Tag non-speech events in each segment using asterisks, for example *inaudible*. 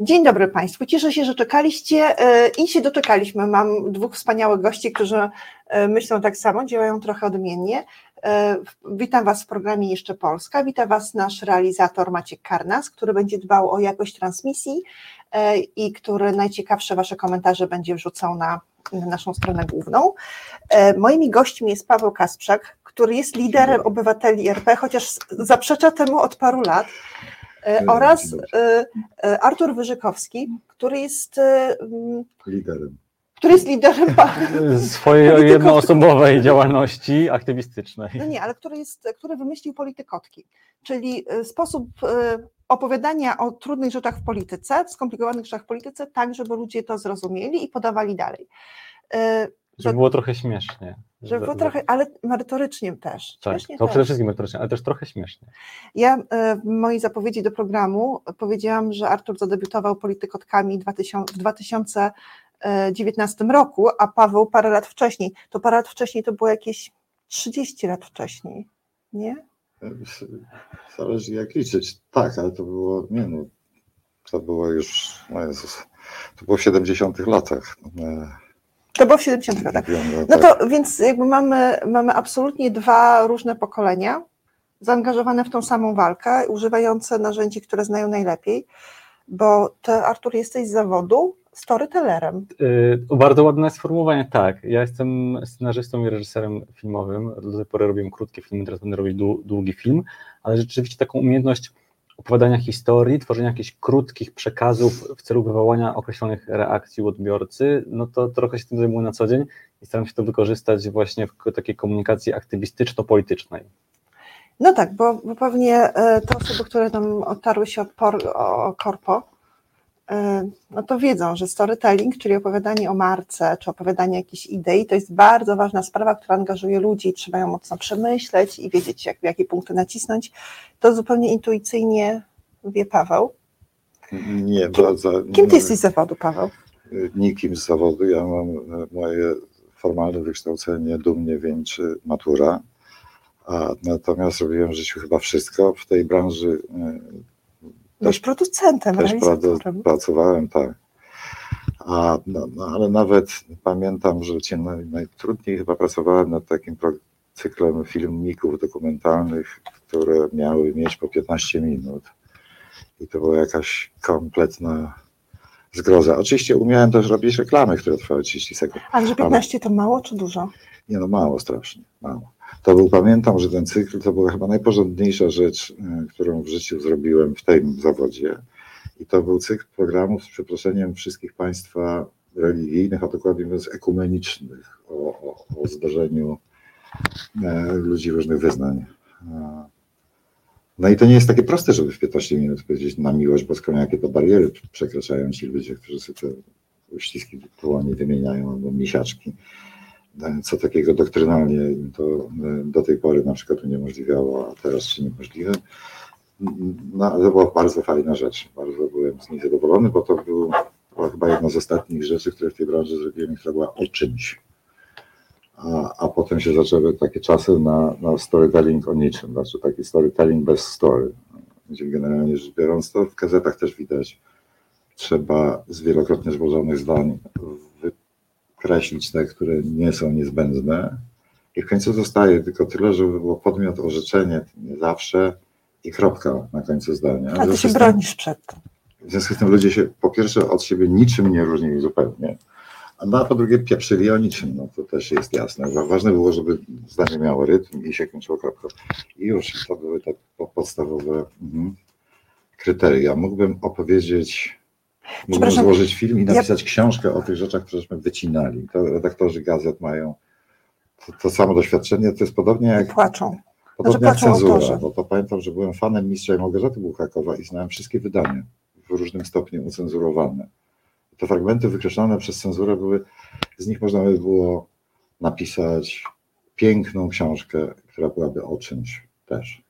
Dzień dobry Państwu. Cieszę się, że czekaliście e, i się doczekaliśmy. Mam dwóch wspaniałych gości, którzy e, myślą tak samo, działają trochę odmiennie. E, witam Was w programie Jeszcze Polska. Witam Was nasz realizator Maciek Karnas, który będzie dbał o jakość transmisji i który najciekawsze Wasze komentarze będzie wrzucał na, na naszą stronę główną. Moimi gośćmi jest Paweł Kasprzak, który jest liderem obywateli RP, chociaż zaprzecza temu od paru lat. E, oraz e, e, Artur Wyżykowski, który jest liderem. Który jest liderem *laughs* swojej jednoosobowej działalności aktywistycznej. No nie, ale który, jest, który wymyślił politykotki, czyli sposób opowiadania o trudnych rzeczach w polityce, skomplikowanych rzeczach w polityce, tak, żeby ludzie to zrozumieli i podawali dalej. Żeby było trochę śmiesznie. Żeby było trochę, ale merytorycznie też. Tak, śmiesznie to też. przede wszystkim merytorycznie, ale też trochę śmiesznie. Ja e, w mojej zapowiedzi do programu powiedziałam, że Artur zadebiutował politykotkami w 2019 roku, a Paweł parę lat wcześniej. To parę lat wcześniej to było jakieś 30 lat wcześniej, nie? Zależy jak liczyć. Tak, ale to było, nie no, to było już, no Jezus, to było w 70 latach. To było w 70 latach. No to tak. więc jakby mamy, mamy absolutnie dwa różne pokolenia, zaangażowane w tą samą walkę, używające narzędzi, które znają najlepiej, bo ty, Artur, jesteś z zawodu storytellerem. Yy, bardzo ładne sformułowanie, tak. Ja jestem scenarzystą i reżyserem filmowym. Do tej pory robiłem krótkie filmy, teraz będę robić długi film, ale rzeczywiście taką umiejętność opowiadania historii, tworzenia jakichś krótkich przekazów w celu wywołania określonych reakcji u odbiorcy, no to trochę się tym zajmuję na co dzień i staram się to wykorzystać właśnie w takiej komunikacji aktywistyczno-politycznej. No tak, bo, bo pewnie e, te osoby, które tam otarły się od o korpo, no to wiedzą, że storytelling, czyli opowiadanie o marce, czy opowiadanie jakiejś idei, to jest bardzo ważna sprawa, która angażuje ludzi, trzeba ją mocno przemyśleć i wiedzieć, jak, w jakie punkty nacisnąć. To zupełnie intuicyjnie wie Paweł. Nie, bardzo. Kim ty jesteś z zawodu, Paweł? Nikim z zawodu. Ja mam e, moje formalne wykształcenie, dumnie wieńczy matura. A, natomiast robiłem w życiu chyba wszystko. W tej branży e, Byłeś producentem, też pracowałem, tak. A, no, no, ale nawet pamiętam, że naj, najtrudniej chyba pracowałem nad takim cyklem filmików dokumentalnych, które miały mieć po 15 minut. I to była jakaś kompletna zgroza. Oczywiście umiałem też robić reklamy, które trwały 30 sekund. Ale że 15 to mało czy dużo? Nie no, mało strasznie, mało. To był, pamiętam, że ten cykl to była chyba najporządniejsza rzecz, e, którą w życiu zrobiłem w tym zawodzie. I to był cykl programów z przeproszeniem wszystkich państwa religijnych, a dokładnie mówiąc ekumenicznych, o, o, o zdarzeniu e, ludzi różnych wyznań. E, no i to nie jest takie proste, żeby w 15 minut powiedzieć na miłość boską, jakie to bariery przekraczają ci ludzie, którzy sobie te uściski dłoni wymieniają albo misiaczki co takiego doktrynalnie to e, do tej pory na przykład uniemożliwiało, a teraz czyni możliwe. No, to była bardzo fajna rzecz. Bardzo byłem z niej zadowolony, bo to był, była chyba jedna z ostatnich rzeczy, które w tej branży zrobiłem, która była o czymś. A, a potem się zaczęły takie czasy na, na storytelling o niczym, znaczy taki storytelling bez story. Gdzie generalnie rzecz biorąc, to w gazetach też widać, trzeba z wielokrotnie złożonych zdań kreślić te, które nie są niezbędne. I w końcu zostaje tylko tyle, żeby było podmiot, orzeczenie, nie zawsze i kropka na końcu zdania. A ty się bronisz przed tym. W związku z tym ludzie się po pierwsze od siebie niczym nie różnili zupełnie, a po drugie pieprzyli o niczym, no to też jest jasne. Ważne było, żeby zdanie miało rytm i się kończyło kropką. I już to były tak podstawowe mhm, kryteria. Mógłbym opowiedzieć Mógłbym złożyć film i napisać ja... książkę o tych rzeczach, któreśmy wycinali. To redaktorzy gazet mają to, to samo doświadczenie. To jest podobnie jak. Płaczą. Podobnie znaczy, jak cenzura. Autorze. Bo to pamiętam, że byłem fanem Mistrza i Małgorzaty Buchakowa i znałem wszystkie wydania w różnym stopniu ucenzurowane. Te fragmenty wykreślone przez cenzurę były, z nich można by było napisać piękną książkę, która byłaby o czymś też.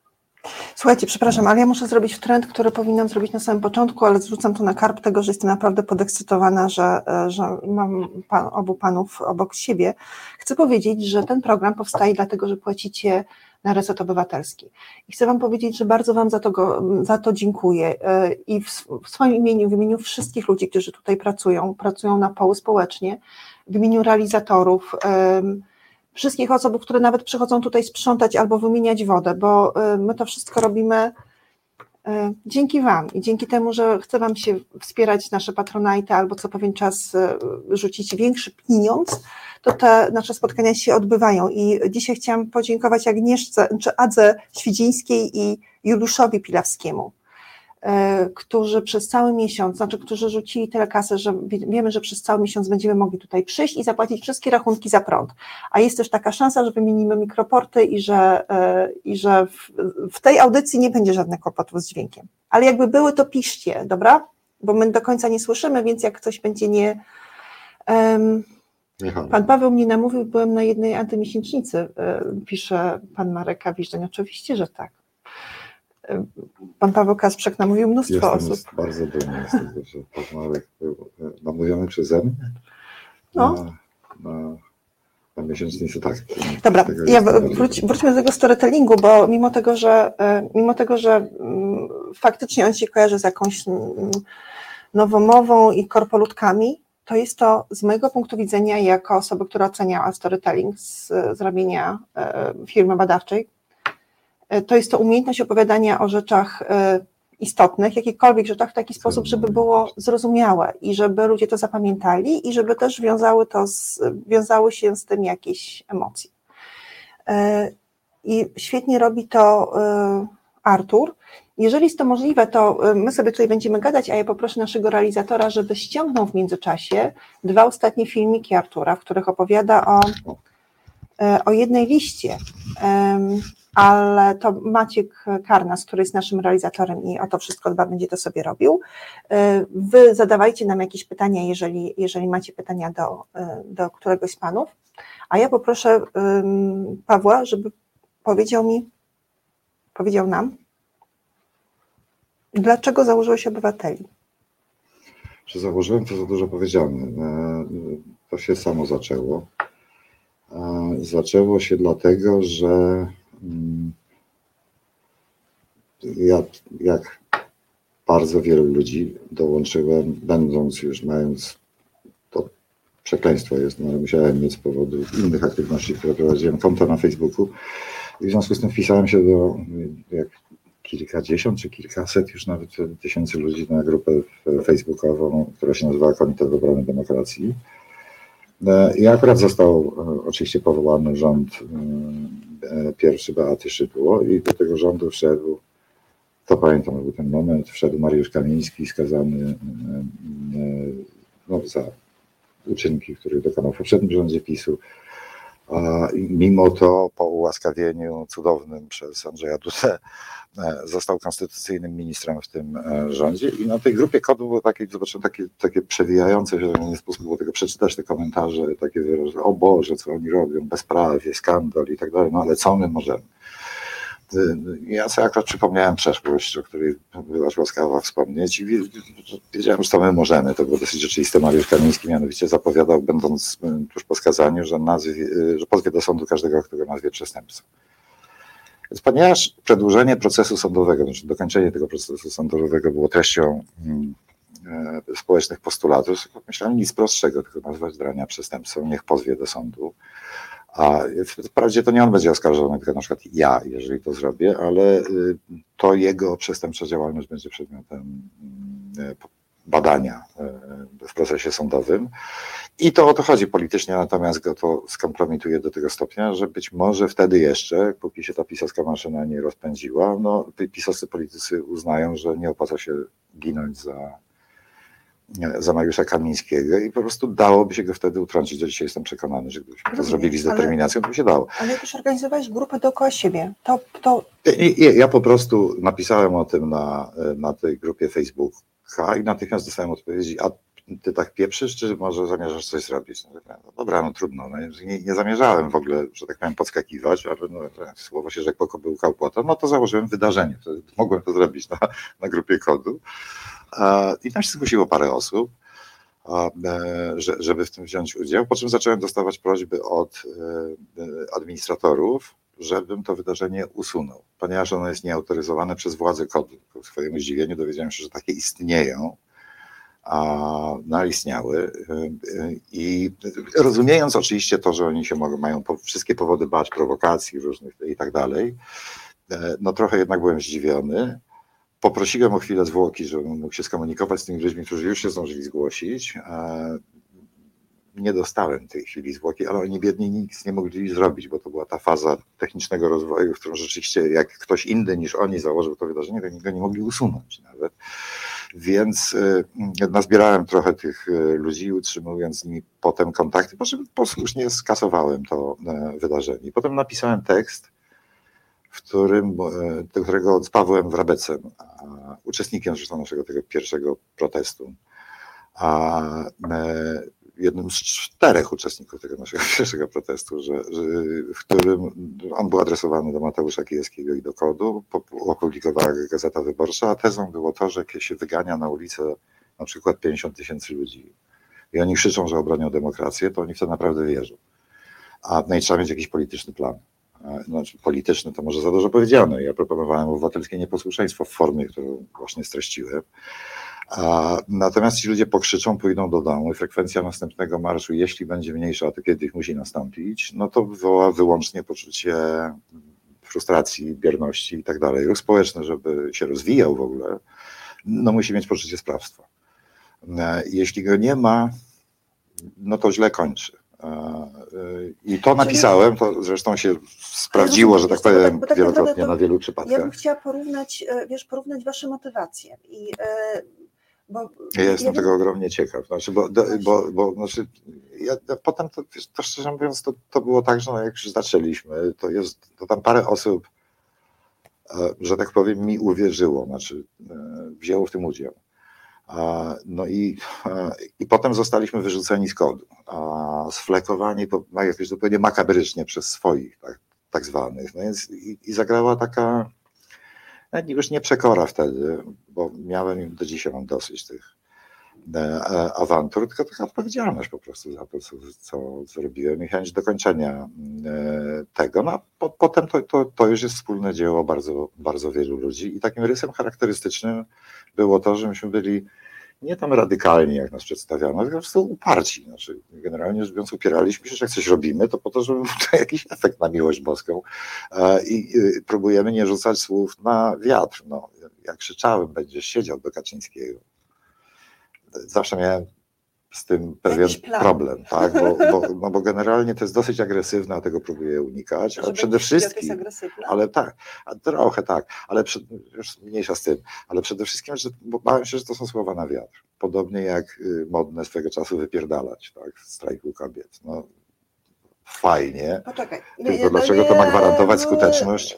Słuchajcie, przepraszam, ale ja muszę zrobić trend, który powinnam zrobić na samym początku, ale zrzucam to na karp tego, że jestem naprawdę podekscytowana, że, e, że mam pan, obu panów obok siebie. Chcę powiedzieć, że ten program powstaje dlatego, że płacicie na Reset Obywatelski. I chcę Wam powiedzieć, że bardzo Wam za to, go, za to dziękuję e, i w, w swoim imieniu, w imieniu wszystkich ludzi, którzy tutaj pracują, pracują na poły społecznie, w imieniu realizatorów, wszystkich osób, które nawet przychodzą tutaj sprzątać albo wymieniać wodę, bo y, my to wszystko robimy y, dzięki Wam i dzięki temu, że chce Wam się wspierać nasze patronajty albo co pewien czas y, rzucić większy pieniądz, to te nasze spotkania się odbywają. I dzisiaj chciałam podziękować Agnieszce, czy Adze Świdzińskiej i Juliuszowi Pilawskiemu którzy przez cały miesiąc, znaczy którzy rzucili tyle kasy, że wiemy, że przez cały miesiąc będziemy mogli tutaj przyjść i zapłacić wszystkie rachunki za prąd. A jest też taka szansa, że wymienimy mikroporty i że, e, i że w, w tej audycji nie będzie żadnych kłopotów z dźwiękiem. Ale jakby były, to piszcie, dobra? Bo my do końca nie słyszymy, więc jak coś będzie nie. Um, Pan Paweł mnie namówił, byłem na jednej antymiesięcznicy, e, pisze pan Marek Kawiżdżeń. Oczywiście, że tak. Pan Paweł Kasprzak namówił mnóstwo Jestem osób. Jest bardzo dumny tego, że pan Marek był namówiony przeze mnie no. na, na, na miesięcznicę. Tak, Dobra, ja wróć, wróćmy do tego storytellingu, bo mimo tego, że e, mimo tego, że mm, faktycznie on się kojarzy z jakąś mm, nowomową i korpolutkami, to jest to z mojego punktu widzenia, jako osoby, która oceniała storytelling z, z robienia e, firmy badawczej, to jest to umiejętność opowiadania o rzeczach e, istotnych, jakichkolwiek rzeczach w taki sposób, żeby było zrozumiałe i żeby ludzie to zapamiętali i żeby też wiązały, to z, wiązały się z tym jakieś emocje. E, I świetnie robi to Artur. Jeżeli jest to możliwe, to my sobie tutaj będziemy gadać, a ja poproszę naszego realizatora, żeby ściągnął w międzyczasie dwa ostatnie filmiki Artura, w których opowiada o, o jednej liście ale to Maciek Karnas, który jest naszym realizatorem i o to wszystko dba, będzie to sobie robił. E, wy zadawajcie nam jakieś pytania, jeżeli, jeżeli macie pytania do, e, do któregoś z panów, a ja poproszę Pawła, żeby powiedział mi, powiedział nam, dlaczego założyłeś obywateli? Że założyłem, to za dużo powiedziane. E, to się samo zaczęło. Zaczęło się dlatego, że ja, jak bardzo wielu ludzi dołączyłem, będąc już, mając to przekleństwo jest, no ale musiałem mieć z powodu innych aktywności, które prowadziłem, konto na Facebooku i w związku z tym wpisałem się do jak kilkadziesiąt czy kilkaset już nawet tysięcy ludzi na grupę facebookową, która się nazywa Komitet Obrony Demokracji. I akurat został e, oczywiście powołany rząd E, pierwszy Beaty Szydło i do tego rządu wszedł, to pamiętam był ten moment, wszedł Mariusz Kamiński skazany e, e, no, za uczynki, których dokonał w poprzednim rządzie PiSu. A mimo to po ułaskawieniu cudownym przez Andrzeja Dudę został konstytucyjnym ministrem w tym rządzie i na tej grupie kodu było takie, zobaczyłem takie, takie przewijające się, nie sposób było tego przeczytać, te komentarze, takie że o Boże, co oni robią, bezprawie, skandal i tak dalej, no ale co my możemy? Ja sobie akurat przypomniałem przeszłość, o której byłaś łaskawa wspomnieć i wiedziałem, że to my możemy. To było dosyć oczywiste. Mariusz Kamiński mianowicie zapowiadał, będąc tuż po skazaniu, że, nazwie, że pozwie do sądu każdego, kto nazwie przestępcą. Więc ponieważ przedłużenie procesu sądowego, znaczy dokończenie tego procesu sądowego było treścią e, społecznych postulatów, myślałem nic prostszego, tylko nazwać drania przestępcą, niech pozwie do sądu. A wprawdzie to nie on będzie oskarżony, tylko na przykład ja, jeżeli to zrobię, ale y, to jego przestępcza działalność będzie przedmiotem y, badania y, w procesie sądowym. I to o to chodzi politycznie, natomiast go to skompromituje do tego stopnia, że być może wtedy jeszcze, póki się ta pisowska maszyna nie rozpędziła, no pisowscy politycy uznają, że nie opłaca się ginąć za za Mariusza Kamińskiego i po prostu dałoby się go wtedy utrącić. Do dzisiaj jestem przekonany, że gdybyśmy to zrobili z determinacją, to by się dało. Ale już organizowałeś grupę dookoła siebie, to... to... Ja, ja po prostu napisałem o tym na, na tej grupie Facebooka i natychmiast dostałem odpowiedzi, a ty tak pieprzysz, czy może zamierzasz coś zrobić? No, no dobra, no trudno, no, nie, nie, zamierzałem w ogóle, że tak powiem, podskakiwać, ale no, słowo się rzekło, kobyłka płotem, no to założyłem wydarzenie, mogłem to zrobić na, na grupie kodu i tam się zgłosiło parę osób, e, żeby w tym wziąć udział, po czym zacząłem dostawać prośby od e, administratorów, żebym to wydarzenie usunął, ponieważ ono jest nieautoryzowane przez władze kodu. Ku swojemu zdziwieniu dowiedziałem się, że takie istnieją, a, no, istniały i rozumiejąc oczywiście to, że oni się mogą, mają wszystkie powody bać, prowokacji różnych i tak dalej, e, no trochę jednak byłem zdziwiony. Poprosiłem o chwilę zwłoki, żebym mógł się skomunikować z tymi ludźmi, którzy już się zdążyli zgłosić. E, nie dostałem tej chwili zwłoki, ale oni biedni nic nie mogli zrobić, bo to była ta faza technicznego rozwoju, w którą rzeczywiście jak ktoś inny niż oni założył to wydarzenie, to go nie mogli usunąć nawet. Więc y, nazbierałem trochę tych y, ludzi, utrzymując z nimi potem kontakty, po czym posłusznie skasowałem to wydarzenie. Potem napisałem tekst, w którym, do którego z Pawłem Wrabecem, uczestnikiem zresztą naszego tego pierwszego protestu, a jednym z czterech uczestników tego naszego *laughs* pierwszego protestu, że, że, w którym on był adresowany do Mateusza Kijewskiego i do kodu, opublikowała Gazeta Wyborcza, a tezą było to, że się wygania na ulicę na przykład 50 tysięcy ludzi i oni krzyczą, że obronią demokrację, to oni w to naprawdę wierzą. A no i trzeba mieć jakiś polityczny plan. Znaczy, polityczny to może za dużo powiedziane. Ja proponowałem obywatelskie nieposłuszeństwo w formie, którą właśnie streściłem. Natomiast ci ludzie pokrzyczą, pójdą do domu i frekwencja następnego marszu, jeśli będzie mniejsza, to kiedyś musi nastąpić, no to wywoła wyłącznie poczucie frustracji, bierności i tak dalej. Ruch społeczny, żeby się rozwijał w ogóle, no musi mieć poczucie sprawstwa. Jeśli go nie ma, no to źle kończy. I to napisałem, to zresztą się sprawdziło, że tak powiem, tak wielokrotnie na wielu przypadkach. Ja bym chciała porównać, e, wiesz, porównać wasze motywacje. I e, bo ja jestem ja tego ogromnie ciekaw. Znaczy, bo, bo, bo znaczy, ja, potem to, to szczerze mówiąc, to, to było tak, że no, jak już zaczęliśmy, to jest to tam parę osób, e, że tak powiem, mi uwierzyło, znaczy wzięło w tym udział. No i, e, i potem zostaliśmy wyrzuceni z kodu, sflekowani jakoś zupełnie makabrycznie przez swoich, tak, tak zwanych. No więc i, i zagrała taka już nie przekora wtedy, bo miałem, do dzisiaj mam dosyć tych awantur, tylko taka odpowiedzialność po prostu za to, co, co zrobiłem i chęć dokończenia e, tego. No, po, potem to, to, to już jest wspólne dzieło bardzo, bardzo wielu ludzi i takim rysem charakterystycznym było to, że myśmy byli nie tam radykalni, jak nas przedstawiano, tylko po prostu uparci. Znaczy, generalnie rzecz biorąc, upieraliśmy się, że jak coś robimy, to po to, żeby to *laughs* jakiś efekt na miłość boską. I próbujemy nie rzucać słów na wiatr. No, jak krzyczałem, będziesz siedział do Kaczyńskiego. Zawsze miałem z tym pewien problem, tak? Bo, *laughs* bo, no bo generalnie to jest dosyć agresywne, a tego próbuję unikać, ale przede wszystkim, ale tak, trochę tak, ale przed, już mniejsza z tym, ale przede wszystkim, że bałem się, że to są słowa na wiatr, podobnie jak y, modne swego czasu wypierdalać, tak, strajku kobiet, no fajnie, Poczekaj. tylko dlaczego to ma gwarantować skuteczność,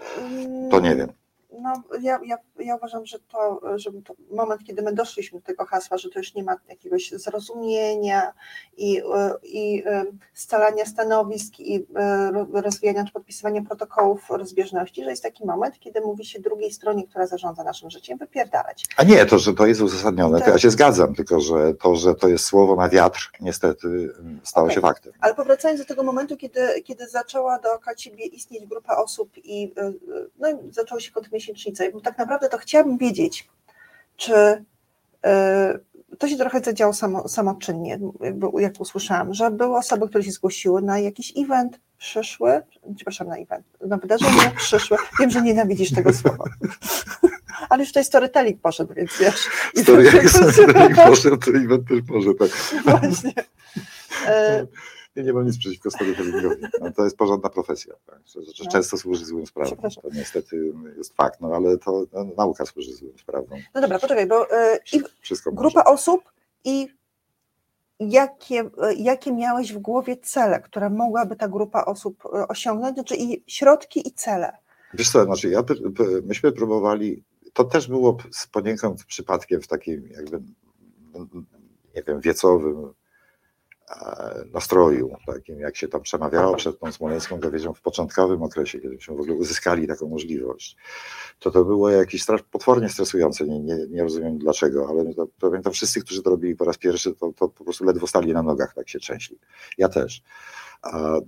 to nie wiem no, ja, ja, ja uważam, że to, że to moment, kiedy my doszliśmy do tego hasła, że to już nie ma jakiegoś zrozumienia i, i e, scalania stanowisk i e, rozwijania czy podpisywania protokołów rozbieżności, że jest taki moment, kiedy mówi się drugiej stronie, która zarządza naszym życiem, wypierdalać. A nie, to, że to jest uzasadnione, to ja się zgadzam, tylko że to, że to jest słowo na wiatr, niestety stało okay. się faktem. Ale powracając do tego momentu, kiedy, kiedy zaczęła dookoła ciebie istnieć grupa osób i no, zaczęło się kontynuować miesięcznicę. I tak naprawdę to chciałabym wiedzieć, czy e, to się trochę zadziało samo, samoczynnie, jak usłyszałam, że były osoby, które się zgłosiły na jakiś event, przyszły, przepraszam, na event, na wydarzenie przyszły. Wiem, że nienawidzisz tego słowa. *laughs* Ale już tutaj storytelling poszedł, więc wiesz. *laughs* *laughs* Storytelling poszedł, to event też może, tak. Właśnie. E, ja nie mam nic przeciwko storytellingowi. No, to jest porządna profesja. Tak? No. Często służy złym sprawom. To niestety jest fakt, no ale to no, nauka służy złym sprawom. No dobra, poczekaj, bo Wszystko grupa może. osób i jakie, e, jakie miałeś w głowie cele, które mogłaby ta grupa osób e, osiągnąć, znaczy i środki i cele? Wiesz co, znaczy ja, myśmy próbowali, to też było z poniekąd przypadkiem w takim jakby nie wiem, wiecowym e, nastroju, takim jak się tam przemawiało przed tą Smoleńską gawiedzią w początkowym okresie, kiedy się w ogóle uzyskali taką możliwość, to to było jakieś strasz, potwornie stresujące, nie, nie, nie rozumiem dlaczego, ale to, pamiętam wszyscy, którzy to robili po raz pierwszy, to, to po prostu ledwo stali na nogach, tak się trzęśli. Ja też.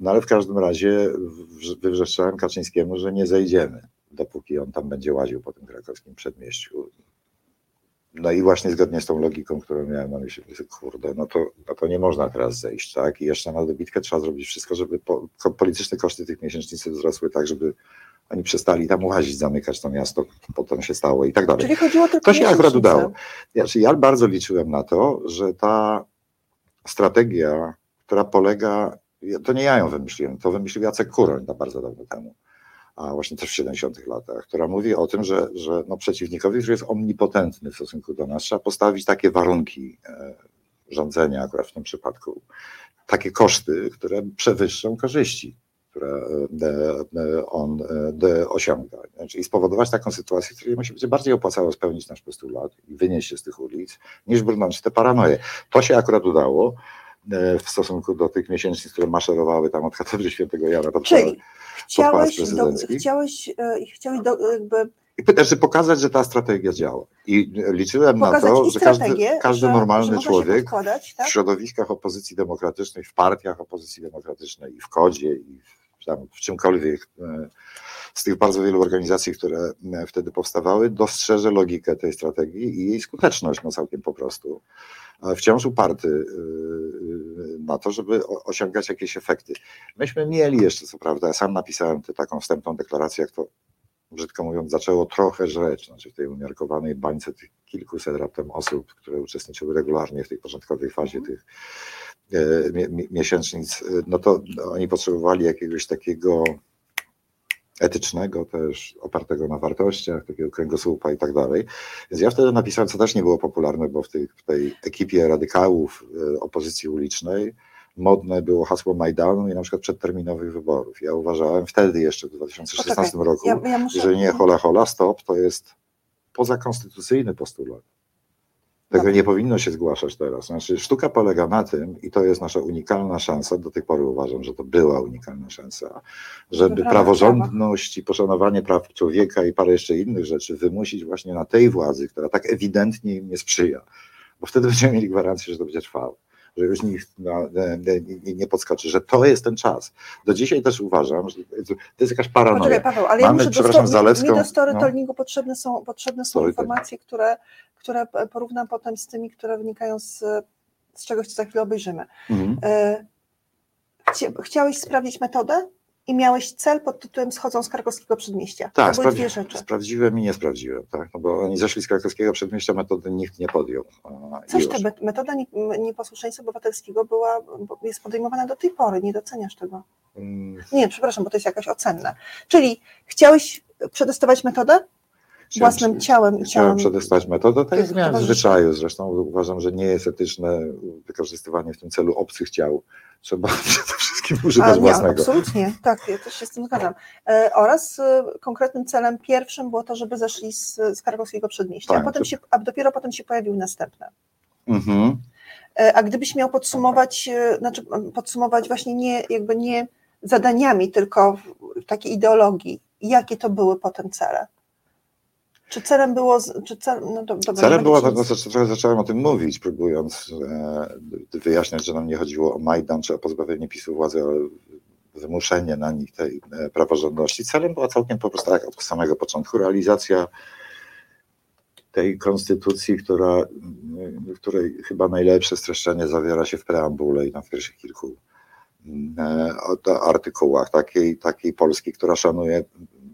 No ale w każdym razie wywrzeszczałem Kaczyńskiemu, że nie zejdziemy, dopóki on tam będzie łaził po tym krakowskim przedmieściu. No i właśnie zgodnie z tą logiką, którą miałem na myśli, kurde, no to, no to nie można teraz zejść, tak? I jeszcze na dobitkę trzeba zrobić wszystko, żeby po, polityczne koszty tych miesięcznicy wzrosły tak, żeby oni przestali tam łazić, zamykać to miasto, potem się stało i tak dalej. Czyli chodziło tylko To się akurat udało. Znaczy, ja bardzo liczyłem na to, że ta strategia, która polega to nie ja ją wymyśliłem, to wymyślił Jacek Kuroń na bardzo dawno temu, a właśnie też w 70 latach, która mówi o tym, że, że no przeciwnikowi, który jest omnipotentny w stosunku do nas, trzeba postawić takie warunki e, rządzenia akurat w tym przypadku, takie koszty, które przewyższą korzyści, które e, e, on osiąga. Czyli spowodować taką sytuację, w której mu się będzie bardziej opłacało spełnić nasz postulat i wynieść się z tych ulic, niż brnąć te paranoje. To się akurat udało. W stosunku do tych miesięcznic, które maszerowały tam od katedry świętego Jana. Czyli chciałeś, do, chciałeś, e, chciałeś do, jakby i też pokazać, że ta strategia działa. I liczyłem na to, że każdy, każdy że, normalny że człowiek tak? w środowiskach opozycji demokratycznej, w partiach opozycji demokratycznej i w kodzie i w, tam, w czymkolwiek e, z tych bardzo wielu organizacji, które wtedy powstawały, dostrzeże logikę tej strategii i jej skuteczność, no całkiem po prostu wciąż uparty y, y, na to, żeby osiągać jakieś efekty. Myśmy mieli jeszcze, co prawda, ja sam napisałem tę taką wstępną deklarację, jak to brzydko mówiąc, zaczęło trochę żreć, znaczy w tej umiarkowanej bańce tych kilkuset raptem osób, które uczestniczyły regularnie w tej początkowej fazie tych e, miesięcznic, no to oni potrzebowali jakiegoś takiego etycznego też, opartego na wartościach, takiego kręgosłupa i tak dalej. Więc ja wtedy napisałem, co też nie było popularne, bo w tej, w tej ekipie radykałów e, opozycji ulicznej modne było hasło Majdanu i na przykład przedterminowych wyborów. Ja uważałem wtedy jeszcze w 2016 Poczekaj, roku, ja, ja muszę... że nie hola hola stop to jest pozakonstytucyjny postulat. Tego tak. nie powinno się zgłaszać teraz. Znaczy, sztuka polega na tym, i to jest nasza unikalna szansa, do tej pory uważam, że to była unikalna szansa, żeby praworządność i poszanowanie praw człowieka i parę jeszcze innych rzeczy wymusić właśnie na tej władzy, która tak ewidentnie im nie sprzyja. Bo wtedy będziemy mieli gwarancję, że to będzie trwało że już nikt nie, nie podskoczy, że to jest ten czas. Do dzisiaj też uważam, że to jest jakaś paranoja. Poczekaj, Paweł, ale Mamy, ja przepraszam, do, Zalewską, mi do storytellingu no. potrzebne są, potrzebne są informacje, które, które porównam potem z tymi, które wynikają z, z czegoś, co za chwilę obejrzymy. Mhm. E, chciałeś sprawdzić metodę? I miałeś cel pod tytułem Schodzą z krakowskiego przedmieścia. Tak, to sprawdzi, sprawdziłem i nie sprawdziłem, tak? no bo oni zeszli z krakowskiego przedmieścia, metody nikt nie podjął. Coś ta metoda nieposłuszeństwa obywatelskiego była, jest podejmowana do tej pory, nie doceniasz tego. Hmm. Nie, przepraszam, bo to jest jakaś ocenna. Czyli chciałeś przetestować metodę? Własnym ciałem i Chciałem przetestować metodę, tak miałem w zwyczaju zresztą. Uważam, że nie jest etyczne wykorzystywanie w tym celu obcych ciał. Trzeba *laughs* przede wszystkim używać nie, własnego. Absolutnie, tak, ja też się z tym zgadzam. E, oraz e, konkretnym celem pierwszym było to, żeby zeszli z, z Krakowskiego Przedmieścia, tak, a, potem to... się, a dopiero potem się pojawiły następne. Mhm. E, a gdybyś miał podsumować, e, znaczy podsumować właśnie nie, jakby nie zadaniami, tylko w takiej ideologii, jakie to były potem cele? Czy celem było. Czy cel, no to, to celem było, to, to, trochę zacząłem o tym mówić, próbując e, wyjaśniać, że nam nie chodziło o Majdan czy o pozbawienie PiSu władzy, ale wymuszenie na nich tej e, praworządności. Celem była całkiem po prostu tak od samego początku realizacja tej konstytucji, która, w której chyba najlepsze streszczenie zawiera się w preambule i na pierwszych kilku e, artykułach takiej, takiej Polski, która szanuje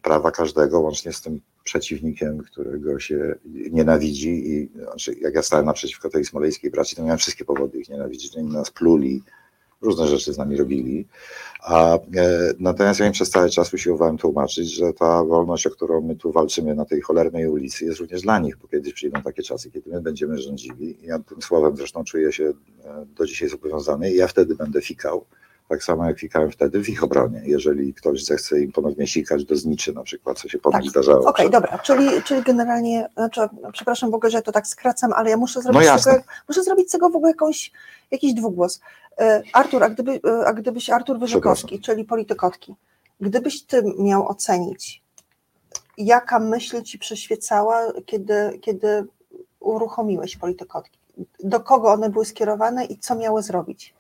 prawa każdego, łącznie z tym przeciwnikiem, którego się nienawidzi i znaczy, jak ja stałem naprzeciwko tej smoleńskiej braci, to miałem wszystkie powody ich nienawidzić, oni nas pluli, różne rzeczy z nami robili, a e, natomiast ja im przez cały czas usiłowałem tłumaczyć, że ta wolność, o którą my tu walczymy na tej cholernej ulicy jest również dla nich, bo kiedyś przyjdą takie czasy, kiedy my będziemy rządzili. Ja tym słowem zresztą czuję się e, do dzisiaj zobowiązany i ja wtedy będę fikał, Tak samo jak klikałem wtedy w ich obronie, jeżeli ktoś zechce im ponownie sikać do zniczy na przykład, co się potem Tak. zdarzało. Okej, przed- dobra, czyli, czyli generalnie, znaczy, przepraszam w ogóle, że to tak skracam, ale ja muszę zrobić, No tego, muszę zrobić z tego w ogóle jakąś, jakiś dwugłos. E, Artur, a, gdyby, e, a gdybyś Artur Wyrzykowski, czyli Politykotki, gdybyś ty miał ocenić, jaka myśl ci przyświecała, kiedy, kiedy uruchomiłeś Politykotki? Do kogo one były skierowane i co miały zrobić?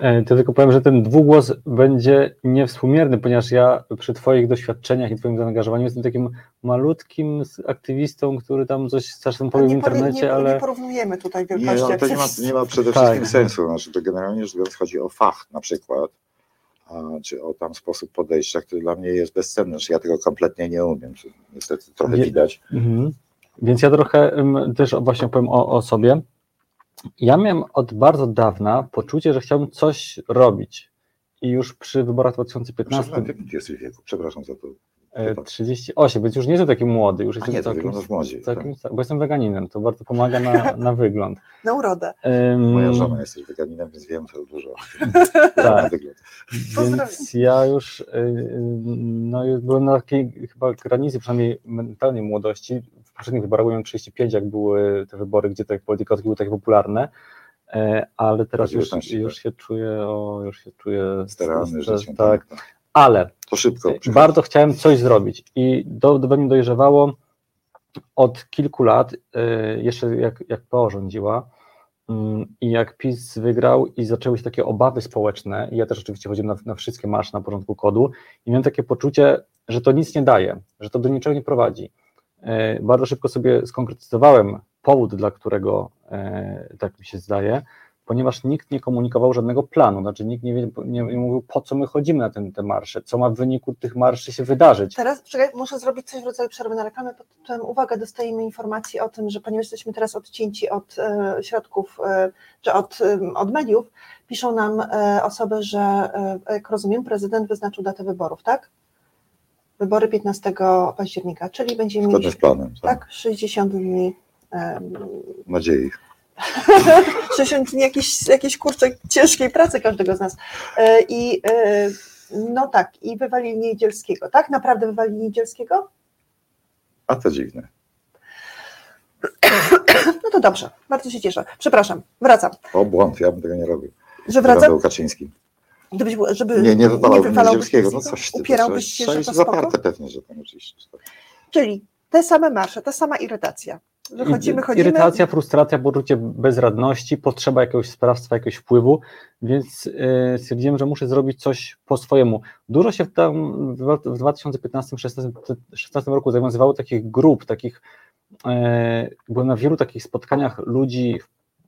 E, To tylko powiem, że ten dwugłos będzie niewspółmierny, ponieważ ja przy Twoich doświadczeniach i Twoim zaangażowaniu jestem takim malutkim aktywistą, który tam coś czasem powie w nie, internecie, nie, ale nie porównujemy tutaj Nie, wielkości no, to nie ma, nie ma przede Tak. wszystkim sensu. Znaczy, to generalnie rzecz biorąc chodzi o fach na przykład, a, czy o tam sposób podejścia, który dla mnie jest bezcenny. Znaczy, ja tego kompletnie nie umiem. Niestety trochę Nie- widać. Mhm. Więc ja trochę em, też właśnie powiem o, o sobie. Ja miałem od bardzo dawna poczucie, że chciałbym coś robić. I już przy wyborach 2015 Przepraszam, jesteś wieku? Przepraszam za to. e, 38, więc już nie jestem taki młody, już jestem nie, całkiem, wyglądasz młodziej. Tak. całkiem, bo jestem weganinem, to bardzo pomaga na, *laughs* na wygląd. Na urodę. Em, Moja żona jesteś weganinem, więc wiem to dużo. *laughs* *laughs* Tak. Wygląd. Więc ja już y, y, no, już byłem na takiej chyba granicy, przynajmniej mentalnej młodości. Poprzednich wyborach byłem 35, jak były te wybory, gdzie te politykotki były takie popularne, e, ale teraz już, 19, już tak. się czuję, o, już się czuję Sterealny stres- życiem. Tak, ale To szybko. przychodzi. bardzo chciałem coś zrobić i do, do mnie dojrzewało od kilku lat, y, jeszcze jak, jak PO rządziła mm, i jak PiS wygrał i zaczęły się takie obawy społeczne, i ja też oczywiście chodziłem na, na wszystkie marsze na porządku kodu i miałem takie poczucie, że to nic nie daje, że to do niczego nie prowadzi. Y, Bardzo szybko sobie skonkretyzowałem powód, dla którego y, tak mi się zdaje, ponieważ nikt nie komunikował żadnego planu, znaczy nikt nie, nie, nie mówił, po co my chodzimy na ten, te marsze, co ma w wyniku tych marszy się wydarzyć. Teraz czekaj, muszę zrobić coś w rodzaju przerwy na reklamę. Pod tytułem uwaga, dostajemy informację o tym, że ponieważ jesteśmy teraz odcięci od e, środków, e, czy od, em, od mediów, piszą nam e, osoby, że e, jak rozumiem, prezydent wyznaczył datę wyborów, tak? Wybory 15 października, czyli będziemy Zgodnie mieli z planem. Tak. tak, 60 dni. em, Nadziei. *laughs* 60 dni jakiejś, jakiejś kurczę ciężkiej pracy każdego z nas. E, I e, no tak, i wywalili Niedzielskiego, tak? Naprawdę wywalili Niedzielskiego? A to dziwne. *clears throat* No to dobrze, bardzo się cieszę. Przepraszam, wracam. O błąd, ja bym tego nie robił. Że wracam, Kaczyński. Gdybyś, żeby Nie, nie wypalałbym Niedzielskiego. No coś ty. Upierałbyś się, że to zaparte pewnie, że tam oczywiście. Czyli te same marsze, ta sama irytacja. Że chodzimy, chodzimy. Irytacja, frustracja, poczucie bezradności, potrzeba jakiegoś sprawstwa, jakiegoś wpływu, więc e, stwierdziłem, że muszę zrobić coś po swojemu. Dużo się tam w w 2015-2016 roku zawiązywało takich grup, takich, e, byłem na wielu takich spotkaniach ludzi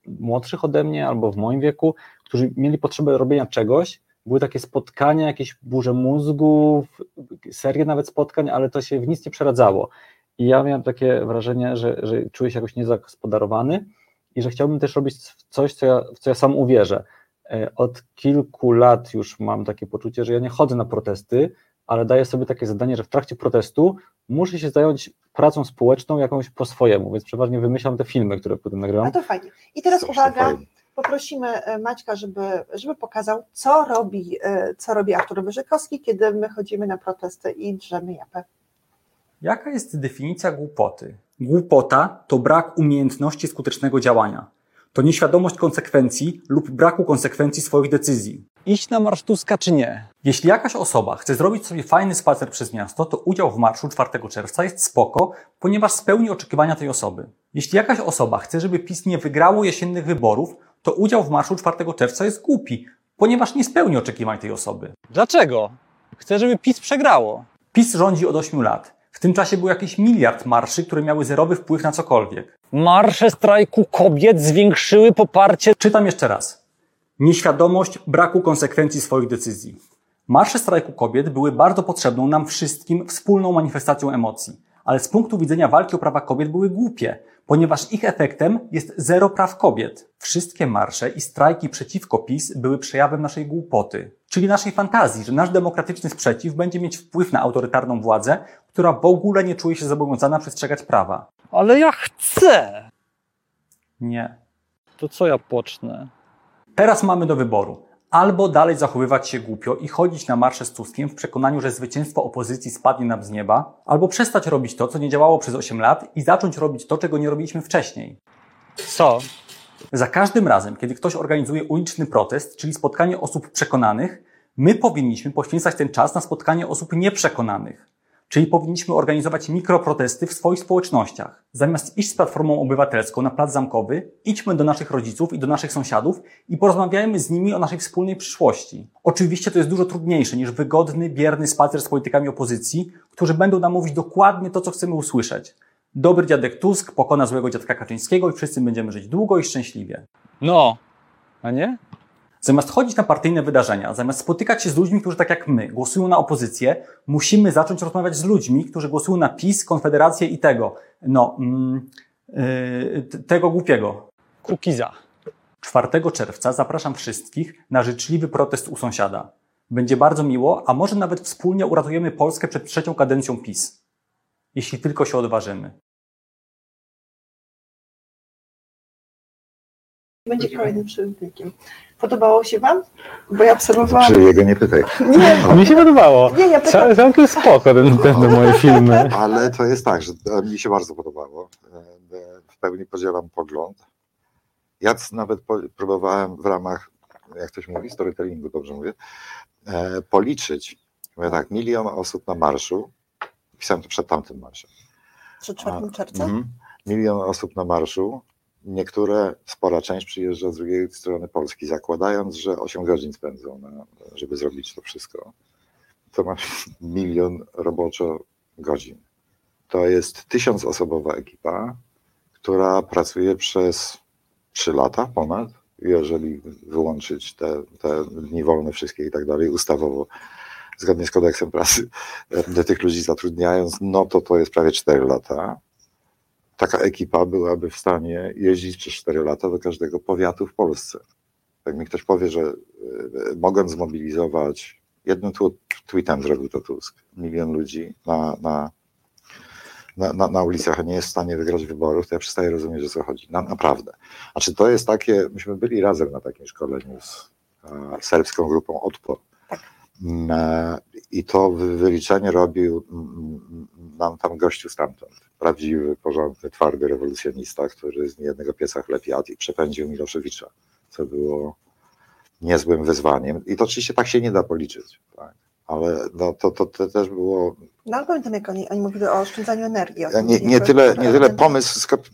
młodszych ode mnie albo w moim wieku, którzy mieli potrzebę robienia czegoś, były takie spotkania, jakieś burze mózgu, serie nawet spotkań, ale to się w nic nie przeradzało. I ja miałem takie wrażenie, że, że czuję się jakoś niezagospodarowany i że chciałbym też robić coś, co ja, w co ja sam uwierzę. E, Od kilku lat już mam takie poczucie, że ja nie chodzę na protesty, ale daję sobie takie zadanie, że w trakcie protestu muszę się zająć pracą społeczną jakąś po swojemu, więc przeważnie wymyślam te filmy, które potem A nagrywam. to fajnie. I teraz uwaga. Poprosimy e, Maćka, żeby, żeby pokazał, co robi, e, co robi Artur Wyrzykowski, kiedy my chodzimy na protesty i drzemy japę. Jaka jest definicja głupoty? Głupota to brak umiejętności skutecznego działania. To nieświadomość konsekwencji lub braku konsekwencji swoich decyzji. Iść na Marsz Tuska czy nie? Jeśli jakaś osoba chce zrobić sobie fajny spacer przez miasto, to udział w marszu 4 czerwca jest spoko, ponieważ spełni oczekiwania tej osoby. Jeśli jakaś osoba chce, żeby PiS nie wygrało jesiennych wyborów, to udział w marszu 4 czerwca jest głupi, ponieważ nie spełni oczekiwań tej osoby. Dlaczego? Chcę, żeby PiS przegrało. PiS rządzi od 8 lat. W tym czasie był jakiś miliard marszy, które miały zerowy wpływ na cokolwiek. Marsze strajku kobiet zwiększyły poparcie. Czytam jeszcze raz. Nieświadomość braku konsekwencji swoich decyzji. Marsze strajku kobiet były bardzo potrzebną nam wszystkim wspólną manifestacją emocji, ale z punktu widzenia walki o prawa kobiet były głupie, ponieważ ich efektem jest zero praw kobiet. Wszystkie marsze i strajki przeciwko PiS były przejawem naszej głupoty, czyli naszej fantazji, że nasz demokratyczny sprzeciw będzie mieć wpływ na autorytarną władzę, która w ogóle nie czuje się zobowiązana przestrzegać prawa. Ale ja chcę. Nie. To co ja pocznę? Teraz mamy do wyboru albo dalej zachowywać się głupio i chodzić na marsze z Tuskiem w przekonaniu, że zwycięstwo opozycji spadnie nam z nieba, albo przestać robić to, co nie działało przez 8 lat i zacząć robić to, czego nie robiliśmy wcześniej. Co? Za każdym razem, kiedy ktoś organizuje uliczny protest, czyli spotkanie osób przekonanych, my powinniśmy poświęcać ten czas na spotkanie osób nieprzekonanych. Czyli powinniśmy organizować mikroprotesty w swoich społecznościach. Zamiast iść z Platformą Obywatelską na Plac Zamkowy, idźmy do naszych rodziców i do naszych sąsiadów i porozmawiajmy z nimi o naszej wspólnej przyszłości. Oczywiście to jest dużo trudniejsze niż wygodny, bierny spacer z politykami opozycji, którzy będą nam mówić dokładnie to, co chcemy usłyszeć. Dobry dziadek Tusk pokona złego dziadka Kaczyńskiego i wszyscy będziemy żyć długo i szczęśliwie. No, a nie? Zamiast chodzić na partyjne wydarzenia, zamiast spotykać się z ludźmi, którzy tak jak my głosują na opozycję, musimy zacząć rozmawiać z ludźmi, którzy głosują na PiS, Konfederację i tego, no, mm, yy, tego głupiego. Kukiza. 4 czerwca zapraszam wszystkich na życzliwy protest u sąsiada. Będzie bardzo miło, a może nawet wspólnie uratujemy Polskę przed trzecią kadencją PiS. Jeśli tylko się odważymy. Będzie kolejnym przerywnikiem. Podobało się Wam? Bo ja obserwowałam. Czy jego nie pytaj. Nie, Mi się podobało. nie, ja pytam. Ca- Całkiem spoko ten, ten te moje filmy. Ale to jest tak, że mi się bardzo podobało. E, W pełni podzielam pogląd. Ja nawet próbowałem w ramach, jak ktoś mówi, storytellingu, dobrze mówię, e, policzyć. Mówię tak, milion osób na marszu. Pisałem to przed tamtym marszem. Przed 4 A, czerwca? mhm. Milion osób na marszu. Niektóre, spora część przyjeżdża z drugiej strony Polski, zakładając, że 8 godzin spędzą, na, żeby zrobić to wszystko. To masz *laughs* milion roboczo godzin. To jest tysiącosobowa ekipa, która pracuje przez 3 lata ponad, jeżeli wyłączyć te, te dni wolne wszystkie i tak dalej, ustawowo, zgodnie z kodeksem pracy, e, tych ludzi zatrudniając, no to to jest prawie 4 lata taka ekipa byłaby w stanie jeździć przez 4 lata do każdego powiatu w Polsce. Jak mi ktoś powie, że e, mogąc zmobilizować, jednym tweetem zrobił to Tusk, milion ludzi na, na, na, na, ulicach, a nie jest w stanie wygrać wyborów, to ja przestaję rozumieć, o co chodzi. Na, naprawdę. A czy to jest takie, myśmy byli razem na takim szkoleniu z e, serbską grupą Odpor. Mm, e, I to wy- wyliczenie robił mm, nam tam gościu stamtąd. Prawdziwy, porządny, twardy rewolucjonista, który z niejednego pieca chleb jadł i przepędził Miloszewicza, co było niezłym wyzwaniem. I to oczywiście tak się nie da policzyć, tak? ale no, to, to, to też było No ale pamiętam, jak oni, oni mówili o oszczędzaniu energii. o nie, nie, tyle, nie tyle pomysł, skopi-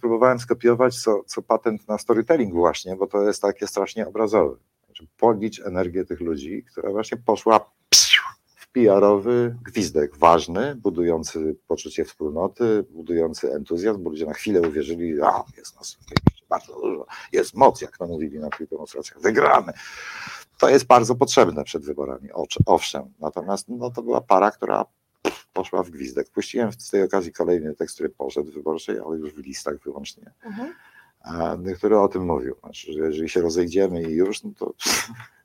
próbowałem skopiować, co, co patent na storytelling właśnie, bo to jest takie strasznie obrazowe. Znaczy, policz energię tych ludzi, która właśnie poszła PR-owy gwizdek, ważny, budujący poczucie wspólnoty, budujący entuzjazm, bo ludzie na chwilę uwierzyli, a jest nas bardzo dużo, jest moc, jak to mówili na tych demonstracjach, wygramy. To jest bardzo potrzebne przed wyborami, owszem. Natomiast no, to była para, która poszła w gwizdek. Puściłem z tej okazji kolejny tekst, który poszedł wyborczej, ale już w listach wyłącznie, Mhm. który o tym mówił. Znaczy, że jeżeli się rozejdziemy i już, no to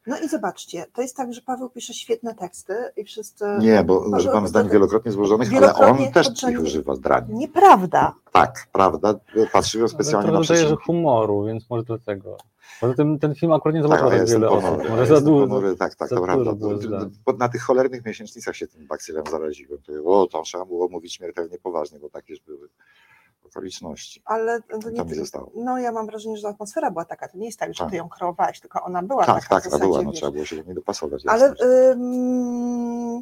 No i zobaczcie, to jest tak, że Paweł pisze świetne teksty i wszyscy... nie, bo Paweł- używam zdań wielokrotnie złożonych, ale Wielokrotnie on też ich używa zdranie. Nieprawda. Tak, prawda, patrzyłem Ale specjalnie na dodaje, że humoru, więc może dlatego. Poza tym ten film akurat nie Tak, ale ja tak jestem wiele ponury, osób. Może za dużo. ponury, tak, tak, to prawda. To- Na tych cholernych miesięcznicach się tym baksylem zaraziłem. To, o, to trzeba było mówić śmiertelnie poważnie, bo takie już były okoliczności. Ale to nie, To mi zostało. no ja mam wrażenie, że atmosfera była taka. To nie jest tak, że Tak. ty ją kreowałeś, tylko ona była Tak, taka. tak, zasadzie, była, no wiesz. trzeba było się do niej dopasować. Ale ym,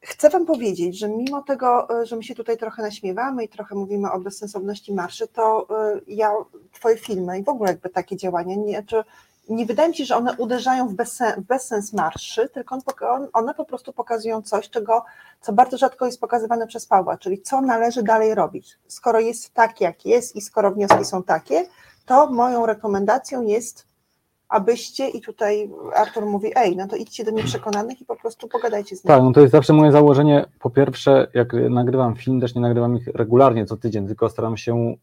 chcę Wam powiedzieć, że mimo tego, y, że my się tutaj trochę naśmiewamy i trochę mówimy o bezsensowności marszy, to y, ja, Twoje filmy i w ogóle jakby takie działania, nie, czy, nie wydaje mi się, że one uderzają w, bezsen, w bezsens marszy, tylko one po prostu pokazują coś, czego, co bardzo rzadko jest pokazywane przez Pawła, czyli co należy dalej robić. Skoro jest tak, jak jest i skoro wnioski są takie, to moją rekomendacją jest abyście, i tutaj Artur mówi, ej, no to idźcie do nieprzekonanych i po prostu pogadajcie z nimi. Tak, no to jest zawsze moje założenie. Po pierwsze, jak nagrywam film, też nie nagrywam ich regularnie co tydzień, tylko staram się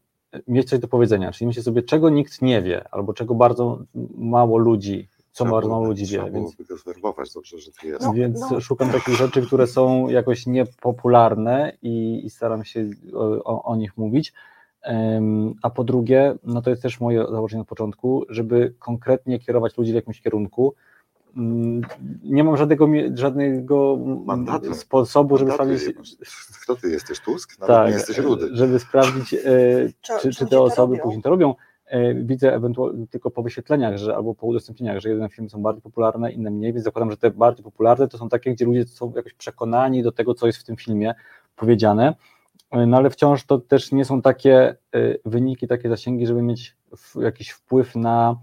mieć coś do powiedzenia. Czyli myślę sobie, czego nikt nie wie, albo czego bardzo mało ludzi, co Trzeba bardzo mało ludzi trzeba wie. Więc, go zwerbować, dobrze, że tu jest. No, więc no. szukam takich rzeczy, które są jakoś niepopularne i, i staram się o, o, o nich mówić. Em, A po drugie, no to jest też moje założenie na początku, żeby konkretnie kierować ludzi w jakimś kierunku. Mm, Nie mam żadnego, żadnego Mandatu. sposobu, żeby Mandaty sprawdzić. Kto ty jesteś, Tusk? Nawet tak, nie jesteś rudy. żeby sprawdzić, e, Czy- czy, te osoby robią? później to robią. E, Widzę ewentualnie tylko po wyświetleniach, że albo po udostępnieniach, że jedne filmy są bardziej popularne, inne mniej, więc zakładam, że te bardziej popularne to są takie, gdzie ludzie są jakoś przekonani do tego, co jest w tym filmie powiedziane. E, No ale wciąż to też nie są takie wyniki, takie zasięgi, żeby mieć jakiś wpływ na,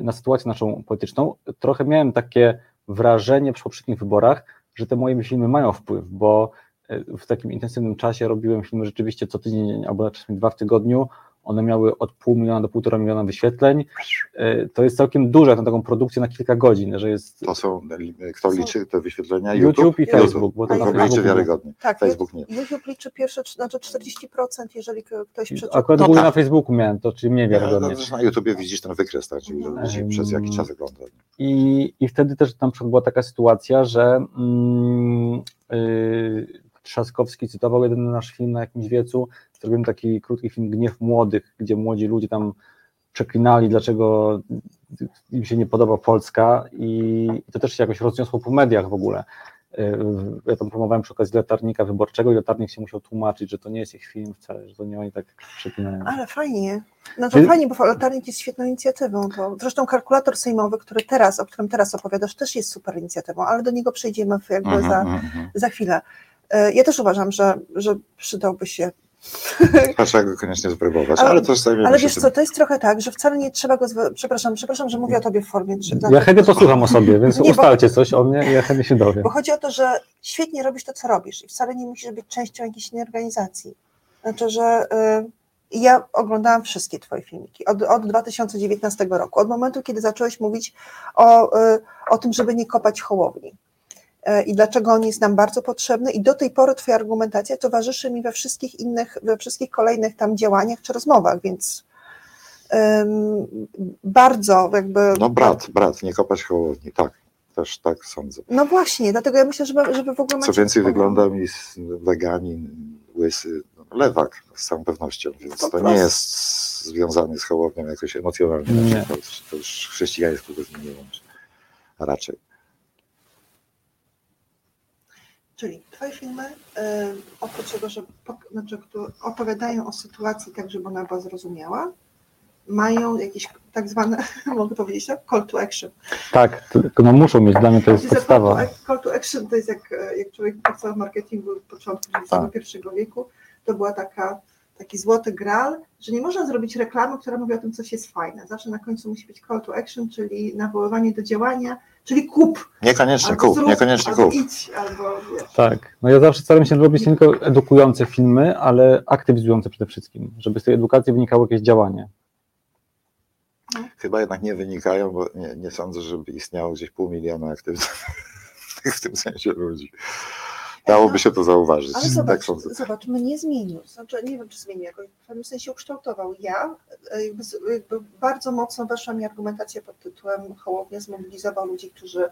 na sytuację naszą polityczną. Trochę miałem takie wrażenie przy poprzednich wyborach, że te moje filmy mają wpływ, bo e, w takim intensywnym czasie robiłem filmy rzeczywiście co tydzień albo czasami dwa w tygodniu. One miały od pół miliona do półtora miliona wyświetleń. E, To jest całkiem dużo na taką produkcję na kilka godzin, że jest To są, kto liczy te wyświetlenia? YouTube i YouTube. Facebook, bo to na liczy wiarygodnie. Tak, Facebook nie. YouTube liczy pierwsze, znaczy 40%, jeżeli ktoś przeczeka. Akurat No tak. na Facebooku miałem to, czyli mniej Nie, no, wiarygodnie. zresztą na YouTubie widzisz ten wykres, tak, czyli Em, przez jakiś czas ogląda. I, I wtedy też przykład była taka sytuacja, że mm, yy, Trzaskowski cytował jeden nasz film na jakimś wiecu. Zrobiłem taki krótki film Gniew Młodych, gdzie młodzi ludzie tam przeklinali, dlaczego im się nie podoba Polska i, to też się jakoś rozniosło po mediach w ogóle. Yy, Ja tam promowałem przy okazji latarnika wyborczego i latarnik się musiał tłumaczyć, że to nie jest ich film wcale, że to nie oni tak przeklinają. Ale fajnie. No to Czy- fajnie, bo latarnik jest świetną inicjatywą. Bo zresztą kalkulator sejmowy, który teraz, o którym teraz opowiadasz, też jest super inicjatywą, ale do niego przejdziemy w- jakby Mhm, za, mhm, mhm. za chwilę. E, Ja też uważam, że, że przydałby się. *laughs* Trzeba go koniecznie spróbować, Ale- ale zajmiemy Ale wiesz co, to jest trochę tak, że wcale nie trzeba go. Przepraszam, przepraszam, że mówię o tobie w formie. Czy, Ja chętnie *laughs* posłucham o sobie, więc Nie, bo- ustalcie coś o mnie i ja chętnie się dowiem. Bo chodzi o to, że świetnie robisz to, co robisz i wcale nie musisz być częścią jakiejś innej organizacji. Znaczy, że y, ja oglądałam wszystkie twoje filmiki od, od 2019 roku, od momentu, kiedy zacząłeś mówić o, y, o tym, żeby nie kopać hołowni i dlaczego on jest nam bardzo potrzebny i do tej pory twoja argumentacja towarzyszy mi we wszystkich innych, we wszystkich kolejnych tam działaniach czy rozmowach, więc ym, bardzo jakby... No brat, brat, nie kopać hołowni, tak, też tak sądzę. No właśnie, dlatego ja myślę, żeby, żeby w ogóle... Co więcej, wygląda mi z- weganin, łysy, no, lewak z całą pewnością, więc to nie jest związany z hołownią jakoś emocjonalnie. Nie. To, już- to już chrześcijaństwo to z nim nie łączy. A raczej. Czyli Twoje filmy, y, oprócz tego, że znaczy, które opowiadają o sytuacji tak, żeby ona była zrozumiała, mają jakieś tak zwane, *laughs* mogę powiedzieć tak, call to action. Tak, tylko no muszą mieć, dla mnie to jest Call to, podstawa. call to action to jest jak, e, jak człowiek pracował w marketingu w początku XXI wieku, to była taka, taki złoty gral, że nie można zrobić reklamy, która mówi o tym, coś jest fajne. Zawsze na końcu musi być call to action, czyli nawoływanie do działania, czyli kup. Niekoniecznie albo kup, zrób, niekoniecznie albo kup. idź, albo wiesz. Tak, no ja zawsze staram się robić nie tylko edukujące filmy, ale aktywizujące przede wszystkim, żeby z tej edukacji wynikało jakieś działanie. Chyba jednak nie wynikają, bo nie, nie sądzę, żeby istniało gdzieś pół miliona aktywnych *laughs* w tym sensie ludzi. Dałoby się to zauważyć. Ale tak zobacz, sądzę. zobacz, mnie zmienił. Znaczy, nie wiem, czy zmienił jakoś, w pewnym sensie ukształtował. Ja e, jakby, jakby bardzo mocno weszła mi argumentacja pod tytułem Hołownia zmobilizował ludzi, którzy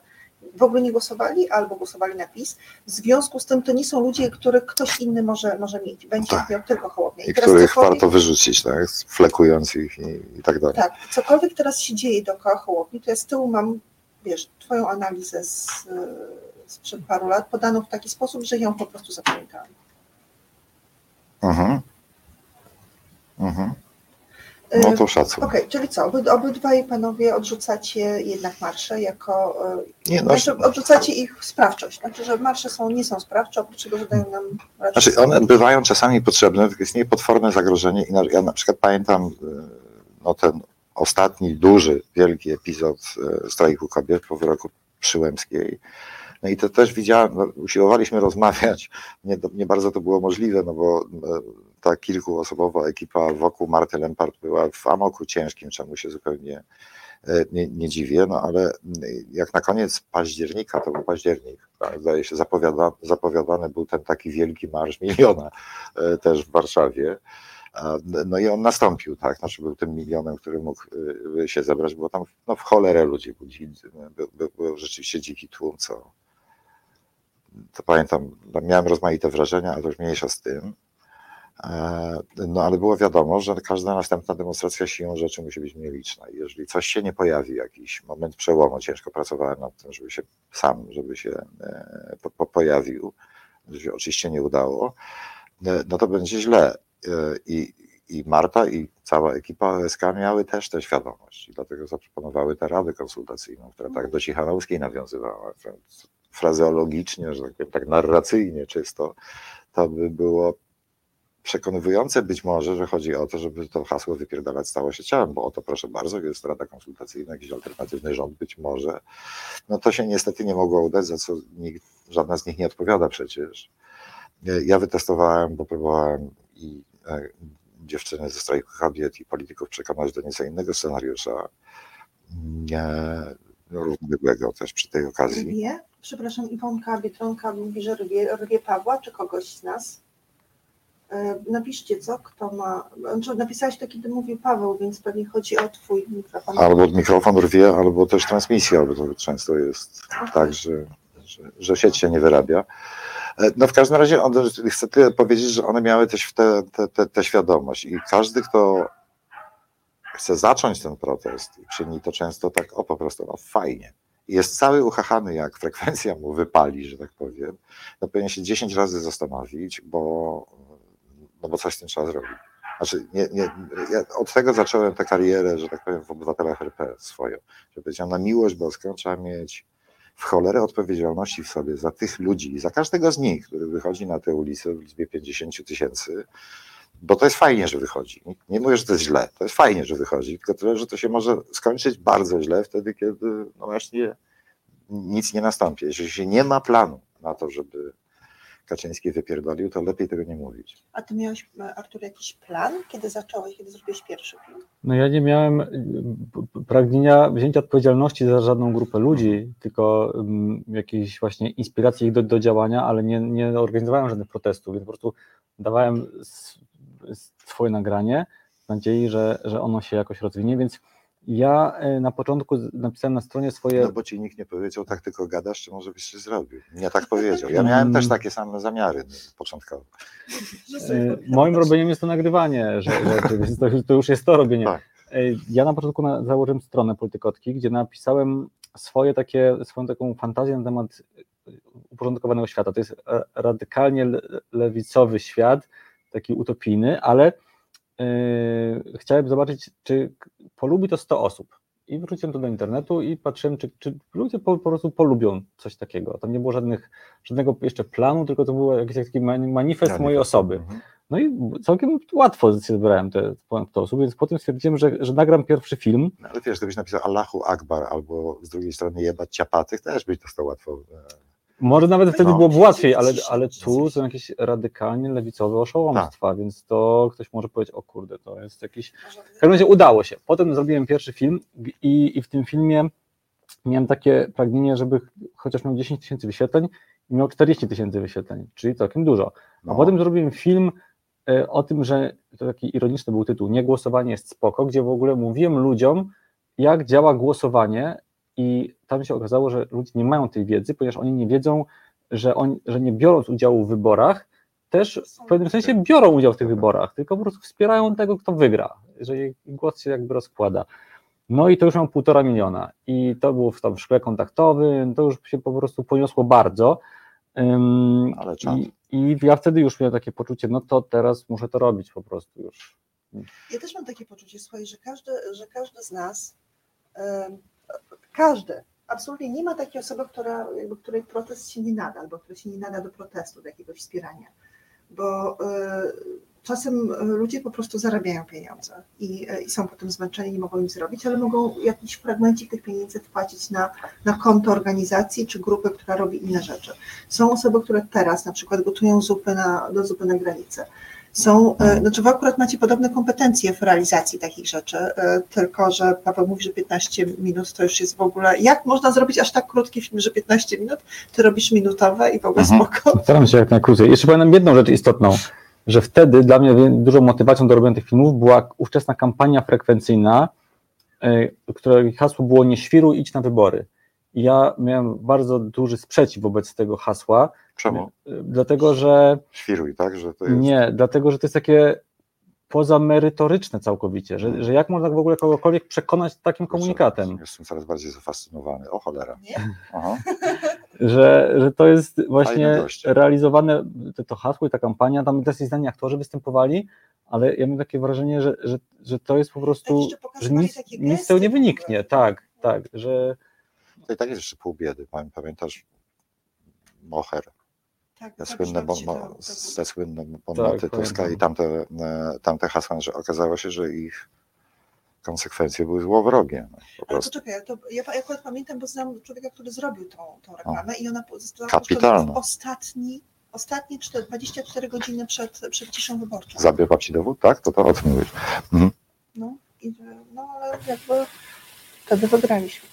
w ogóle nie głosowali albo głosowali na PiS. W związku z tym to nie są ludzie, których ktoś inny może, może mieć. Będzie Tak. miał tylko Hołownia. I których warto wyrzucić, tak? flekując ich i, i tak dalej. Tak, cokolwiek teraz się dzieje dookoła Hołowni, to ja z tyłu mam, wiesz, twoją analizę z, sprzed paru lat, podaną w taki sposób, że ją po prostu zapamiętałam. Mhm. Mhm. No to szacun. Okej, czyli co, obyd- obydwaj panowie odrzucacie jednak marsze jako, e, Nie, no, znaczy odrzucacie ich sprawczość, znaczy, że marsze są, nie są sprawcze, oprócz tego, że dają nam raczej... Znaczy one bywają czasami potrzebne, tylko istnieje potworne zagrożenie i na, ja na przykład pamiętam e, no, ten ostatni duży, wielki epizod strajku kobiet po wyroku Przyłębskiej. No i to też widziałem, no, usiłowaliśmy rozmawiać, nie, nie bardzo to było możliwe, no bo e, ta kilkuosobowa ekipa wokół Marty Lempart była w amoku ciężkim, czemu się zupełnie e, nie, nie dziwię, no ale mm, jak na koniec października, to był październik, tak, zdaje się, zapowiada, zapowiadany był ten taki wielki marsz miliona e, też w Warszawie. No i on nastąpił, tak, znaczy był tym milionem, który mógł się zebrać, było tam no, w cholerę ludzi, był, dzi- był, był, był rzeczywiście dziki tłum, co to pamiętam, no, miałem rozmaite wrażenia, ale już mniejsza z tym. E, No ale było wiadomo, że każda następna demonstracja siłą rzeczy musi być mniej liczna. Jeżeli coś się nie pojawi, jakiś moment przełomu, ciężko pracowałem nad tym, żeby się sam, żeby się e, po, po pojawił, to się oczywiście nie udało, e, no to będzie źle. I, I Marta i cała ekipa OSK miały też tę świadomość i dlatego zaproponowały tę radę konsultacyjną, która tak do Cichanowskiej nawiązywała, frazeologicznie, że tak powiem, tak narracyjnie czysto, to by było przekonywujące być może, że chodzi o to, żeby to hasło wypierdalać stało się ciałem, bo o to proszę bardzo, jest rada konsultacyjna, jakiś alternatywny rząd być może. No to się niestety nie mogło udać, za co nikt, żadna z nich nie odpowiada przecież. Ja wytestowałem, bo próbowałem i e, dziewczyny ze strajku kobiet i polityków przekonać do nieco innego scenariusza, nie, no, równoległego też przy tej okazji. Rwie? Przepraszam, Iwonka Biedronka mówi, że rwie, rwie Pawła, czy kogoś z nas? E, Napiszcie co, kto ma. Znaczy, napisałeś to, kiedy mówił Paweł, więc pewnie chodzi o Twój mikrofon. Albo mikrofon rwie, albo też transmisja, bo to często jest tak, że, że, że sieć się nie wyrabia. E, No w każdym razie on, chcę tyle powiedzieć, że one miały też tę te, te, te świadomość i każdy, kto chce zacząć ten protest, czyni to często tak, o po prostu, no fajnie. Jest cały uchachany, jak frekwencja mu wypali, że tak powiem, no powinien się 10 razy zastanowić, bo, no bo coś z tym trzeba zrobić. Znaczy, nie, nie, ja od tego zacząłem tę karierę, że tak powiem, w obywatelach RP swoją. Że powiedziałem, na miłość boską trzeba mieć w cholerę odpowiedzialności w sobie za tych ludzi, za każdego z nich, który wychodzi na tę ulicę w liczbie 50 tysięcy, bo to jest fajnie, że wychodzi. Nie, mówię, że to jest źle, to jest fajnie, że wychodzi, tylko tyle, że to się może skończyć bardzo źle wtedy, kiedy no właśnie nic nie nastąpi. Jeżeli się nie ma planu na to, żeby Kaczyński wypierdolił, to lepiej tego nie mówić. A Ty miałeś, Artur, jakiś plan, kiedy zacząłeś, kiedy zrobiłeś pierwszy film? No ja nie miałem pragnienia wzięcia odpowiedzialności za żadną grupę ludzi, tylko um, jakiejś właśnie inspiracji ich do, do działania, ale nie, nie organizowałem żadnych protestów, więc po prostu dawałem swoje nagranie w nadziei, że, że ono się jakoś rozwinie, więc ja y, na początku napisałem na stronie swoje No bo ci nikt nie powiedział, tak tylko gadasz, czy może byś coś zrobił. Nie tak powiedział. Ja miałem też takie same zamiary początkowo. Że sobie E. Moim robieniem jest to nagrywanie że, więc to, to już jest to robienie. Tak. E, Ja na początku na, założyłem stronę Politykotki, gdzie napisałem swoje takie, swoją taką fantazję na temat uporządkowanego świata. To jest e, radykalnie le- lewicowy świat, taki utopijny, ale e, chciałem zobaczyć, czy polubi to 100 osób. I wrzuciłem to do internetu i patrzyłem, czy, czy ludzie po, po prostu polubią coś takiego. Tam nie było żadnych, żadnego jeszcze planu, tylko to był jakiś taki mani- manifest mojej osoby. Mhm. No i całkiem łatwo się wybrałem te ponad 100 osób, więc potem stwierdziłem, że, że nagram pierwszy film. No, ale wiesz, gdybyś napisał Allahu Akbar albo z drugiej strony jebać ciapatych, też byś dostał łatwo. Może nawet wtedy No, byłoby łatwiej, ale, ale tu są jakieś radykalnie lewicowe oszołomstwa, więc to ktoś może powiedzieć, o kurde, to jest jakiś... W każdym razie udało się. Potem zrobiłem pierwszy film i, i w tym filmie miałem takie pragnienie, żeby chociaż miał 10 tysięcy wyświetleń i miał 40 tysięcy wyświetleń, czyli całkiem dużo. A No. potem zrobiłem film e, o tym, że to taki ironiczny był tytuł, nie głosowanie jest spoko, gdzie w ogóle mówiłem ludziom, jak działa głosowanie i tam się okazało, że ludzie nie mają tej wiedzy, ponieważ oni nie wiedzą, że, oni, że nie biorąc udziału w wyborach, też w pewnym sensie biorą udział w tych wyborach, tylko po prostu wspierają tego, kto wygra, że ich głos się jakby rozkłada. No i to już mam półtora miliona i to było w, tam w szkole kontaktowym, to już się po prostu poniosło bardzo. Ym, Ale czad. i, I ja wtedy już miałem takie poczucie, no to teraz muszę to robić po prostu już. Ja też mam takie poczucie, słuchaj, że każdy, że każdy z nas, każdy, absolutnie nie ma takiej osoby, która, jakby, której protest się nie nada, albo który się nie nada do protestu, do jakiegoś wspierania. Bo e, czasem e, ludzie po prostu zarabiają pieniądze i, e, i są potem zmęczeni, nie mogą nic zrobić, ale mogą jakiś fragmencik tych pieniędzy wpłacić na, na konto organizacji czy grupy, która robi inne rzeczy. Są osoby, które teraz na przykład gotują zupy na, do zupy na granicę. Są, e, znaczy wy akurat macie podobne kompetencje w realizacji takich rzeczy, e, tylko że Paweł mówi, że 15 minut to już jest w ogóle, jak można zrobić aż tak krótki film, że 15 minut, ty robisz minutowe i w ogóle Mhm. spoko. Staram się jak najkrócej. Jeszcze pamiętam jedną rzecz istotną, że wtedy dla mnie dużą motywacją do robienia tych filmów była ówczesna kampania frekwencyjna, y, której hasło było nie świruj, idź na wybory. Ja miałem bardzo duży sprzeciw wobec tego hasła, Czemu? dlatego że Świruj, tak? Że to jest... nie, dlatego że to jest takie pozamerytoryczne całkowicie, że, że jak można w ogóle kogokolwiek przekonać takim komunikatem, Jestem coraz bardziej zafascynowany. O cholera. *laughs* Że, że to jest właśnie realizowane, to, to hasło i ta kampania, tam też znani aktorzy występowali, ale ja mam takie wrażenie, że, że, że to jest po prostu, jeszcze że nic, nic z tego nie wyniknie, tak, tak, że To i tak jest jeszcze pół biedy. Pamię- Pamiętasz Moher, Tak, te tak, słynne, bo, te słynne bonmoty Tak, Tuska i tamte, e, tamte hasła, że okazało się, że ich konsekwencje były złowrogie. No, po Ale prostu. poczekaj, to ja pa- akurat pamiętam, bo znam człowieka, który zrobił tą, tą reklamę i ona została Kapitalna. w ostatni, ostatnie 4, 24 godziny przed, przed ciszą wyborczą. Zabie babci dowód, tak? To to o tym mówisz. No, i, no ale jakby wtedy wygraliśmy.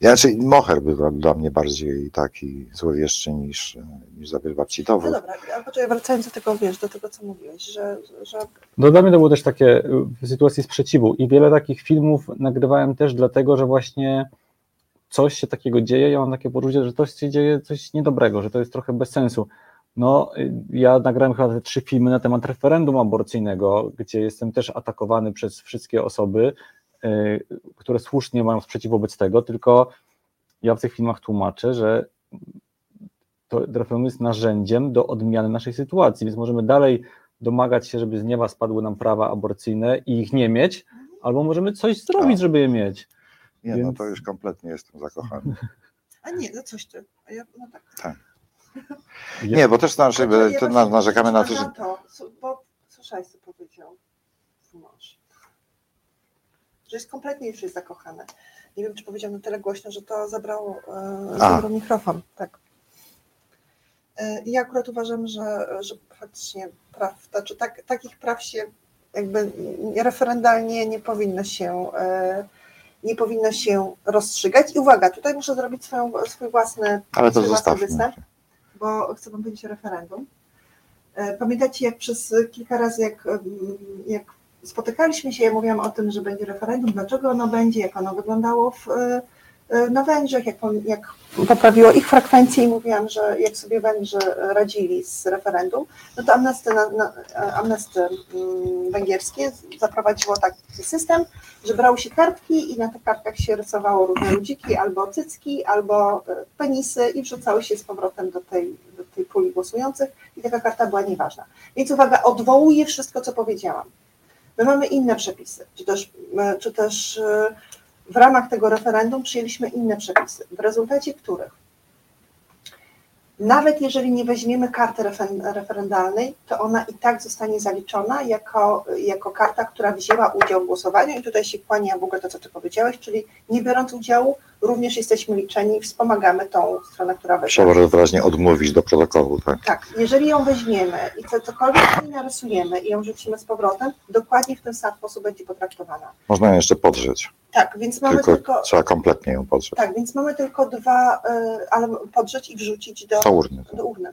Ja, Znaczy, Moher był dla- dla mnie bardziej taki złowieszczy niż, niż Zabie babci No dobra, a poczekaj, wracając do tego, wiesz, do tego, co mówiłeś, że, że No dla mnie to było też takie w sytuacji sprzeciwu. I wiele takich filmów nagrywałem też dlatego, że właśnie coś się takiego dzieje, ja mam takie poczucie, że coś się dzieje coś niedobrego, że to jest trochę bez sensu. No, ja nagrałem chyba te trzy filmy na temat referendum aborcyjnego, gdzie jestem też atakowany przez wszystkie osoby, które słusznie mają sprzeciw wobec tego, tylko ja w tych filmach tłumaczę, że to referendum jest narzędziem do odmiany naszej sytuacji, więc możemy dalej domagać się, żeby z nieba spadły nam prawa aborcyjne i ich nie mieć, albo możemy coś zrobić, żeby je mieć. Nie, no Więc- to już kompletnie jestem zakochany. a nie, no coś ty, a ja, no tak. Nie, bo też znaczy, Ale ja na- narzekamy na to, że bo słyszałeś, co powiedział mąż, że jest kompletnie już jest zakochany. Nie wiem, czy powiedział na tyle głośno, że to zabrało, e, zabrał mikrofon. Tak. E, Ja akurat uważam, że, że faktycznie praw, znaczy tak, takich praw się jakby referendalnie nie powinno się e, nie powinno się rozstrzygać. I uwaga, tutaj muszę zrobić swoją, swój własny ale to zostawmy. bo chcę Wam powiedzieć o referendum. E, Pamiętacie, jak przez kilka razy, jak, mm, jak spotykaliśmy się, ja mówiłam o tym, że będzie referendum, dlaczego ono będzie, jak ono wyglądało w, e, e, na Węgrzech, jak, jak poprawiło ich frekwencję i mówiłam, że jak sobie Węgrzy radzili z referendum, no to Amnesty, na, na, Amnesty mm, węgierskie zaprowadziło taki system, że brało się kartki i na tych kartkach się rysowało różne ludziki, albo cycki, albo e, penisy i wrzucały się z powrotem do tej, do tej puli głosujących i taka karta była nieważna. Więc uwaga, odwołuję wszystko, co powiedziałam. My mamy inne przepisy, czy też, e, czy też e, w ramach tego referendum przyjęliśmy inne przepisy, w rezultacie których nawet jeżeli nie weźmiemy karty referendalnej, to ona i tak zostanie zaliczona jako, jako karta, która wzięła udział w głosowaniu i tutaj się kłania w ogóle to, co Ty powiedziałeś, czyli nie biorąc udziału, również jesteśmy liczeni i wspomagamy tą stronę, która weszła. Trzeba wyraźnie odmówić do protokołu, tak? Tak, jeżeli ją weźmiemy i co, cokolwiek narysujemy i ją rzucimy z powrotem, dokładnie w ten sam sposób będzie potraktowana. Można ją jeszcze podrzeć, Tak, więc mamy tylko, tylko, trzeba kompletnie ją podrzeć. tak, więc mamy tylko dwa, y, ale podrzeć i wrzucić do, Do urny. do urny.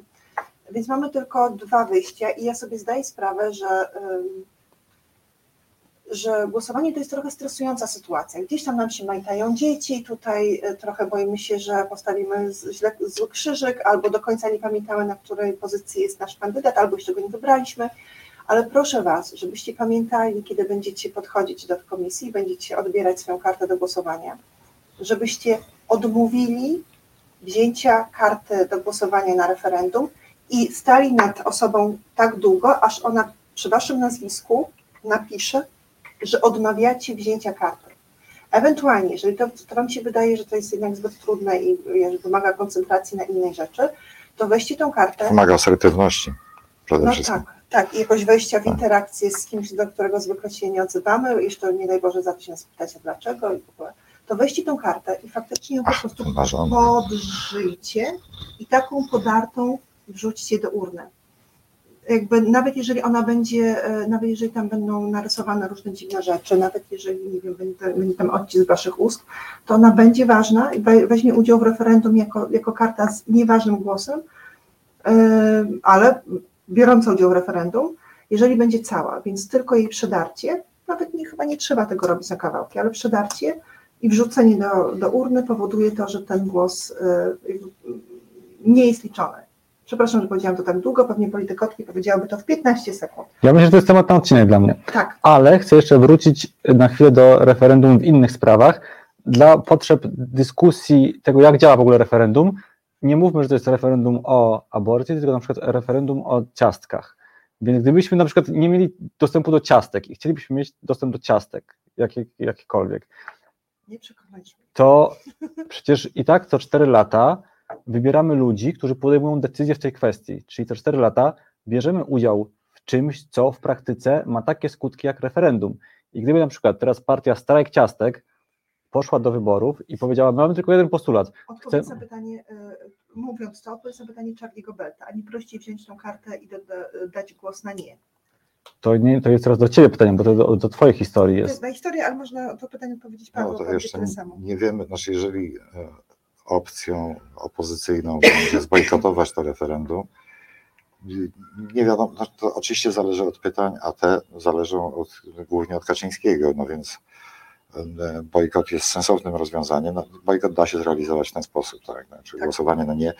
Więc mamy tylko dwa wyjścia i ja sobie zdaję sprawę, że, że głosowanie to jest trochę stresująca sytuacja. Gdzieś tam nam się majtają dzieci, tutaj y, trochę boimy się, że postawimy źle, zły krzyżyk, albo do końca nie pamiętamy, na której pozycji jest nasz kandydat, albo jeszcze go nie wybraliśmy. Ale proszę Was, żebyście pamiętali, kiedy będziecie podchodzić do komisji, będziecie odbierać swoją kartę do głosowania, żebyście odmówili wzięcia karty do głosowania na referendum i stali nad osobą tak długo, aż ona przy waszym nazwisku napisze, że odmawiacie wzięcia karty. Ewentualnie, jeżeli to, to wam się wydaje, że to jest jednak zbyt trudne i wymaga koncentracji na innej rzeczy, to weźcie tą kartę. Wymaga asertywności przede No wszystkim. tak, tak, i jakoś wejścia w Tak. interakcję z kimś, do którego zwykle się nie odzywamy, jeszcze nie daj Boże zacznie nas pytać, a dlaczego i w ogóle. To weźcie tą kartę i faktycznie ją po Ach, prostu podrzyjcie i taką podartą wrzućcie do urny. Jakby nawet jeżeli ona będzie, e, nawet jeżeli tam będą narysowane różne dziwne rzeczy, nawet jeżeli, nie wiem, będzie, tam odcisk waszych ust, to ona będzie ważna i we- weźmie udział w referendum jako, jako karta z nieważnym głosem, e, ale biorąca udział w referendum, jeżeli będzie cała, więc tylko jej przedarcie, nawet nie, chyba nie trzeba tego robić na kawałki, ale przedarcie i wrzucenie do, do urny powoduje to, że ten głos y, nie jest liczony. Przepraszam, że powiedziałam to tak długo, pewnie politykotki powiedziałyby to w 15 sekund. Ja myślę, że to jest temat na odcinek dla mnie. Tak, Ale chcę jeszcze wrócić na chwilę do referendum w innych sprawach. Dla potrzeb dyskusji tego, jak działa w ogóle referendum, nie mówmy, że to jest referendum o aborcji, tylko na przykład referendum o ciastkach. Więc gdybyśmy na przykład nie mieli dostępu do ciastek i chcielibyśmy mieć dostęp do ciastek, jakie, jakiekolwiek, nie przekonaliśmy. to przecież i tak co 4 lata wybieramy ludzi, którzy podejmują decyzje w tej kwestii. Czyli co 4 lata bierzemy udział w czymś, co w praktyce ma takie skutki jak referendum. I gdyby na przykład teraz partia Strajk Ciastek poszła do wyborów i powiedziała, mamy tylko jeden postulat, Odpowiedź Chcę- na pytanie, y, mówiąc to, odpowiedź na pytanie Charlie'ego Belta, a nie prościej wziąć tą kartę i do, do, dać głos na nie. to, nie, to jest teraz do Ciebie pytanie, bo to do, do Twojej historii To jest. jest na historię, ale można to pytanie odpowiedzieć No to no, jeszcze tyle nie, samo. nie wiemy, znaczy jeżeli e, opcją opozycyjną będzie zbojkotować to referendum, nie- wiadomo, no to oczywiście zależy od pytań, a te zależą od, głównie od Kaczyńskiego, no więc bojkot jest sensownym rozwiązaniem. No, bojkot da się zrealizować w ten sposób, tak? Znaczy Tak. głosowanie no nie,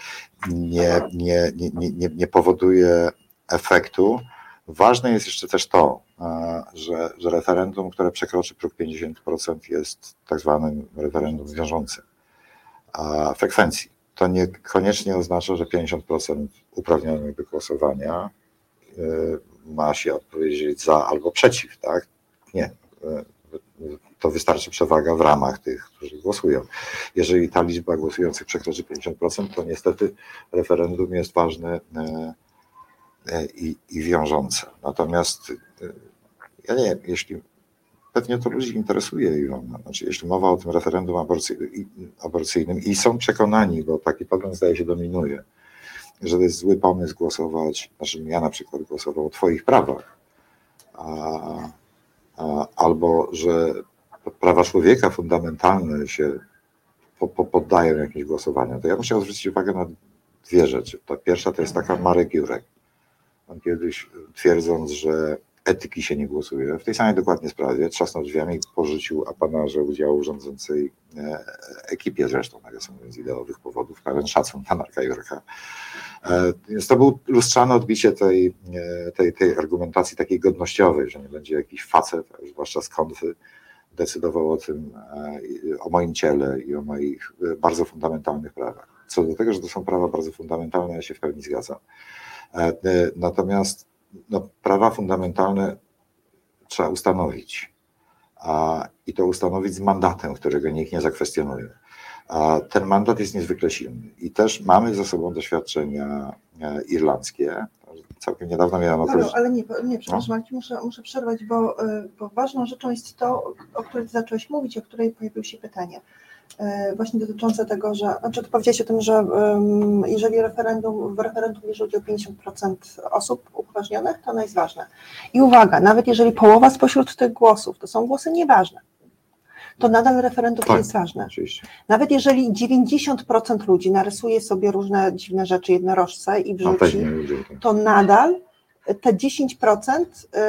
nie, nie, nie, nie, nie, powoduje efektu. Ważne jest jeszcze też to, że, że referendum, które przekroczy próg 50% jest tak zwanym referendum wiążącym. A frekwencji to niekoniecznie oznacza, że 50% uprawnionych do głosowania y, ma się odpowiedzieć za albo przeciw, tak? Nie. Y, To wystarczy przewaga w ramach tych, którzy głosują. Jeżeli ta liczba głosujących przekroczy 50%, to niestety referendum jest ważne y, i, i wiążące. Natomiast ja nie wiem, jeśli pewnie to ludzi interesuje, Iwona. Znaczy, jeśli mowa o tym referendum aborcy- i- aborcyjnym i są przekonani, bo taki pogląd zdaje się dominuje, że to jest zły pomysł głosować, znaczy ja na przykład głosował o Twoich prawach, a, a, albo że prawa człowieka fundamentalne się po, po, poddają jakimś głosowaniom, to ja bym chciał zwrócić uwagę na dwie rzeczy. Ta pierwsza to jest taka Marek Jurek. On kiedyś twierdząc, że etyki się nie głosuje, w tej samej dokładnie sprawie trzasnął drzwiami i porzucił apanarze udziału rządzącej e, ekipie zresztą, nawiasem z ideowych powodów, pełen szacun dla Marka Jurka. E, Więc to był lustrzane odbicie tej, e, tej, tej argumentacji takiej godnościowej, że nie będzie jakiś facet, zwłaszcza z konfy, decydował o tym, o moim ciele i o moich bardzo fundamentalnych prawach. Co do tego, że to są prawa bardzo fundamentalne, ja się w pełni zgadzam. Natomiast no, prawa fundamentalne trzeba ustanowić. A, I to ustanowić z mandatem, którego nikt nie zakwestionuje. A ten mandat jest niezwykle silny. I też mamy za sobą doświadczenia e, irlandzkie. Całkiem niedawno miałem Paweł, okazję. ale nie, nie przepraszam, ci muszę, muszę przerwać, bo, y, bo ważną rzeczą jest to, o której zacząłeś mówić, o której pojawiło się pytanie. Y, Właśnie dotyczące tego, że, znaczy ty powiedziałeś o tym, że jeżeli referendum, w referendum bierze udział 50% osób uprawnionych, to ono jest ważne. I uwaga, nawet jeżeli połowa spośród tych głosów to są głosy nieważne, to nadal referendum Tak. jest ważne. Oczywiście. Nawet jeżeli 90% ludzi narysuje sobie różne dziwne rzeczy jednorożce i No, wrzuci, tak. to nadal te 10%,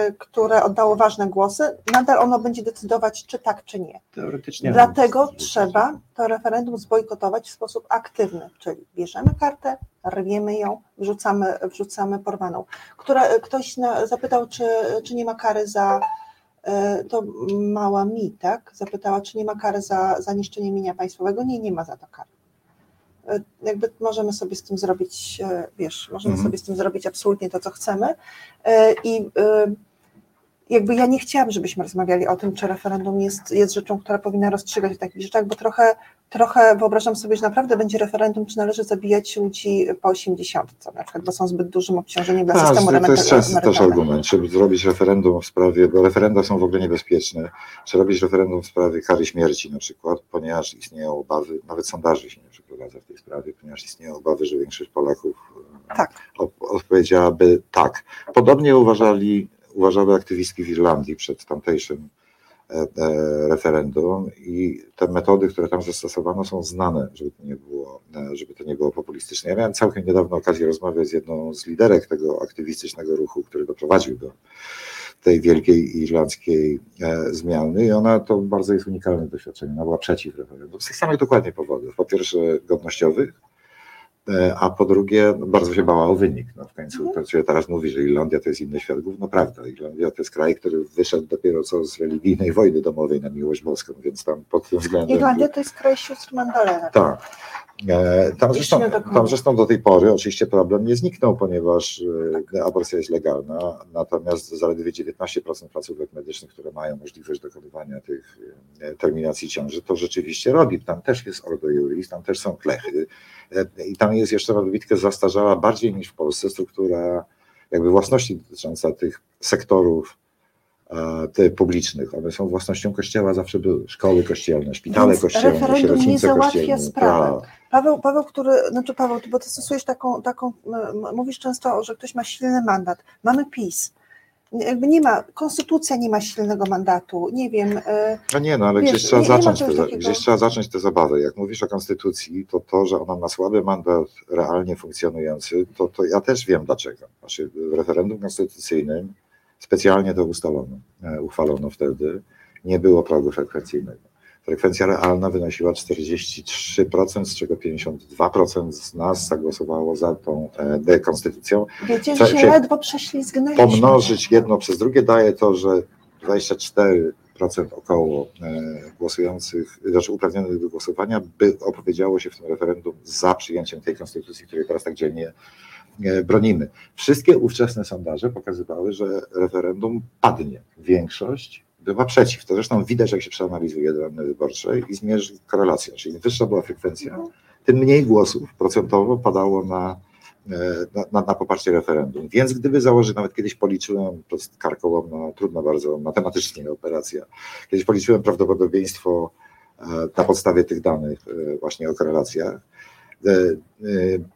y, które oddało ważne głosy, nadal ono będzie decydować, czy tak, czy nie. Teoretycznie. Dlatego trzeba to referendum zbojkotować w sposób aktywny, czyli bierzemy kartę, rwiemy ją, wrzucamy, wrzucamy porwaną. Która, ktoś na, zapytał, czy, czy nie ma kary za, y, to mała mi, tak? Zapytała, czy nie ma kary za, za niszczenie mienia państwowego. Nie, nie ma za to kary. Y, Jakby możemy sobie z tym zrobić, y, wiesz, możemy Mhm. sobie z tym zrobić absolutnie to, co chcemy. Y, I jakby ja nie chciałam, żebyśmy rozmawiali o tym, czy referendum jest, jest rzeczą, która powinna rozstrzygać w takich rzeczach, bo trochę, trochę wyobrażam sobie, że naprawdę będzie referendum, czy należy zabijać ludzi po 80, na przykład, bo są zbyt dużym obciążeniem dla Tak, systemu to, to jest częsty też argument, żeby zrobić referendum w sprawie, bo referenda są w ogóle niebezpieczne, czy robić referendum w sprawie kary śmierci na przykład, ponieważ istnieją obawy, nawet sondaży się nie przeprowadza w tej sprawie, ponieważ istnieją obawy, że większość Polaków e, Tak. odpowiedziałaby tak. Podobnie uważali, uważały aktywistki w Irlandii przed tamtejszym e, e, referendum i te metody, które tam zastosowano są znane, żeby to nie było, e, żeby to nie było populistyczne. Ja miałem całkiem niedawno okazję rozmawiać z jedną z liderek tego aktywistycznego ruchu, który doprowadził do tej wielkiej irlandzkiej zmiany i ona to bardzo jest unikalne doświadczenie. Ona była przeciw referendum z tych samych dokładnie powodów. Po pierwsze godnościowych, a po drugie bardzo się bała o wynik. No w końcu to się teraz mówi, że Irlandia to jest inny świat, gówno prawda. Irlandia to jest kraj, który wyszedł dopiero co z religijnej wojny domowej na miłość boską, więc tam pod tym względem... Irlandia to jest kraj sióstr Mandalena. Tak. E, Tam zresztą, tam zresztą do tej pory oczywiście problem nie zniknął, ponieważ e, aborcja jest legalna, natomiast zaledwie 19% placówek medycznych, które mają możliwość dokonywania tych e, terminacji ciąży, to rzeczywiście robi. Tam też jest ordo juris, tam też są klechy i tam jest jeszcze na dobitkę zastarzała bardziej niż w Polsce struktura jakby własności dotycząca tych sektorów te publicznych. One są własnością kościoła, zawsze były. Szkoły kościelne, szpitale Więc kościelne, referendum nie załatwia sprawy. tak. Paweł, Paweł, który, znaczy Paweł, bo ty stosujesz taką, taką, mówisz często, że ktoś ma silny mandat. Mamy PiS. Jakby nie ma, konstytucja nie ma silnego mandatu, nie wiem, e, No nie, no ale Wiesz, gdzieś trzeba, nie- nie zacząć czegoś te, gdzieś trzeba zacząć te zabawy. Jak mówisz o konstytucji, to to, że ona ma słaby mandat realnie funkcjonujący, to, to ja też wiem dlaczego. Znaczy w referendum konstytucyjnym specjalnie to ustalono, e, uchwalono wtedy, nie było progu frekwencyjnego. Frekwencja realna wynosiła 43%, z czego 52% z nas zagłosowało za tą e, dekonstytucją. wiecie, że się ledwo prześlizgnęliśmy. pomnożyć jedno przez drugie daje to, że 24% około e, głosujących, znaczy uprawnionych do głosowania, by opowiedziało się w tym referendum za przyjęciem tej konstytucji, której teraz tak dzielnie bronimy. Wszystkie ówczesne sondaże pokazywały, że referendum padnie. Większość była przeciw. To zresztą widać, jak się przeanalizuje dane wyborcze i zmierzy korelacja. Czyli im wyższa była frekwencja, tym mniej głosów procentowo padało na e, na, na, poparcie referendum. Więc gdyby założyć, nawet kiedyś policzyłem, to jest karkołomna, trudna bardzo matematycznie operacja, kiedyś policzyłem prawdopodobieństwo e, na podstawie tych danych e, właśnie o korelacjach, e, e,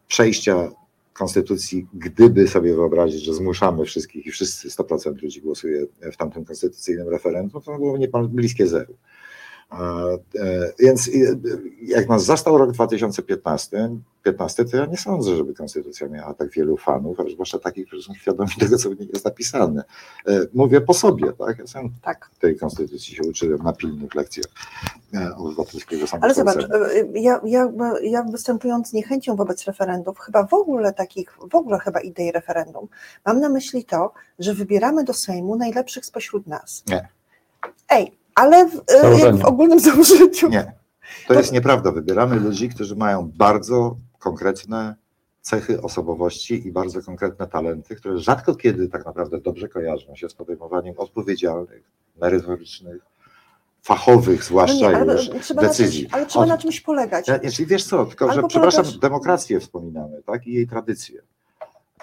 przejścia konstytucji, gdyby sobie wyobrazić, że zmuszamy wszystkich i wszyscy 100% ludzi głosuje w tamtym konstytucyjnym referendum, to było niemal bliskie zeru. E, Więc jak nas zastał rok 2015, 15, to ja nie sądzę, żeby konstytucja miała tak wielu fanów, a zwłaszcza takich, którzy są świadomi tego, co w niej jest napisane. E, Mówię po sobie, tak? Ja sam Tak. tej konstytucji się uczyłem na pilnych lekcjach e, obywatelskiego Ale zobacz, ja, ja, ja występując z niechęcią wobec referendów, chyba w ogóle takich, w ogóle chyba idei referendum, mam na myśli to, że wybieramy do Sejmu najlepszych spośród nas. Nie. Ej, ale w, e, w ogólnym *laughs* założeniu. Nie, to jest nieprawda. Wybieramy ludzi, którzy mają bardzo konkretne cechy osobowości i bardzo konkretne talenty, które rzadko kiedy tak naprawdę dobrze kojarzą się z podejmowaniem odpowiedzialnych, merytorycznych, fachowych No zwłaszcza nie, ale już trzeba na decyzji. czymś, ale trzeba O- na czymś polegać. Ja, jeśli wiesz co, tylko że Albo przepraszam, polegasz- demokrację wspominamy, tak? I jej tradycję.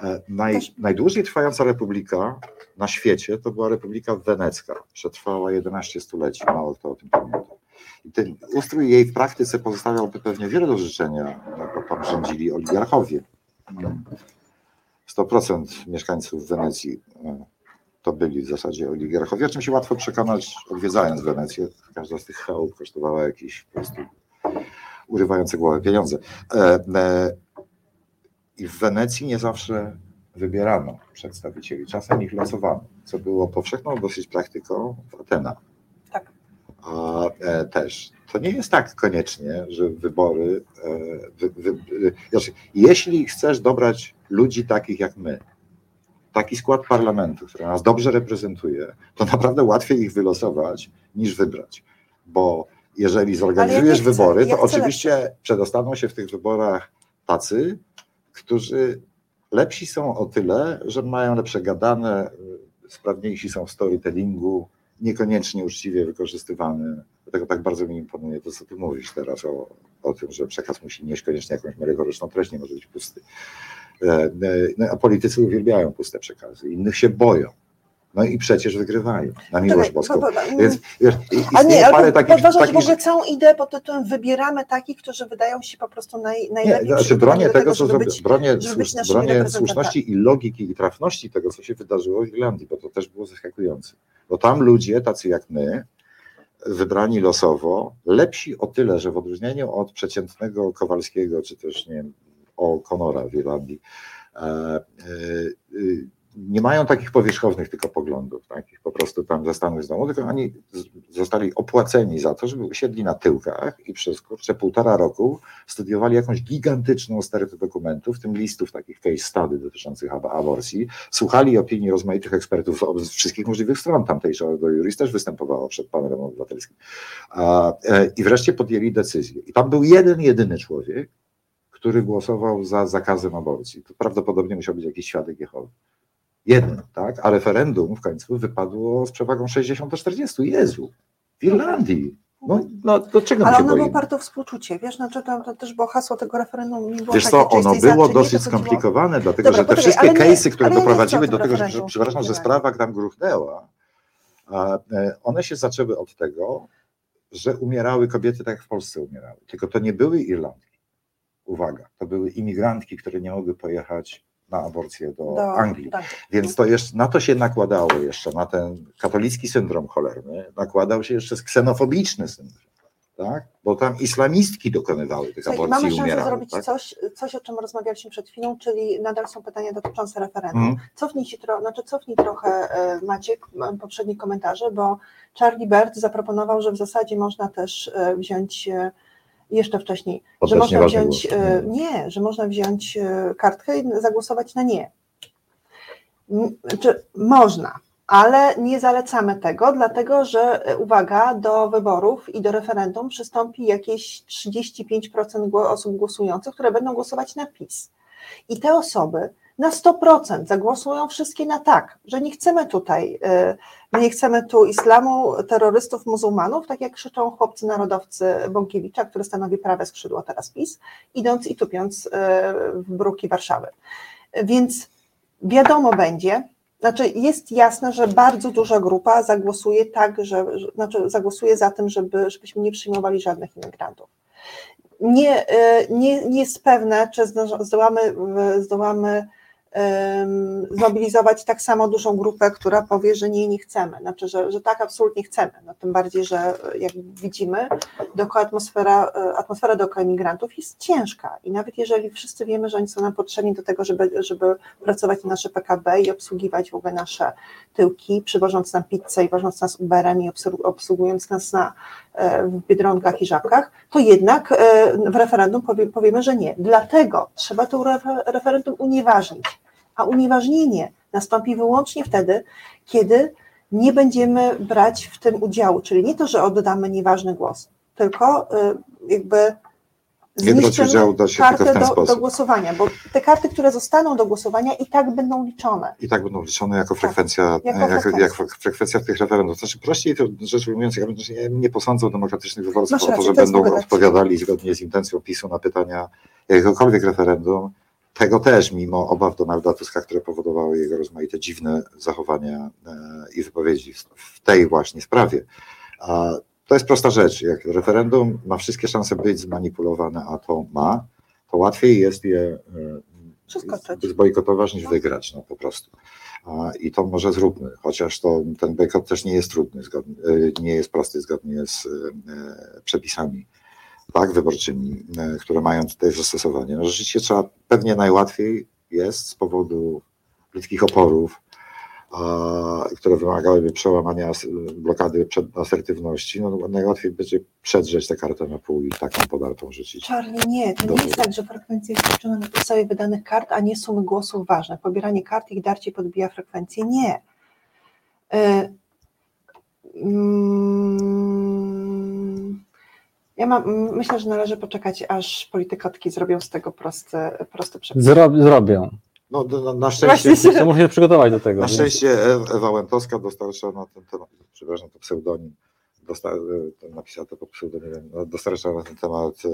E, Naj, najdłużej trwająca republika na świecie to była Republika Wenecka. Przetrwała 11 stuleci, mało kto o tym pamięta. I ten ustrój jej w praktyce pozostawiałby pewnie wiele do życzenia, no, bo tam rządzili oligarchowie. Mm. 100% mieszkańców Wenecji e, to byli w zasadzie oligarchowie, o czym się łatwo przekonać odwiedzając Wenecję. Każda z tych chałup kosztowała jakieś po prostu urywające głowę pieniądze. E, e, I w Wenecji nie zawsze wybierano przedstawicieli, czasem ich losowano, co było powszechną dosyć praktyką w Atenach. Tak. A e, też to nie jest tak koniecznie, że wybory. E, wy, wy, wy, znaczy, jeśli chcesz dobrać ludzi takich jak my, taki skład parlamentu, który nas dobrze reprezentuje, to naprawdę łatwiej ich wylosować niż wybrać. Bo jeżeli zorganizujesz ja chcę, wybory, ja to oczywiście przedostaną się w tych wyborach tacy, którzy lepsi są o tyle, że mają lepsze gadane, y, sprawniejsi są w storytellingu, niekoniecznie uczciwie wykorzystywany. Dlatego tak bardzo mi imponuje to, co ty mówisz teraz o, o tym, że przekaz musi nieść koniecznie jakąś merytoryczną treść, nie może być pusty. E, e, No, a politycy uwielbiają puste przekazy, innych się boją. No i przecież wygrywają, na miłość Czekaj, boską. bo- bo- bo- Więc wiesz, A nie, ale takich, podważasz w takich ogóle całą ideę pod tytułem wybieramy takich, którzy wydają się po prostu naj, Nie, najlepiej znaczy przygotowani bronię do tego, co żeby zrobi, być bronię, słusz, bronię słuszności i logiki i trafności tego, co się wydarzyło w Irlandii, bo to też było zaskakujące. Bo tam ludzie, tacy jak my, wybrani losowo, lepsi o tyle, że w odróżnieniu od przeciętnego Kowalskiego, czy też nie wiem, o Konora w Irlandii, e, e, e, nie mają takich powierzchownych tylko poglądów, takich po prostu tam ze z domu, tylko oni zostali opłaceni za to, żeby usiedli na tyłkach i przez kurczę półtora roku studiowali jakąś gigantyczną stertę dokumentów, w tym listów takich case study dotyczących ab- aborcji, słuchali opinii rozmaitych ekspertów z wszystkich możliwych stron tamtejszego Juris też występowało przed panelem obywatelskim. E, I wreszcie podjęli decyzję. I tam był jeden, jedyny człowiek, który głosował za zakazem aborcji. To prawdopodobnie musiał być jakiś świadek Jehowy. Jeden, tak? A referendum w końcu wypadło z przewagą 60 do 40. Jezu, w Irlandii. No, no do czego Ale ono było boimy? oparte o współczucie, wiesz, znaczy to, to też było hasło tego referendum. Nie było Wiesz takie, co, ono było dosyć skomplikowane, dlatego Dobra, że te poczekaj, wszystkie case'y, które doprowadziły do tego, że, przepraszam, że sprawa tam gruchnęła, e, one się zaczęły od tego, że umierały kobiety tak jak w Polsce umierały. Tylko to nie były Irlandki. Uwaga, to były imigrantki, które nie mogły pojechać na aborcję do, do Anglii. tak. Więc to jeszcze, na to się nakładało jeszcze, na ten katolicki syndrom cholerny, nakładał się jeszcze ksenofobiczny syndrom, tak? Bo tam islamistki dokonywały tych Słuchaj, aborcji mamy szansę umierały. zrobić tak? coś, coś, o czym rozmawialiśmy przed chwilą, czyli nadal są pytania dotyczące referendum. Mhm. Cofnij, się tro, znaczy cofnij trochę e, Maciek poprzednie komentarze, bo Charlie Bird zaproponował, że w zasadzie można też e, wziąć e, jeszcze wcześniej, że można wziąć, głos. e, nie, że można wziąć e, kartkę i zagłosować na nie. Czy można, ale nie zalecamy tego, dlatego że e, uwaga, do wyborów i do referendum przystąpi jakieś 35% gło- osób głosujących, które będą głosować na PiS. I te osoby na 100% zagłosują wszystkie na tak, że nie chcemy tutaj, my nie chcemy tu islamu, terrorystów, muzułmanów, tak jak krzyczą chłopcy narodowcy Bąkiewicza, który stanowi prawe skrzydło teraz PiS, idąc i tupiąc e, w bruki Warszawy. Więc wiadomo będzie, znaczy jest jasne, że bardzo duża grupa zagłosuje tak, że, znaczy zagłosuje za tym, żeby, żebyśmy nie przyjmowali żadnych imigrantów. Nie, e, nie, nie jest pewne, czy zdo- zdołamy, zdołamy zmobilizować tak samo dużą grupę, która powie, że nie, nie chcemy, znaczy, że, że tak absolutnie chcemy, no, tym bardziej, że e, jak widzimy, dookoła atmosfera, e, atmosfera dookoła imigrantów jest ciężka. I nawet jeżeli wszyscy wiemy, że oni są nam potrzebni do tego, żeby, żeby pracować na nasze PKB i obsługiwać w ogóle nasze tyłki, przywożąc nam pizzę i wożąc nas Uberem i obsłu- obsługując nas na, w Biedronkach i Żabkach, to jednak e, w referendum powie, powiemy, że nie. Dlatego trzeba to refer- referendum unieważnić, a unieważnienie nastąpi wyłącznie wtedy, kiedy nie będziemy brać w tym udziału, czyli nie to, że oddamy nieważny głos, tylko e, jakby Zniszczymy udziału da się tylko w ten do, do głosowania, bo te karty, które zostaną do głosowania i tak będą liczone. I tak będą liczone jako frekwencja, jako jak, frekwencja. jak frekwencja w tych referendów. Znaczy prościej to rzecz ujmując, ja nie posądzał demokratycznych wyborców Masz o to, że to będą ogóle- odpowiadali zgodnie z intencją PiSu na pytania jakiegokolwiek referendum. Tego też, mimo obaw Donalda Tuska, które powodowały jego rozmaite dziwne zachowania e, i wypowiedzi w, w tej właśnie sprawie. A to jest prosta rzecz. Jak referendum ma wszystkie szanse być zmanipulowane, a to ma, to łatwiej jest je e, zbojkotować niż wygrać, no po prostu. I to może zróbmy, chociaż to, ten bojkot też nie jest trudny, zgodnie, e, nie jest prosty zgodnie z e, przepisami tak, wyborczymi, które mają tutaj zastosowanie. No rzeczywiście trzeba, pewnie najłatwiej jest z powodu ludzkich oporów, które wymagałyby przełamania as- blokady przed asertywności, no najłatwiej będzie przedrzeć tę kartę na pół i taką podartą rzucić. Czarnie nie, to nie jest tak, że frekwencja jest liczona na podstawie wydanych kart, a nie sumy głosów ważne. Pobieranie kart i ich darcie podbija frekwencję. Nie. Y, mm, Ja mam, myślę, że należy poczekać, aż politykotki zrobią z tego prosty, prosty przepis. Zrob, zrobią. No, na, na szczęście, Właśnie się- muszę się przygotować do tego. na szczęście Ew- Ewa Łętowska dostarcza na ten temat, przepraszam, to pseudonim, dosta, e, napisała to pod pseudonimem, no, dostarcza na ten temat e,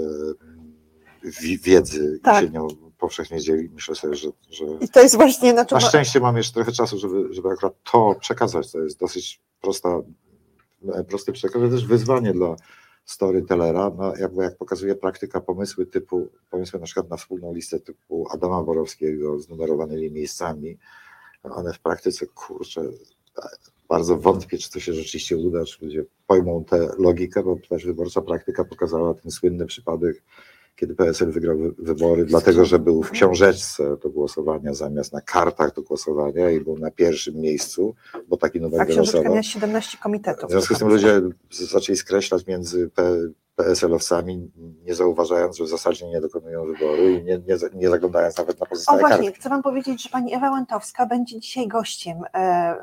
wi- wiedzy Tak. i się nią powszechnie dzieli. Myślę sobie, że, że I to jest właśnie, znaczy, na szczęście mam jeszcze trochę czasu, żeby, żeby akurat to przekazać. To jest dosyć prosta, e, prosty przekaz, ale też wyzwanie dla storytellera, no, jakby jak pokazuje praktyka, pomysły typu, pomysły na przykład na wspólną listę typu Adama Borowskiego z numerowanymi miejscami, one w praktyce, kurczę, bardzo wątpię, czy to się rzeczywiście uda, czy ludzie pojmą tę logikę, bo też wyborcza praktyka pokazała ten słynny przypadek kiedy PSL wygrał wy- wybory, dlatego że był w książeczce do głosowania zamiast na kartach do głosowania i był na pierwszym miejscu, bo taki numer A wylosował. miała 17 komitetów. W związku z tym ludzie zaczęli skreślać między P- PSL-owcami, nie zauważając, że w zasadzie nie dokonują wyboru i nie, nie, nie zaglądając nawet na O pozostałe właśnie, karty. chcę Wam powiedzieć, że Pani Ewa Łętowska będzie dzisiaj gościem e,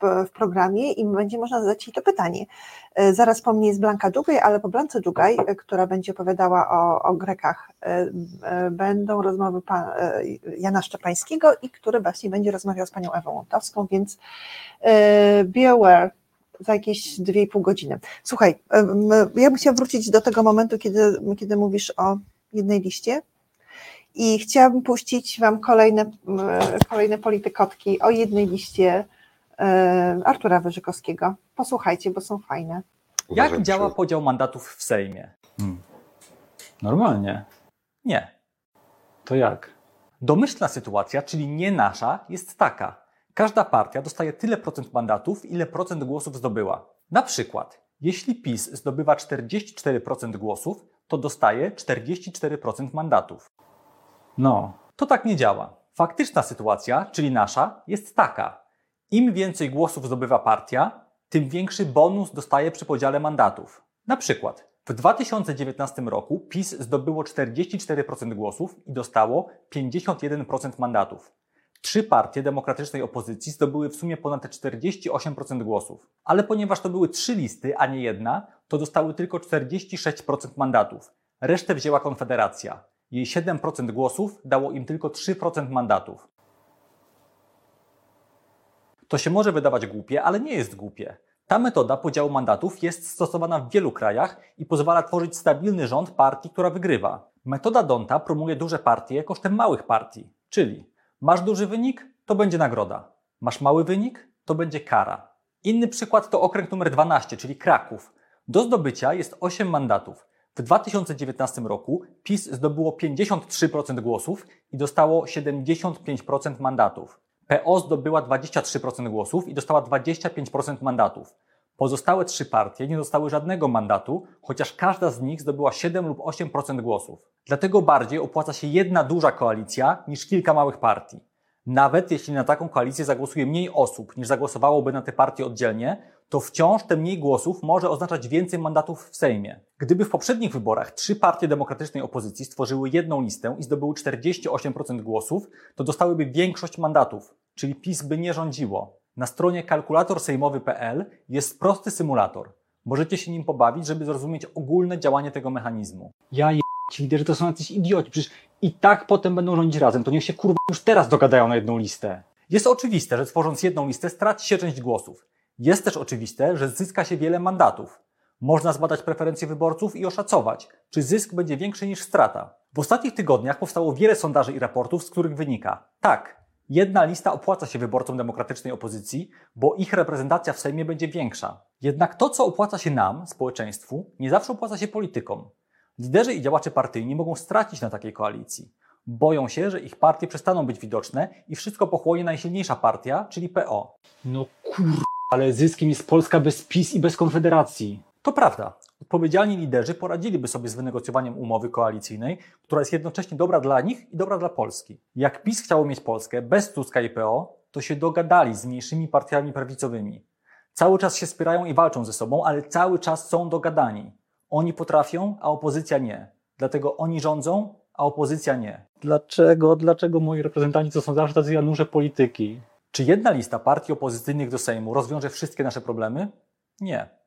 w, w programie i będzie można zadać jej to pytanie. E, Zaraz po mnie jest Blanka Dugaj, ale po Blance Dugaj, e, która będzie opowiadała o, o Grekach, będą rozmowy pan, Jana Szczepańskiego i który właśnie będzie rozmawiał z Panią Ewą Łętowską, więc e, be aware za jakieś dwie i pół godziny. Słuchaj, ja bym chciała wrócić do tego momentu, kiedy, kiedy mówisz o jednej liście, i chciałabym puścić Wam kolejne, kolejne politykotki o jednej liście e, Artura Wyrzykowskiego. Posłuchajcie, bo są fajne. Uważam, Jak działa podział mandatów w Sejmie? Normalnie. Nie. To jak? Domyślna sytuacja, czyli nie nasza, jest taka. Każda partia dostaje tyle procent mandatów, ile procent głosów zdobyła. Na przykład, jeśli PiS zdobywa 44% głosów, to dostaje 44% mandatów. No, To tak nie działa. Faktyczna sytuacja, czyli nasza, jest taka. Im więcej głosów zdobywa partia, tym większy bonus dostaje przy podziale mandatów. Na przykład w 2019 roku PiS zdobyło 44% głosów i dostało 51% mandatów. Trzy partie demokratycznej opozycji zdobyły w sumie ponad 48% głosów. Ale ponieważ to były trzy listy, a nie jedna, to dostały tylko 46% mandatów. Resztę wzięła Konfederacja. Jej 7% głosów dało im tylko 3% mandatów. To się może wydawać głupie, ale nie jest głupie. Ta metoda podziału mandatów jest stosowana w wielu krajach i pozwala tworzyć stabilny rząd partii, która wygrywa. Metoda Donta promuje duże partie kosztem małych partii, czyli masz duży wynik, to będzie nagroda. Masz mały wynik, to będzie kara. Inny przykład to okręg numer 12, czyli Kraków. Do zdobycia jest 8 mandatów. W 2019 roku PiS zdobyło 53% głosów i dostało 75% mandatów. PO zdobyła 23% głosów i dostała 25% mandatów. Pozostałe trzy partie nie dostały żadnego mandatu, chociaż każda z nich zdobyła 7 lub 8% głosów. Dlatego bardziej opłaca się jedna duża koalicja niż kilka małych partii. Nawet jeśli na taką koalicję zagłosuje mniej osób niż zagłosowałoby na te partie oddzielnie, to wciąż te mniej głosów może oznaczać więcej mandatów w Sejmie. Gdyby w poprzednich wyborach trzy partie demokratycznej opozycji stworzyły jedną listę i zdobyły 48% głosów, to dostałyby większość mandatów, czyli PiS by nie rządziło. Na stronie kalkulatorsejmowy.pl jest prosty symulator. Możecie się nim pobawić, żeby zrozumieć ogólne działanie tego mechanizmu. Ja je... ci liderzy to są jacyś idioci, przecież i tak potem będą rządzić razem, to niech się kurwa już teraz dogadają na jedną listę. Jest oczywiste, że tworząc jedną listę straci się część głosów. Jest też oczywiste, że zyska się wiele mandatów. Można zbadać preferencje wyborców i oszacować, czy zysk będzie większy niż strata. W ostatnich tygodniach powstało wiele sondaży i raportów, z których wynika: tak, jedna lista opłaca się wyborcom demokratycznej opozycji, bo ich reprezentacja w Sejmie będzie większa. Jednak to, co opłaca się nam, społeczeństwu, nie zawsze opłaca się politykom. Liderzy i działacze partyjni mogą stracić na takiej koalicji. Boją się, że ich partie przestaną być widoczne i wszystko pochłonie najsilniejsza partia, czyli PO. No kurwa, ale zyskiem jest Polska bez PiS i bez Konfederacji. To prawda. Odpowiedzialni liderzy poradziliby sobie z wynegocjowaniem umowy koalicyjnej, która jest jednocześnie dobra dla nich i dobra dla Polski. Jak PiS chciało mieć Polskę bez Tuska i PO, to się dogadali z mniejszymi partiami prawicowymi. Cały czas się spierają i walczą ze sobą, ale cały czas są dogadani. Oni potrafią, a opozycja nie. Dlatego oni rządzą, a opozycja nie. Dlaczego, dlaczego moi reprezentanci to są zawsze tacy Janusze polityki? Czy jedna lista partii opozycyjnych do Sejmu rozwiąże wszystkie nasze problemy? Nie.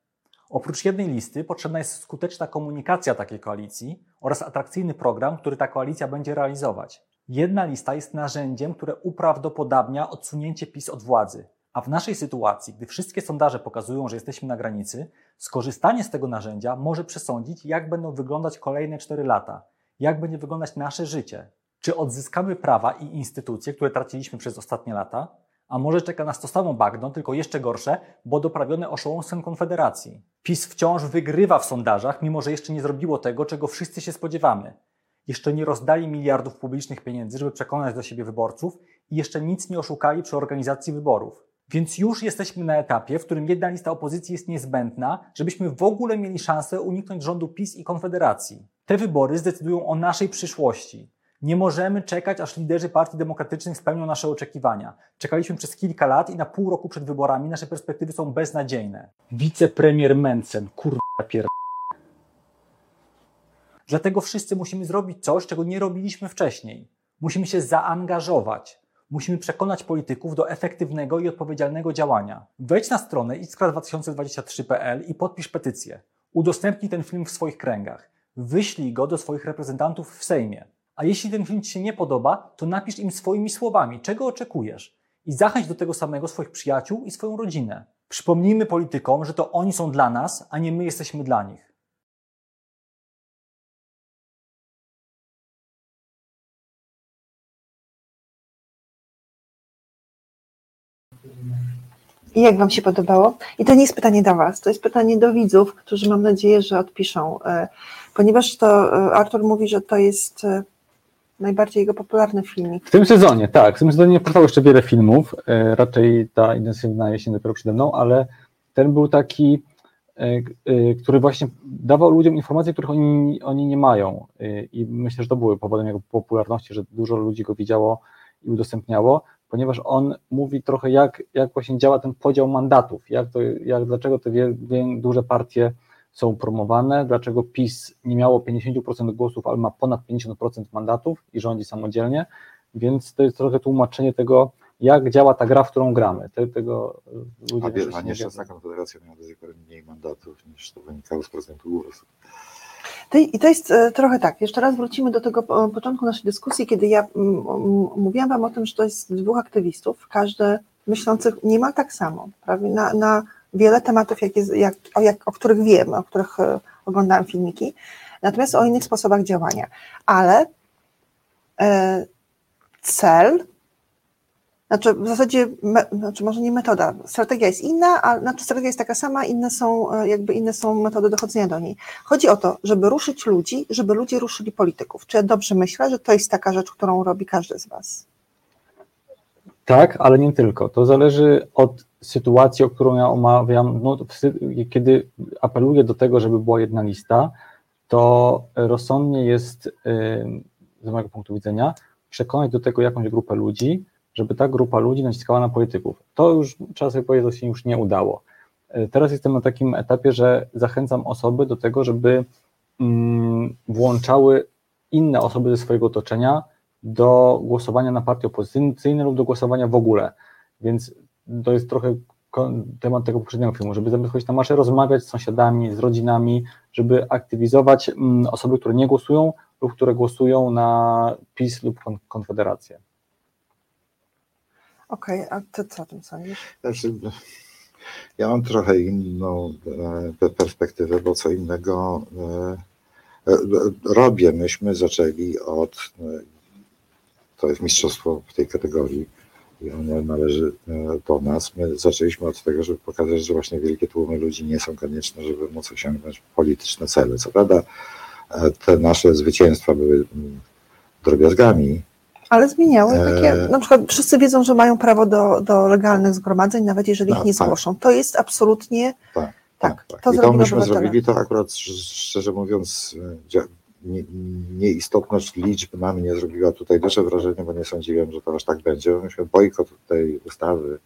Oprócz jednej listy potrzebna jest skuteczna komunikacja takiej koalicji oraz atrakcyjny program, który ta koalicja będzie realizować. Jedna lista jest narzędziem, które uprawdopodobnia odsunięcie PiS od władzy. A w naszej sytuacji, gdy wszystkie sondaże pokazują, że jesteśmy na granicy, skorzystanie z tego narzędzia może przesądzić, jak będą wyglądać kolejne 4 lata, jak będzie wyglądać nasze życie. Czy odzyskamy prawa i instytucje, które traciliśmy przez ostatnie lata? A może czeka nas to samo bagno, tylko jeszcze gorsze, bo doprawione oszołomstwem Konfederacji. PiS wciąż wygrywa w sondażach, mimo że jeszcze nie zrobiło tego, czego wszyscy się spodziewamy. Jeszcze nie rozdali miliardów publicznych pieniędzy, żeby przekonać do siebie wyborców i jeszcze nic nie oszukali przy organizacji wyborów. Więc już jesteśmy na etapie, w którym jedna lista opozycji jest niezbędna, żebyśmy w ogóle mieli szansę uniknąć rządu PiS i Konfederacji. Te wybory zdecydują o naszej przyszłości. Nie możemy czekać, aż liderzy partii demokratycznych spełnią nasze oczekiwania. Czekaliśmy przez kilka lat i na pół roku przed wyborami nasze perspektywy są beznadziejne. Wicepremier Mencen, kurwa pier... Dlatego wszyscy musimy zrobić coś, czego nie robiliśmy wcześniej. Musimy się zaangażować. Musimy przekonać polityków do efektywnego i odpowiedzialnego działania. Wejdź na stronę iskra2023.pl i podpisz petycję. Udostępnij ten film w swoich kręgach. Wyślij go do swoich reprezentantów w Sejmie. A jeśli ten film Ci się nie podoba, to napisz im swoimi słowami, czego oczekujesz. I zachęć do tego samego swoich przyjaciół i swoją rodzinę. Przypomnijmy politykom, że to oni są dla nas, a nie my jesteśmy dla nich. I jak Wam się podobało? I to nie jest pytanie do Was, to jest pytanie do widzów, którzy mam nadzieję, że odpiszą, e, ponieważ to e, Artur mówi, że to jest e, najbardziej jego popularny filmik. W tym sezonie, tak. W tym sezonie powstało jeszcze wiele filmów. e, Raczej ta intensywna jesień dopiero przede mną, ale ten był taki, e, e, który właśnie dawał ludziom informacje, których oni, oni nie mają. I myślę, że to były powodem jego popularności, że dużo ludzi go widziało i udostępniało, ponieważ on mówi trochę, jak, jak właśnie działa ten podział mandatów, jak to, jak, dlaczego te wie, wie, duże partie są promowane, dlaczego PiS nie miało 50% głosów, ale ma ponad 50% mandatów i rządzi samodzielnie, więc to jest trochę tłumaczenie tego, jak działa ta gra, w którą gramy. Te, tego e, ludzie A, wie, oczywiście a nie nieszczęsna wiedzą. Konfederacja miała do tej pory mniej mandatów niż to wynikało z procentu głosów. I to jest e, trochę tak, jeszcze raz wrócimy do tego e, początku naszej dyskusji, kiedy ja mówiłam Wam o tym, że to jest dwóch aktywistów, każdy myślących niemal tak samo, prawie na, na wiele tematów, jak jest, jak, o, jak, o których wiem, o których e, oglądałam filmiki, natomiast o innych sposobach działania. Ale e, cel, znaczy w zasadzie, me, znaczy może nie metoda, strategia jest inna, a znaczy strategia jest taka sama, inne są, e, jakby inne są metody dochodzenia do niej. Chodzi o to, żeby ruszyć ludzi, żeby ludzie ruszyli polityków. Czy ja dobrze myślę, że to jest taka rzecz, którą robi każdy z Was? Tak, ale nie tylko. To zależy od sytuacji, o którą ja omawiam. No, kiedy apeluję do tego, żeby była jedna lista, to rozsądnie jest, ym, z mojego punktu widzenia, przekonać do tego jakąś grupę ludzi, żeby ta grupa ludzi naciskała na polityków. To już trzeba sobie powiedzieć, to się już nie udało. Y, Teraz jestem na takim etapie, że zachęcam osoby do tego, żeby mm, włączały inne osoby ze swojego otoczenia do głosowania na partie opozycyjne lub do głosowania w ogóle. Więc to jest trochę temat tego poprzedniego filmu, żeby zamiast chodzić na marsze, rozmawiać z sąsiadami, z rodzinami, żeby aktywizować mm, osoby, które nie głosują lub które głosują na PiS lub Kon- Konfederację. Okej, a Ty co o tym sądzisz? Znaczy, ja mam trochę inną e, pe- perspektywę, bo co innego e, e, robię. Myśmy zaczęli od, to jest mistrzostwo w tej kategorii i ono należy e, do nas. My zaczęliśmy od tego, żeby pokazać, że właśnie wielkie tłumy ludzi nie są konieczne, żeby móc osiągnąć polityczne cele. Co prawda e, te nasze zwycięstwa były mm, drobiazgami, Ale zmieniały takie, Eee. na przykład wszyscy wiedzą, że mają prawo do, do legalnych zgromadzeń, nawet jeżeli ich No, nie tak. zgłoszą. To jest absolutnie, Tak, tak, tak. to I to myśmy obywatele. zrobili, to akurat sz- szczerze mówiąc, e, nieistotność liczb na mnie zrobiła tutaj duże wrażenie, bo nie sądziłem, że to aż tak będzie. Myśmy bojkot tej ustawy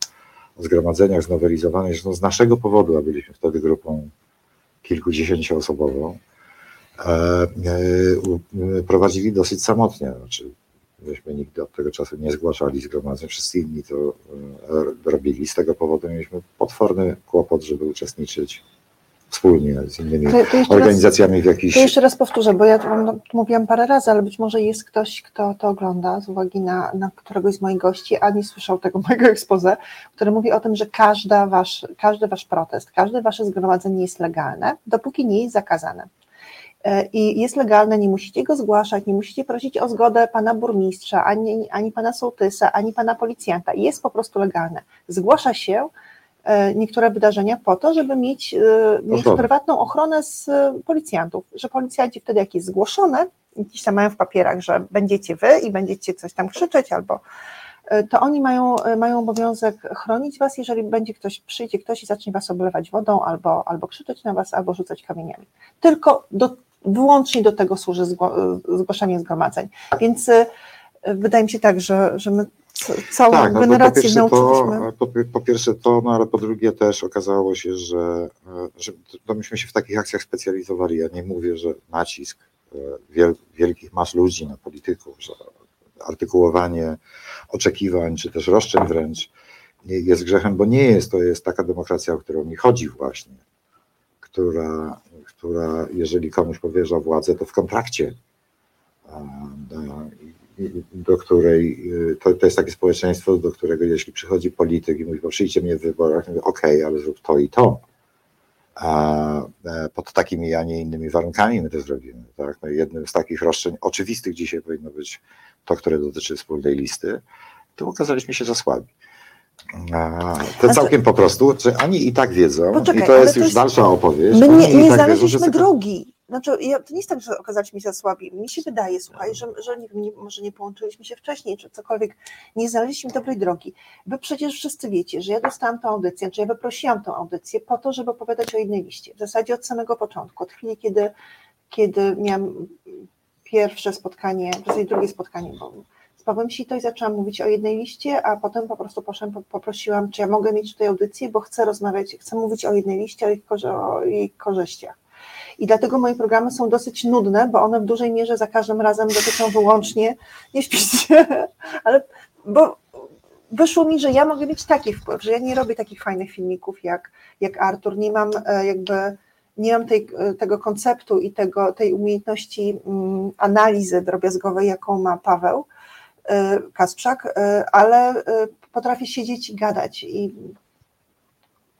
o zgromadzeniach znowelizowanej, zresztą z naszego powodu, a byliśmy wtedy grupą kilkudziesięcioosobową, e, e, e, prowadzili dosyć samotnie. Znaczy, myśmy nigdy od tego czasu nie zgłaszali zgromadzeń, wszyscy inni to robili. Z tego powodu mieliśmy potworny kłopot, żeby uczestniczyć wspólnie z innymi to, to, jeszcze raz, organizacjami w jakichś. to jeszcze raz powtórzę, bo ja to mówiłam parę razy, ale być może jest ktoś, kto to ogląda z uwagi na, na któregoś z moich gości, a nie słyszał tego *laughs* mojego expose, który mówi o tym, że każda wasz, każdy wasz protest, każde wasze zgromadzenie jest legalne, dopóki nie jest zakazane. E, I jest legalne, nie musicie go zgłaszać, nie musicie prosić o zgodę pana burmistrza, ani, ani pana sołtysa, ani pana policjanta. Jest po prostu legalne. Zgłasza się niektóre wydarzenia po to, żeby mieć, e, mieć prywatną ochronę z e, policjantów, że policjanci wtedy jak jest zgłoszone, gdzieś tam mają w papierach, że będziecie wy i będziecie coś tam krzyczeć albo e, to oni mają, e, mają obowiązek chronić was, jeżeli będzie ktoś, przyjdzie ktoś i zacznie was oblewać wodą albo, albo krzyczeć na was, albo rzucać kamieniami. Tylko do wyłącznie do tego służy zgło- zgłaszanie zgromadzeń. Więc wydaje mi się tak, że, że my całą Tak, no to po generację pierwsze, nauczyliśmy. to, po, po pierwsze to, no ale po drugie też okazało się, że, e, że to myśmy się w takich akcjach specjalizowali. Ja nie mówię, że nacisk e, wiel, wielkich mas ludzi na polityków, że artykułowanie oczekiwań, czy też roszczeń wręcz jest grzechem, bo nie jest. To jest taka demokracja, o którą mi chodzi właśnie, która, która jeżeli komuś powierza władzę, to w kontrakcie i- do której, y, to, to jest takie społeczeństwo, do którego jeśli przychodzi polityk i mówi, poprzyjcie mnie w wyborach, mówię, okej, ale zrób to i to. A e, pod takimi, a nie innymi warunkami my to zrobimy. Tak? No jednym z takich roszczeń oczywistych dzisiaj powinno być to, które dotyczy wspólnej listy, to okazaliśmy się za słabi. A, to całkiem po prostu, że oni i tak wiedzą, Poczekaj, i to jest to już jest- dalsza opowieść. My nie, nie tak wiedzą, znaleźliśmy tylko- drogi. Znaczy, ja, to nie jest tak, że okazaliśmy się słabi. Mi się wydaje, słuchaj, że, że nie, nie, może nie połączyliśmy się wcześniej, czy cokolwiek, nie znaleźliśmy dobrej drogi. Wy przecież wszyscy wiecie, że ja dostałam tę audycję, że ja wyprosiłam tę audycję po to, żeby opowiadać o jednej liście. W zasadzie od samego początku, od chwili, kiedy, kiedy miałam pierwsze spotkanie, w zasadzie drugie spotkanie, bo z Pawłem Sito i zaczęłam mówić o jednej liście, a potem po prostu poszłam, po- poprosiłam, czy ja mogę mieć tutaj audycję, bo chcę rozmawiać, chcę mówić o jednej liście, o jej, korze- o jej korzyściach. I dlatego moje programy są dosyć nudne, bo one w dużej mierze za każdym razem dotyczą wyłącznie, nie śpicie, *laughs* ale bo wyszło mi, że ja mogę mieć taki wpływ, że ja nie robię takich fajnych filmików jak, jak Artur, nie mam e, jakby nie mam tej, e, tego konceptu i tego, tej umiejętności mm, analizy drobiazgowej, jaką ma Paweł e, Kasprzak, ale potrafię siedzieć i gadać i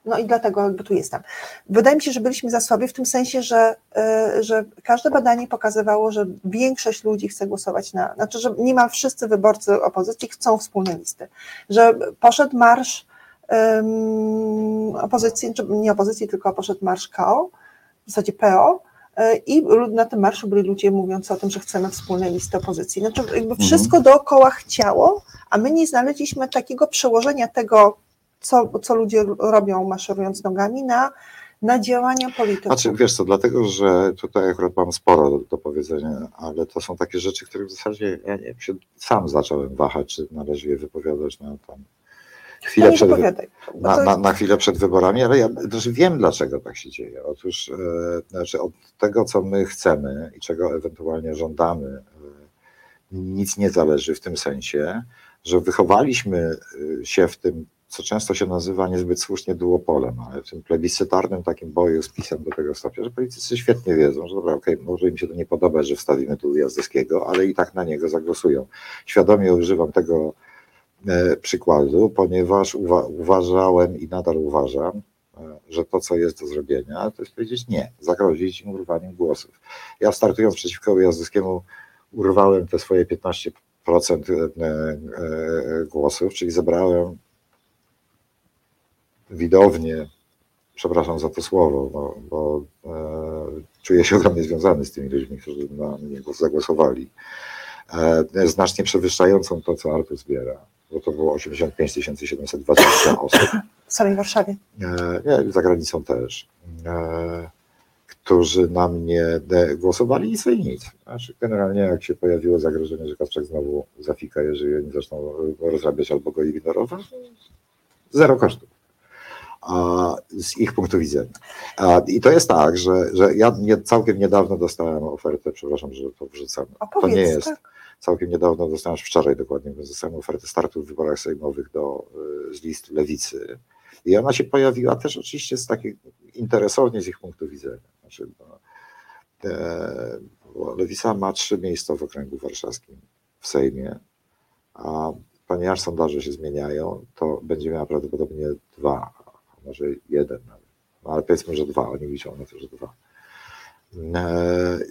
no i dlatego jakby tu jestem. Wydaje mi się, że byliśmy za słabi w tym sensie, że, y, że każde badanie pokazywało, że większość ludzi chce głosować na, znaczy, że niemal wszyscy wyborcy opozycji chcą wspólnej listy, że poszedł marsz um, opozycji, nie opozycji, tylko poszedł marsz KO, w zasadzie PO, y, i na tym marszu byli ludzie mówiący o tym, że chcemy wspólnej listy opozycji. Znaczy, jakby wszystko dookoła chciało, a my nie znaleźliśmy takiego przełożenia tego, co, co ludzie robią maszerując nogami, na, na działania polityków. Znaczy, wiesz co, dlatego, że tutaj akurat mam sporo do, do powiedzenia, ale to są takie rzeczy, które w zasadzie ja nie, się sam zacząłem wahać, czy należy je wypowiadać na tam chwilę no przed, na, na, na chwilę przed wyborami, ale ja też wiem, dlaczego tak się dzieje. Otóż e, znaczy od tego, co my chcemy i czego ewentualnie żądamy, e, nic nie zależy w tym sensie, że wychowaliśmy e, się w tym, co często się nazywa niezbyt słusznie duopolem, ale w tym plebiscytarnym takim boju z pisem do tego stopnia, że politycy świetnie wiedzą, że dobra, okej, może im się to nie podobać, że wstawimy tu Jazdowskiego, ale i tak na niego zagłosują. Świadomie używam tego e, przykładu, ponieważ uwa- uważałem i nadal uważam, e, że to, co jest do zrobienia, to jest powiedzieć nie, zagrozić im urwaniem głosów. Ja startując przeciwko Jazdowskiemu urwałem te swoje 15% e, e, głosów, czyli zebrałem widownie, przepraszam za to słowo, bo, bo e, czuję się ogromnie związany z tymi ludźmi, którzy na mnie zagłosowali, e, znacznie przewyższającą to, co Artur zbiera, bo to było 85 720 osób, *coughs* w samej Warszawie. e, nie, za granicą też, e, którzy na mnie głosowali i i nic. Znaczy, generalnie jak się pojawiło zagrożenie, że Kasprzak znowu zafika, jeżeli oni zaczną rozrabiać albo go ignorować, zero kosztów z ich punktu widzenia. I to jest tak, że, że ja nie, całkiem niedawno dostałem ofertę, przepraszam, że to wrzucam. Opowiedz, to nie jest. tak. Całkiem niedawno dostałem, wczoraj dokładnie, dostałem ofertę startu w wyborach sejmowych do, y, z list lewicy. I ona się pojawiła też oczywiście z takiej interesownie z ich punktu widzenia. Znaczy, no, e, lewica ma trzy miejsca w okręgu warszawskim w Sejmie, a ponieważ sondaże się zmieniają, to będzie miała prawdopodobnie dwa, może jeden nawet. No ale powiedzmy, że dwa, oni to, że dwa.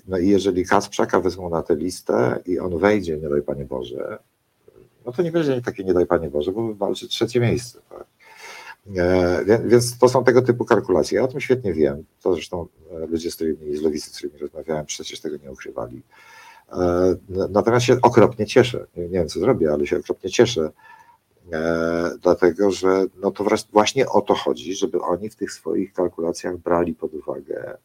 No i jeżeli Kasprzaka wezmą na tę listę i on wejdzie, nie daj Panie Boże, no to nie będzie takie nie daj Panie Boże, bo walczy trzecie miejsce. Tak? E, Więc to są tego typu kalkulacje. Ja o tym świetnie wiem. To zresztą e, ludzie z którymi, z lewicy, z którymi rozmawiałem, przecież tego nie ukrywali. E, Natomiast się okropnie cieszę. Nie nie wiem, co zrobię, ale się okropnie cieszę, dlatego że no to właśnie o to chodzi, żeby oni w tych swoich kalkulacjach brali pod uwagę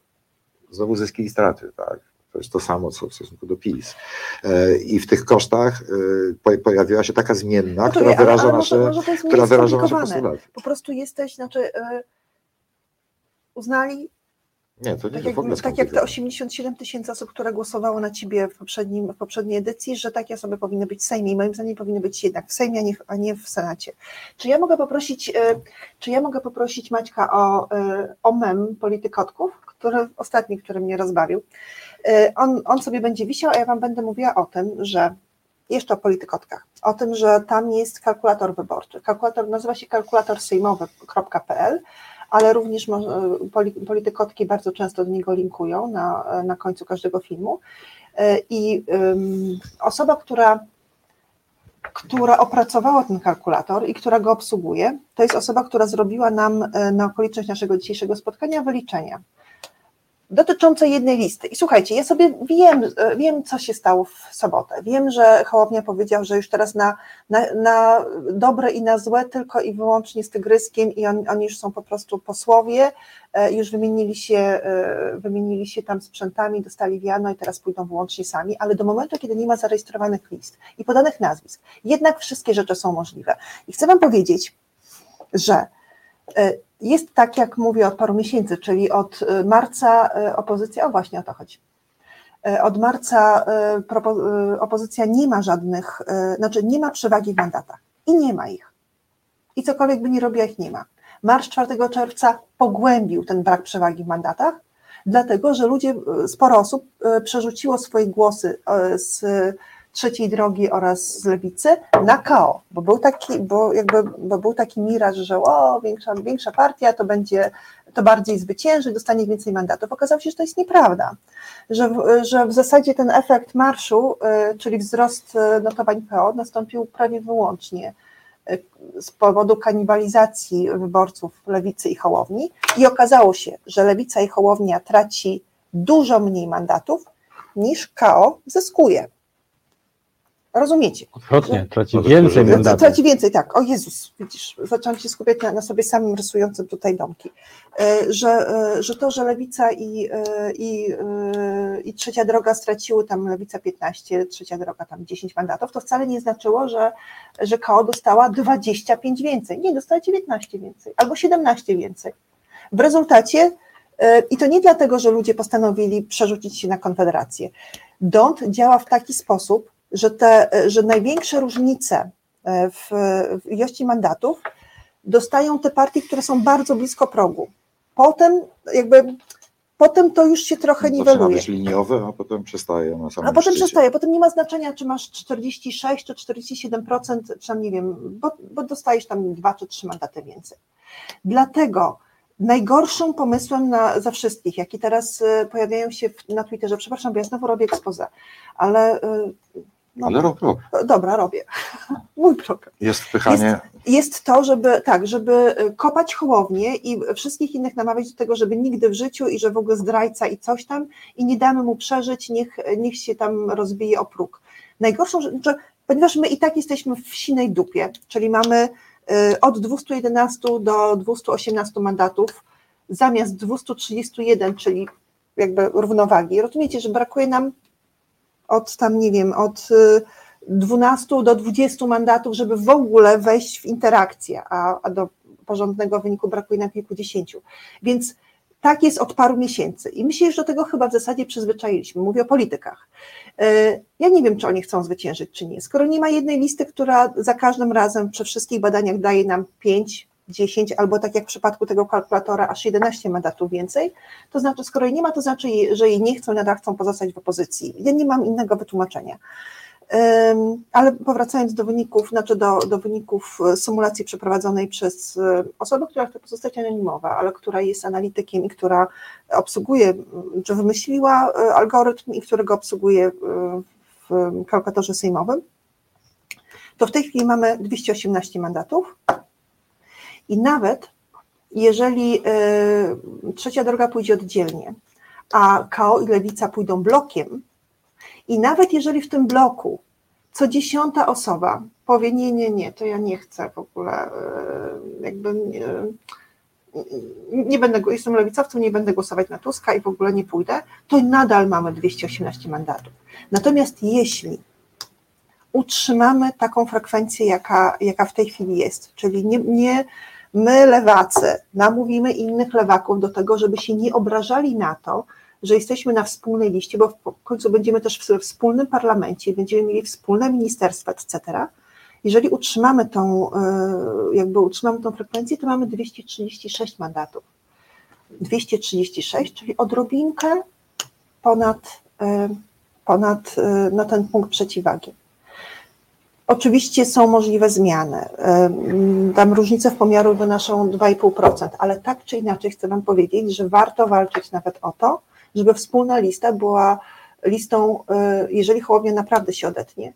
znowu zyski i straty, tak? To jest to samo, co w stosunku do PiS. E, I w tych kosztach e, po- pojawiła się taka zmienna, No która wie, wyraża ale może- nasze, może jest która wyraża nasze postulaty. Po prostu jesteś, znaczy uznali, Nie, to nie tak jak, w ogóle tak jak te skomplikowane. 87 tysięcy osób, które głosowało na ciebie w, poprzednim, w poprzedniej edycji, że takie osoby powinny być w Sejmie i moim zdaniem powinny być jednak w Sejmie, a nie, w- a nie w Senacie. Czy ja mogę poprosić, y, czy ja mogę poprosić Maćka o, y, o mem politykotków, który, ostatni, który mnie rozbawił. Y, On, on sobie będzie wisiał, a ja wam będę mówiła o tym, że jeszcze o politykotkach, o tym, że tam jest kalkulator wyborczy. Kalkulator nazywa się kalkulatorsyjmowy.pl, ale również politykotki bardzo często do niego linkują na, na końcu każdego filmu. Y, I osoba, która, która opracowała ten kalkulator i która go obsługuje, to jest osoba, która zrobiła nam y, na okoliczność naszego dzisiejszego spotkania wyliczenia dotyczące jednej listy. I słuchajcie, ja sobie wiem, e, wiem, co się stało w sobotę. Wiem, że Hołownia powiedział, że już teraz na, na, na dobre i na złe tylko i wyłącznie z Tygryskiem i on, oni już są po prostu posłowie, e, już wymienili się, e, wymienili się tam sprzętami, dostali wiano i teraz pójdą wyłącznie sami, ale do momentu, kiedy nie ma zarejestrowanych list i podanych nazwisk, jednak wszystkie rzeczy są możliwe. I chcę Wam powiedzieć, że jest tak, jak mówię od paru miesięcy, czyli od e, marca e, opozycja, o właśnie o to chodzi. E, Od marca opozycja nie ma żadnych, znaczy nie ma przewagi w mandatach i nie ma ich. I cokolwiek by nie robiła, ich nie ma. Marsz 4 czerwca pogłębił ten brak przewagi w mandatach, dlatego że ludzie, sporo osób przerzuciło swoje głosy z trzeciej drogi oraz z lewicy na KO, bo był taki, bo jakby, bo był taki miraż, że o, większa, większa partia to będzie, to bardziej zwycięży, dostanie więcej mandatów. Okazało się, że to jest nieprawda, że że w zasadzie ten efekt marszu, y, czyli wzrost y, notowań PO nastąpił prawie wyłącznie y, z powodu kanibalizacji wyborców Lewicy i Hołowni i okazało się, że Lewica i Hołownia traci dużo mniej mandatów niż KO zyskuje. Rozumiecie? Odwrotnie, traci więcej mandatów. Traci więcej, tak. O Jezus, widzisz, zaczęłam się skupiać na, na sobie samym rysującym tutaj domki. E, Że, e, że to, że Lewica i, e, i, i Trzecia Droga straciły tam Lewica 15, Trzecia Droga tam 10 mandatów, to wcale nie znaczyło, że, że KO dostała 25 więcej. Nie, dostała 19 więcej albo 17 więcej. W rezultacie, i to nie dlatego, że ludzie postanowili przerzucić się na Konfederację. DONT działa w taki sposób, że, te, że największe różnice e, w, w ilości mandatów dostają te partie, które są bardzo blisko progu. Potem jakby potem to już się trochę Zaczyna niweluje. być liniowe, a potem przestaje na samym A potem szczycie. przestaje, potem nie ma znaczenia, czy masz 46 czy 47%, czy tam nie wiem, bo, bo dostajesz tam dwa czy trzy mandaty więcej. Dlatego najgorszym pomysłem na, za wszystkich, jaki teraz y, pojawiają się na Twitterze, przepraszam, bo ja znowu robię expose, ale no, Ale rok, rok. dobra, robię. *laughs* Mój program Jest wpychanie, jest to, żeby tak, żeby kopać Hołownię i wszystkich innych namawiać do tego, żeby nigdy w życiu i że w ogóle zdrajca i coś tam i nie damy mu przeżyć, niech, niech się tam rozbije o próg. Najgorszą rzecz, ponieważ my i tak jesteśmy w sinej dupie, czyli mamy y, od 211 do 218 mandatów zamiast 231, czyli jakby równowagi. Rozumiecie, że brakuje nam od tam, nie wiem, od y, 12 do 20 mandatów, żeby w ogóle wejść w interakcję, a, a do porządnego wyniku brakuje nam kilkudziesięciu. Więc tak jest od paru miesięcy i my się już do tego chyba w zasadzie przyzwyczailiśmy. Mówię o politykach. Y, Ja nie wiem, czy oni chcą zwyciężyć, czy nie. Skoro nie ma jednej listy, która za każdym razem przy wszystkich badaniach daje nam 5, 10 albo tak jak w przypadku tego kalkulatora aż 11 mandatów więcej, to znaczy, skoro jej nie ma, to znaczy, że jej nie chcą nadal chcą pozostać w opozycji. Ja nie mam innego wytłumaczenia. Ale powracając do wyników, znaczy do, do wyników e, symulacji przeprowadzonej przez e, osobę, która chce pozostać anonimowa, ale która jest analitykiem i która obsługuje, czy wymyśliła e, algorytm i którego obsługuje w kalkulatorze sejmowym, to w tej chwili mamy 218 mandatów i nawet jeżeli e, trzecia droga pójdzie oddzielnie, a KO i Lewica pójdą blokiem, i nawet jeżeli w tym bloku co dziesiąta osoba powie, nie, nie, nie, to ja nie chcę w ogóle, e, jakby, nie, nie będę, jestem lewicowcem, nie będę głosować na Tuska i w ogóle nie pójdę, to nadal mamy 218 mandatów. Natomiast jeśli utrzymamy taką frekwencję, jaka, jaka w tej chwili jest, czyli nie, nie my lewacy namówimy innych lewaków do tego, żeby się nie obrażali na to, że jesteśmy na wspólnej liście, bo w końcu będziemy też w wspólnym parlamencie, będziemy mieli wspólne ministerstwa, etc. Jeżeli utrzymamy tą, e, jakby utrzymamy tą frekwencję, to mamy 236 mandatów. 236, czyli odrobinkę ponad, e, ponad na ten punkt przeciwwagi. Oczywiście są możliwe zmiany. Tam różnice w pomiaru wynoszą 2,5%, ale tak czy inaczej chcę Wam powiedzieć, że warto walczyć nawet o to, żeby wspólna lista była listą, jeżeli Hołownia naprawdę się odetnie,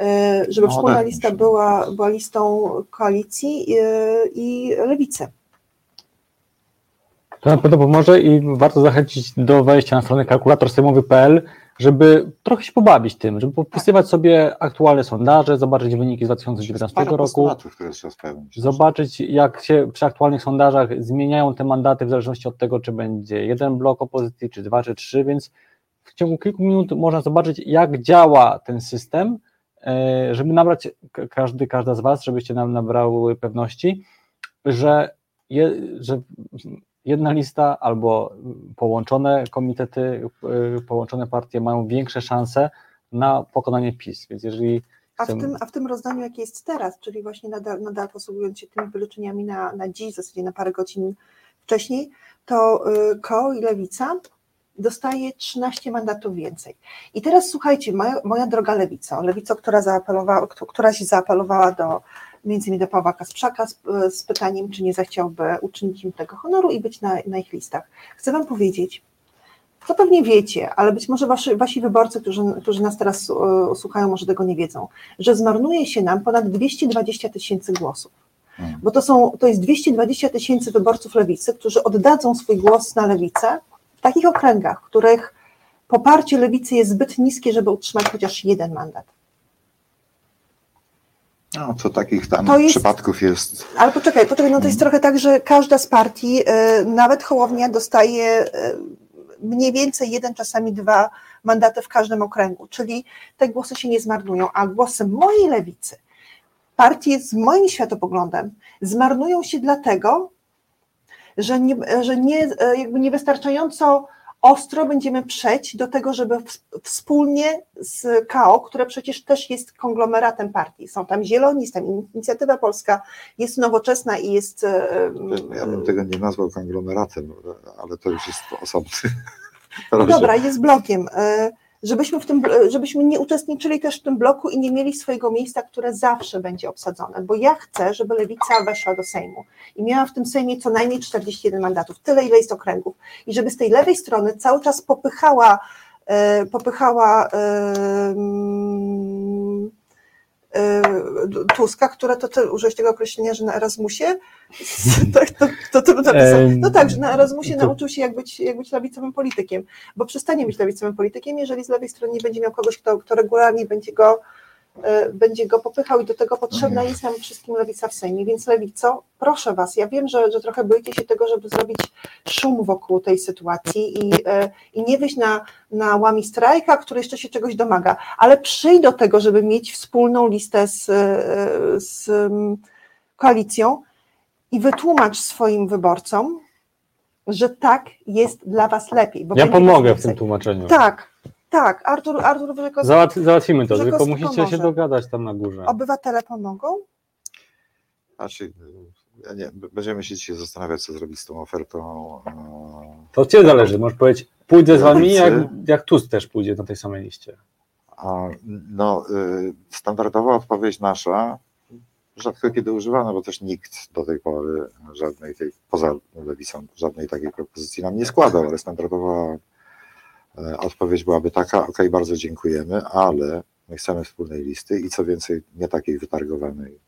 E, żeby no, wspólna lista była, była listą koalicji i, e, i lewicy. To na pewno pomoże i warto zachęcić do wejścia na stronę kalkulator.sejmowy.pl, żeby trochę się pobawić tym, żeby popisywać sobie aktualne sondaże, zobaczyć wyniki z 2019 roku, zobaczyć jak się przy aktualnych sondażach zmieniają te mandaty w zależności od tego, czy będzie jeden blok opozycji, czy dwa, czy trzy, więc w ciągu kilku minut można zobaczyć, jak działa ten system, E, żeby nabrać, każdy, każda z Was, żebyście nam nabrały pewności, że, je, że jedna lista albo połączone komitety, e, połączone partie mają większe szanse na pokonanie PiS. Więc jeżeli a w, tym, a w tym rozdaniu, jakie jest teraz, czyli właśnie nadal, nadal posługując się tymi wyliczeniami na, na dziś, w zasadzie na parę godzin wcześniej, to y, KO i Lewica dostaje 13 mandatów więcej. I teraz słuchajcie, moja, moja droga lewico, lewico, która, zaapelowała, która się zaapelowała do między innymi do Pawła Kasprzaka z, z pytaniem, czy nie zechciałby uczynić im tego honoru i być na, na ich listach. Chcę Wam powiedzieć, to pewnie wiecie, ale być może wasi, wasi wyborcy, którzy, którzy nas teraz uh, słuchają, może tego nie wiedzą, że zmarnuje się nam ponad 220 tysięcy głosów. Hmm. Bo to, są, to jest 220 tysięcy wyborców lewicy, którzy oddadzą swój głos na lewicę w takich okręgach, w których poparcie lewicy jest zbyt niskie, żeby utrzymać chociaż jeden mandat. No, to takich tam to jest, przypadków jest. Ale poczekaj, poczekaj, no to jest hmm. trochę tak, że każda z partii, y, nawet Hołownia dostaje y, mniej więcej jeden, czasami dwa mandaty w każdym okręgu, czyli te głosy się nie zmarnują, a głosy mojej lewicy, partii z moim światopoglądem, zmarnują się dlatego, że, nie, że nie, jakby niewystarczająco ostro będziemy przeć do tego, żeby wspólnie z KO, które przecież też jest konglomeratem partii, są tam Zieloni, jest tam Inicjatywa Polska, jest nowoczesna i jest... Ja bym tego nie nazwał konglomeratem, ale to już jest osobny. Dobra, jest blokiem. Żebyśmy, w tym, żebyśmy nie uczestniczyli też w tym bloku i nie mieli swojego miejsca, które zawsze będzie obsadzone, bo ja chcę, żeby Lewica weszła do Sejmu. I miała w tym Sejmie co najmniej 41 mandatów, tyle ile jest okręgów. I żeby z tej lewej strony cały czas popychała e, popychała Tuska, która to ty użyłeś tego określenia, że na Erasmusie, *laughs* tak, to, to, to, to No tak, że na Erasmusie nauczył się jak być, jak być lewicowym politykiem, bo przestanie być lewicowym politykiem, jeżeli z lewej strony nie będzie miał kogoś, kto, kto regularnie będzie go będzie go popychał i do tego potrzebna jest nam wszystkim lewica w Sejmie. Więc lewico, proszę Was, ja wiem, że, że trochę boicie się tego, żeby zrobić szum wokół tej sytuacji i, e, i nie wyjść na, na łami strajka, który jeszcze się czegoś domaga, ale przyjdź do tego, żeby mieć wspólną listę z, e, z koalicją i wytłumacz swoim wyborcom, że tak jest dla Was lepiej. ja pomogę w tym tłumaczeniu. Tak, tak, Artur, Artur Wyrzekowski. Załat, załatwimy to, tylko musicie pomoże. się dogadać tam na górze. Obywatele pomogą? Znaczy, ja nie, będziemy się dzisiaj zastanawiać, co zrobić z tą ofertą. E, to od Ciebie zależy, możesz powiedzieć, pójdę z Wami, jak, jak Tusk też pójdzie na tej samej liście. No, y, standardowa odpowiedź nasza, rzadko kiedy używana, bo też nikt do tej pory żadnej tej, poza lewicą, żadnej takiej propozycji nam nie składał, ale standardowa odpowiedź byłaby taka, ok, bardzo dziękujemy, ale my chcemy wspólnej listy i co więcej, nie takiej wytargowanej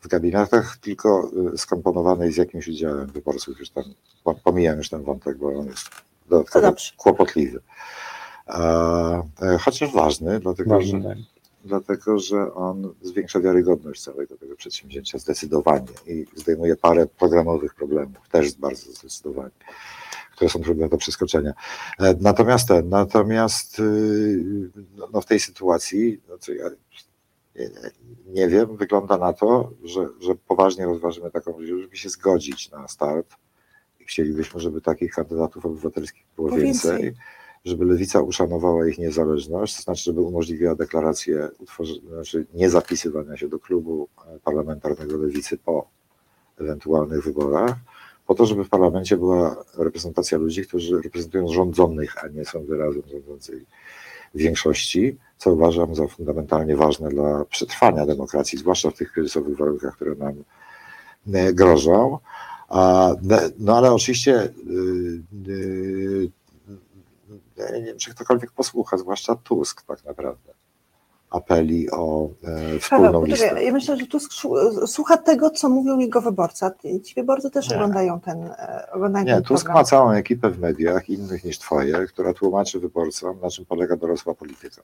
w gabinetach, tylko e, skomponowanej z jakimś udziałem wyborców. Już tam, pomijam już ten wątek, bo on jest dodatkowo kłopotliwy. E, chociaż ważny, dlatego ważny, że, tak. dlatego że on zwiększa wiarygodność całego tego przedsięwzięcia zdecydowanie i zdejmuje parę programowych problemów, też bardzo zdecydowanie, które są trudne do przeskoczenia. E, Natomiast ten, natomiast y, no, no w tej sytuacji, no ja nie, nie, wiem, wygląda na to, że, że poważnie rozważymy taką możliwość, żeby się zgodzić na start i chcielibyśmy, żeby takich kandydatów obywatelskich było Więcej. więcej żeby lewica uszanowała ich niezależność, to znaczy, żeby umożliwiła deklarację, znaczy nie zapisywania się do klubu e, parlamentarnego lewicy po ewentualnych wyborach, po to, żeby w parlamencie była reprezentacja ludzi, którzy reprezentują rządzonych, a nie są wyrazem rządzącej większości, co uważam za fundamentalnie ważne dla przetrwania demokracji, zwłaszcza w tych kryzysowych warunkach, które nam e, grożą. A, No ale oczywiście y, y, ja nie wiem, czy ktokolwiek posłucha, zwłaszcza Tusk tak naprawdę, apeli o e, wspólną Paweł, listę. poczekaj, ja myślę, że Tusk słucha tego, co mówił jego wyborca. Ci wyborcy też Nie. oglądają ten, e, oglądają Nie, ten Tusk program. ma całą ekipę w mediach, innych niż twoje, która tłumaczy wyborcom, na czym polega dorosła polityka.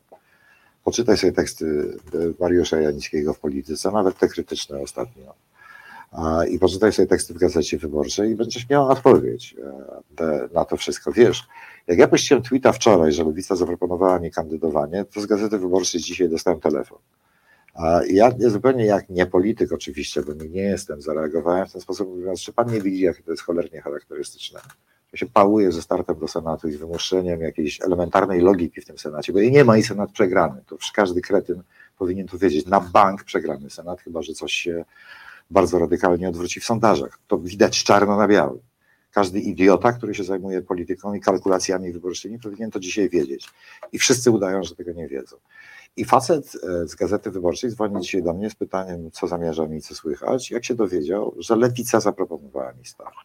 Poczytaj sobie teksty e, Mariusza Janickiego w polityce, nawet te krytyczne ostatnio. I poczytaj sobie teksty w gazecie wyborczej i będziesz miał odpowiedź e, na to wszystko. Wiesz, jak ja puściłem tweeta wczoraj, że Lewica zaproponowała mi kandydowanie, to z gazety wyborczej dzisiaj dostałem telefon. Ja nie- zupełnie jak nie polityk oczywiście, bo nie, jestem, zareagowałem w ten sposób, mówiąc, że pan nie widzi, jak to jest cholernie charakterystyczne. Ja się pałuję ze startem do Senatu i wymuszeniem jakiejś elementarnej logiki w tym Senacie, bo jej nie ma i Senat przegrany. To każdy kretyn powinien to wiedzieć. Na bank przegrany Senat, chyba że coś się bardzo radykalnie odwróci w sondażach. To widać czarno na białym. Każdy idiota, który się zajmuje polityką i kalkulacjami wyborczymi, powinien to dzisiaj wiedzieć. I wszyscy udają, że tego nie wiedzą. I facet e, z Gazety Wyborczej dzwoni dzisiaj do mnie z pytaniem, co zamierzam i co słychać. Jak się dowiedział, że Lewica zaproponowała mi start.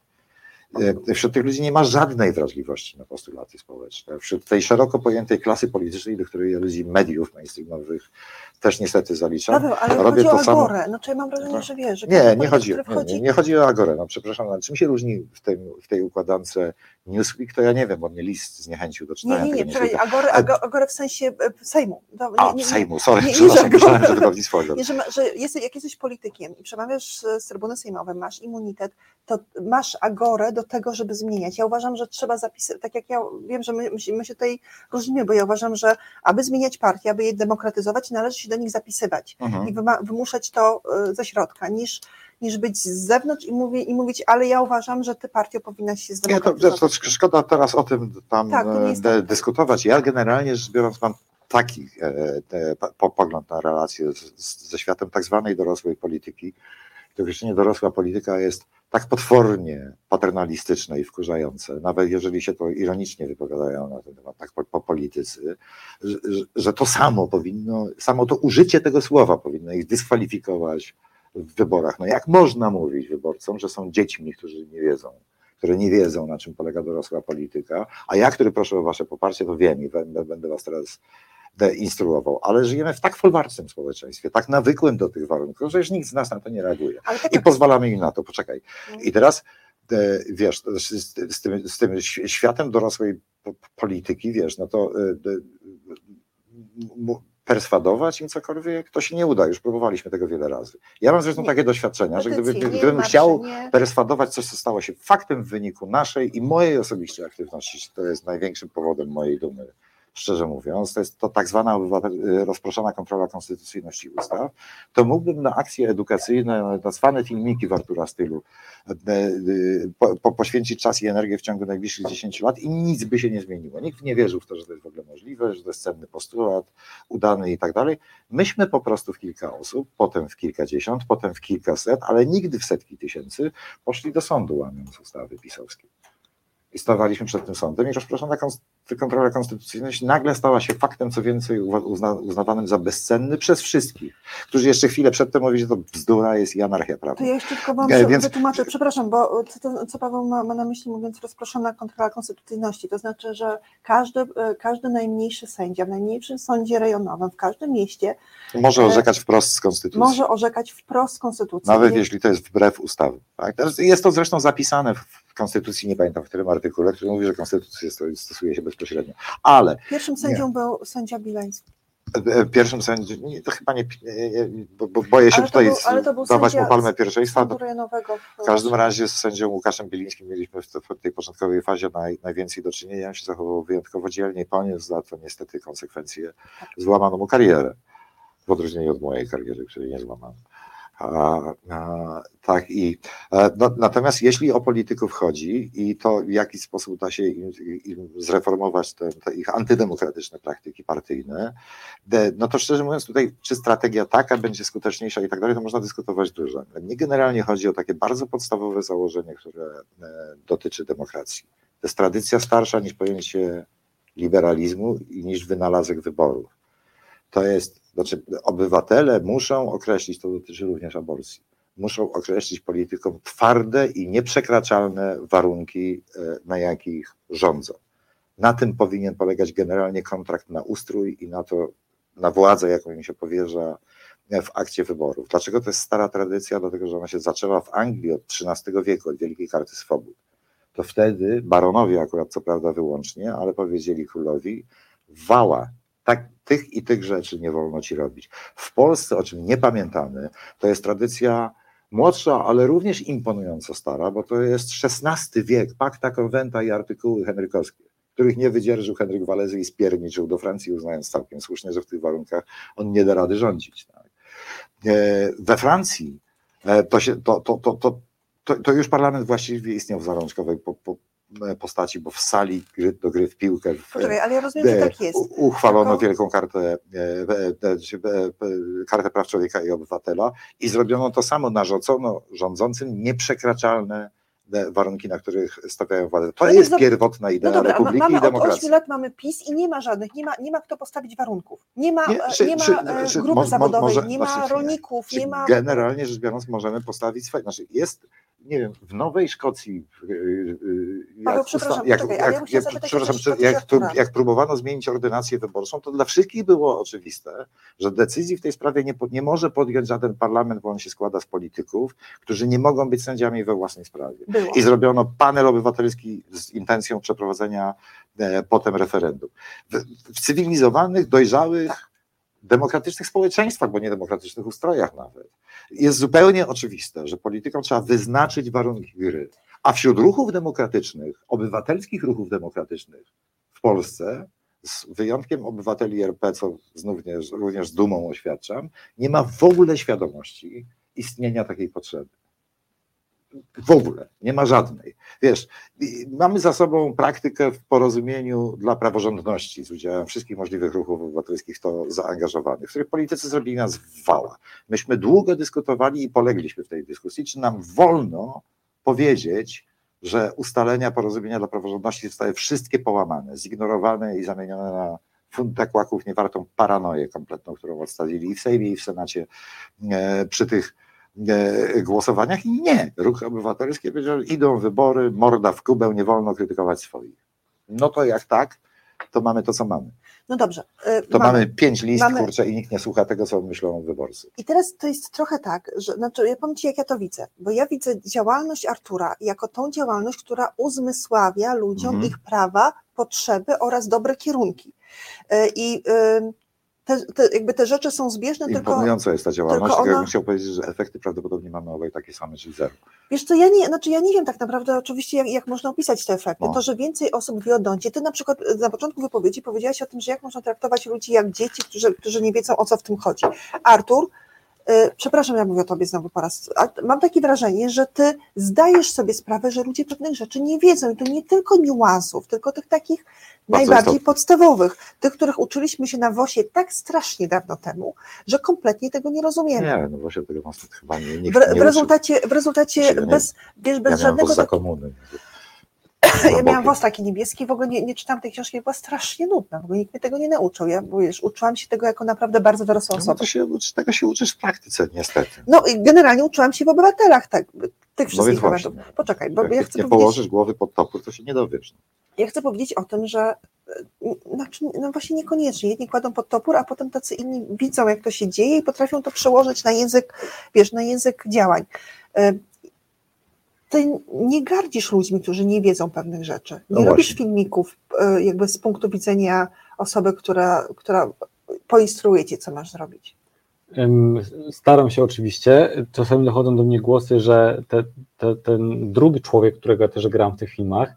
E, Wśród tych ludzi nie ma żadnej wrażliwości na postulaty społeczne. Wśród tej szeroko pojętej klasy politycznej, do której ja ludzi mediów mainstreamowych też niestety zaliczam, Paweł, ale robię chodzi o to samo. Agorę. No, czy ja mam wrażenie, że wiesz, że Nie, nie chodzi, który nie, wchodzi, nie, nie chodzi o Agorę. No, przepraszam, ale czym się różni w, tym, w tej układance Newsweek, to ja nie wiem, bo mnie list zniechęcił do Nie, czytania nie, nie, czekaj, Newsweeka. Agorę, Ago- Agorę w sensie Sejmu. To, A, nie, nie, Sejmu, sorry, nie, nie, przepraszam, że myślałem, że wydawnictwo Agora. Nie, że, ma, że jesteś, jak jesteś politykiem i przemawiasz z trybuny sejmowej, masz immunitet, to masz agorę do tego, żeby zmieniać. Ja uważam, że trzeba zapisywać, tak jak ja wiem, że my, my się tutaj różnimy, bo ja uważam, że aby zmieniać partię, aby je demokratyzować, należy się do nich zapisywać Mhm. i wymuszać to e, ze środka, niż, niż być z zewnątrz i, mówię, i mówić, ale ja uważam, że ty partią powinnaś się Nie, to, zdemokratyzować. to szkoda teraz o tym tam Tak, nie e, de, tak. dyskutować. Ja generalnie rzecz biorąc mam taki e, po, pogląd na relacje ze światem tak zwanej dorosłej polityki. To określenie dorosła polityka jest tak potwornie paternalistyczne i wkurzające, nawet jeżeli się to ironicznie wypowiadają na ten temat, tak po, po politycy, że- że to samo powinno, samo to użycie tego słowa powinno ich dyskwalifikować w wyborach. No jak można mówić wyborcom, że są dziećmi, którzy nie wiedzą, które nie wiedzą, na czym polega dorosła polityka, a ja, który proszę o wasze poparcie, to wiem i będę, was teraz instruował, ale żyjemy w tak folwarcznym społeczeństwie, tak nawykłym do tych warunków, że już nikt z nas na to nie reaguje. Tak I pozwalamy im na to, poczekaj. No. I teraz e, wiesz, z, tym, z tym światem dorosłej po- polityki, wiesz, no to e, e, perswadować im cokolwiek, to się nie uda. Już próbowaliśmy tego wiele razy. Ja mam zresztą Nie. takie doświadczenia, że gdyby, gdybym chciał nie. perswadować coś, co stało się faktem w wyniku naszej i mojej osobiście aktywności, to jest największym powodem mojej dumy, szczerze mówiąc, to jest to tak zwana obywatel- rozproszona kontrola konstytucyjności ustaw, to mógłbym na akcje edukacyjne, na cwane filmiki w Artura stylu e, e, po, po, poświęcić czas i energię w ciągu najbliższych 10 lat i nic by się nie zmieniło. Nikt nie wierzył w to, że to jest w ogóle możliwe, że to jest cenny postulat, udany i tak dalej. Myśmy po prostu w kilka osób, potem w kilkadziesiąt, potem w kilkaset, ale nigdy w setki tysięcy poszli do sądu łamiąc ustawy pisowskie. I stawaliśmy przed tym sądem i rozproszona kontrola konstytucyjność nagle stała się faktem, co więcej, uzna, uznawanym za bezcenny przez wszystkich, którzy jeszcze chwilę przedtem mówili, że to bzdura jest i anarchia To prawna. ja jeszcze tylko wam E, Więc... wytłumaczę, przepraszam, bo co, to, co Paweł ma, ma na myśli mówiąc rozproszona kontrola konstytucyjności, to znaczy, że każdy, e, każdy najmniejszy sędzia w najmniejszym sądzie rejonowym w każdym mieście Może orzekać wprost z konstytucji. może orzekać wprost konstytucję. Nawet Nie- jeśli to jest wbrew ustawie. Tak? Jest to zresztą zapisane w Konstytucji, nie pamiętam w którym artykule, który mówi, że Konstytucja sto- stosuje się bezpośrednio. Ale Pierwszym sędzią był sędzia Bileński. e, pierwszym sędzią, nie, to chyba nie, nie, nie bo, bo boję się Ale to tutaj był- dawać mu palmę pierwszeństwa. W- każdym razie z sędzią Łukaszem Bielińskim mieliśmy w, w tej początkowej fazie naj, najwięcej do czynienia. On się zachował wyjątkowo dzielnie i poniósł za to niestety konsekwencje. Złamano mu karierę, w odróżnieniu od mojej kariery, której nie złamano. Tak i e, no, natomiast jeśli o polityków chodzi i to w jaki sposób da się im, im zreformować te, te ich antydemokratyczne praktyki partyjne, no to szczerze mówiąc tutaj, czy strategia taka będzie skuteczniejsza i tak dalej, to można dyskutować dużo. Mnie generalnie chodzi o takie bardzo podstawowe założenie, które e, dotyczy demokracji. To jest tradycja starsza niż pojęcie liberalizmu i niż wynalazek wyborów. To jest, znaczy obywatele muszą określić, to dotyczy również aborcji, muszą określić politykom twarde i nieprzekraczalne warunki, e, na jakich rządzą. Na tym powinien polegać generalnie kontrakt na ustrój i na to, na władzę, jaką im się powierza w akcie wyborów. Dlaczego to jest stara tradycja? Dlatego, że ona się zaczęła w Anglii od XIII wieku, od Wielkiej Karty Swobód. To wtedy baronowie akurat co prawda wyłącznie, ale powiedzieli królowi, wała, tak, tych i tych rzeczy nie wolno ci robić. W Polsce, o czym nie pamiętamy, to jest tradycja młodsza, ale również imponująco stara, bo to jest XVI wiek, pakta, konwenta i artykuły henrykowskie, których nie wydzierżył Henryk Walezy i spierniczył do Francji, uznając całkiem słusznie, że w tych warunkach on nie da rady rządzić. Tak. We Francji e, to, się, to, to, to, to, to już parlament właściwie istniał w zarączkowej po, po, postaci, bo w sali gry, do gry w piłkę w, Poczekaj, ale ja rozumiem, że e, tak jest. uchwalono Tylko- wielką kartę, e, e, e, e, kartę praw człowieka i obywatela i zrobiono to samo, narzucono rządzącym nieprzekraczalne e, warunki, na których stawiają władzę. To No jest pierwotna No idea dobra, a ma- republiki mamy i od demokracji. 8 lat mamy PiS i nie ma żadnych, nie ma, nie ma kto postawić warunków. Nie ma, Nie, czy- nie ma czy- e, grupy mo- zawodowej, może- nie ma znaczy, rolników, nie ma... generalnie rzecz biorąc możemy postawić swoje, znaczy jest, nie wiem, w Nowej Szkocji, y, y, jak, przepraszam, jak, poczekaj, ja przepraszam, próbowano zmienić ordynację wyborczą, to dla wszystkich było oczywiste, że decyzji w tej sprawie nie, nie może podjąć żaden parlament, bo on się składa z polityków, którzy nie mogą być sędziami we własnej sprawie. Było. I zrobiono panel obywatelski z intencją przeprowadzenia e, potem referendum. W, w cywilizowanych, dojrzałych, demokratycznych społeczeństwach, bo nie demokratycznych ustrojach nawet, jest zupełnie oczywiste, że politykom trzeba wyznaczyć warunki gry. A wśród ruchów demokratycznych, obywatelskich ruchów demokratycznych w Polsce, z wyjątkiem obywateli RP, co znów nie, również z dumą oświadczam, nie ma w ogóle świadomości istnienia takiej potrzeby. W ogóle, nie ma żadnej. Wiesz, mamy za sobą praktykę w porozumieniu dla praworządności z udziałem wszystkich możliwych ruchów obywatelskich w to zaangażowanych, w których politycy zrobili nas wała. Myśmy długo dyskutowali i polegliśmy w tej dyskusji, czy nam wolno powiedzieć, że ustalenia porozumienia dla praworządności zostały wszystkie połamane, zignorowane i zamienione na funtę kłaków niewartą paranoję kompletną, którą odstawili i w Sejmie, i w Senacie e, przy tych głosowaniach. I nie, ruch obywatelski powiedział, idą wybory, morda w kubę, nie wolno krytykować swoich. No to jak tak, to mamy to, co mamy. No dobrze. e, To mamy, pięć list, mamy- kurczę, i nikt nie słucha tego, co myślą wyborcy. I teraz to jest trochę tak, że znaczy ja powiem Ci, jak ja to widzę, bo ja widzę działalność Artura jako tą działalność, która uzmysławia ludziom Mhm. ich prawa, potrzeby oraz dobre kierunki. E, I e, te, te, jakby te rzeczy są zbieżne, tylko Imponująca jest ta działalność, tylko ja ona- bym chciał powiedzieć, że efekty prawdopodobnie mamy obaj takie same, czyli zero. Wiesz co, ja nie, znaczy ja nie wiem tak naprawdę oczywiście, jak, jak można opisać te efekty. No. To, że więcej osób wie o Doncie. Ty na przykład e, na początku wypowiedzi powiedziałaś o tym, że jak można traktować ludzi jak dzieci, którzy, którzy nie wiedzą o co w tym chodzi. Artur, przepraszam, ja mówię o tobie znowu po raz, mam takie wrażenie, że ty zdajesz sobie sprawę, że ludzie pewnych rzeczy nie wiedzą i to nie tylko niuansów, tylko tych takich najbardziej istotne. podstawowych, tych, których uczyliśmy się na WOSie tak strasznie dawno temu, że kompletnie tego nie rozumiemy. Nie, no właśnie tego nas chyba nie, nikt W, nie w rezultacie, w rezultacie bez, wiesz, bez ja żadnego. WOS za tak- komuny. Ja miałam włos taki niebieski, w ogóle nie, nie czytałam tej książki, była strasznie nudna, w ogóle nikt mnie tego nie nauczył. Ja bo wiesz, uczyłam się tego jako naprawdę bardzo dorosła No osoba. to się tego się uczysz w praktyce, niestety. No i generalnie uczyłam się w obywatelach tak, tych wszystkich No właśnie. elementów. Poczekaj, bo Jak ja nie chcę, powiedzieć, położysz głowy pod topór, to się nie dowiesz. ja chcę powiedzieć o tym, że e, znaczy, no właśnie niekoniecznie. Jedni kładą pod topór, a potem tacy inni widzą, jak to się dzieje i potrafią to przełożyć na język, wiesz, na język działań. Ty nie gardzisz ludźmi, którzy nie wiedzą pewnych rzeczy. No Nie robisz właśnie. filmików e, jakby z punktu widzenia osoby, która, która poinstruuje cię, co masz zrobić. Staram się oczywiście. Czasami dochodzą do mnie głosy, że te, te, ten drugi człowiek, którego ja też gram w tych filmach,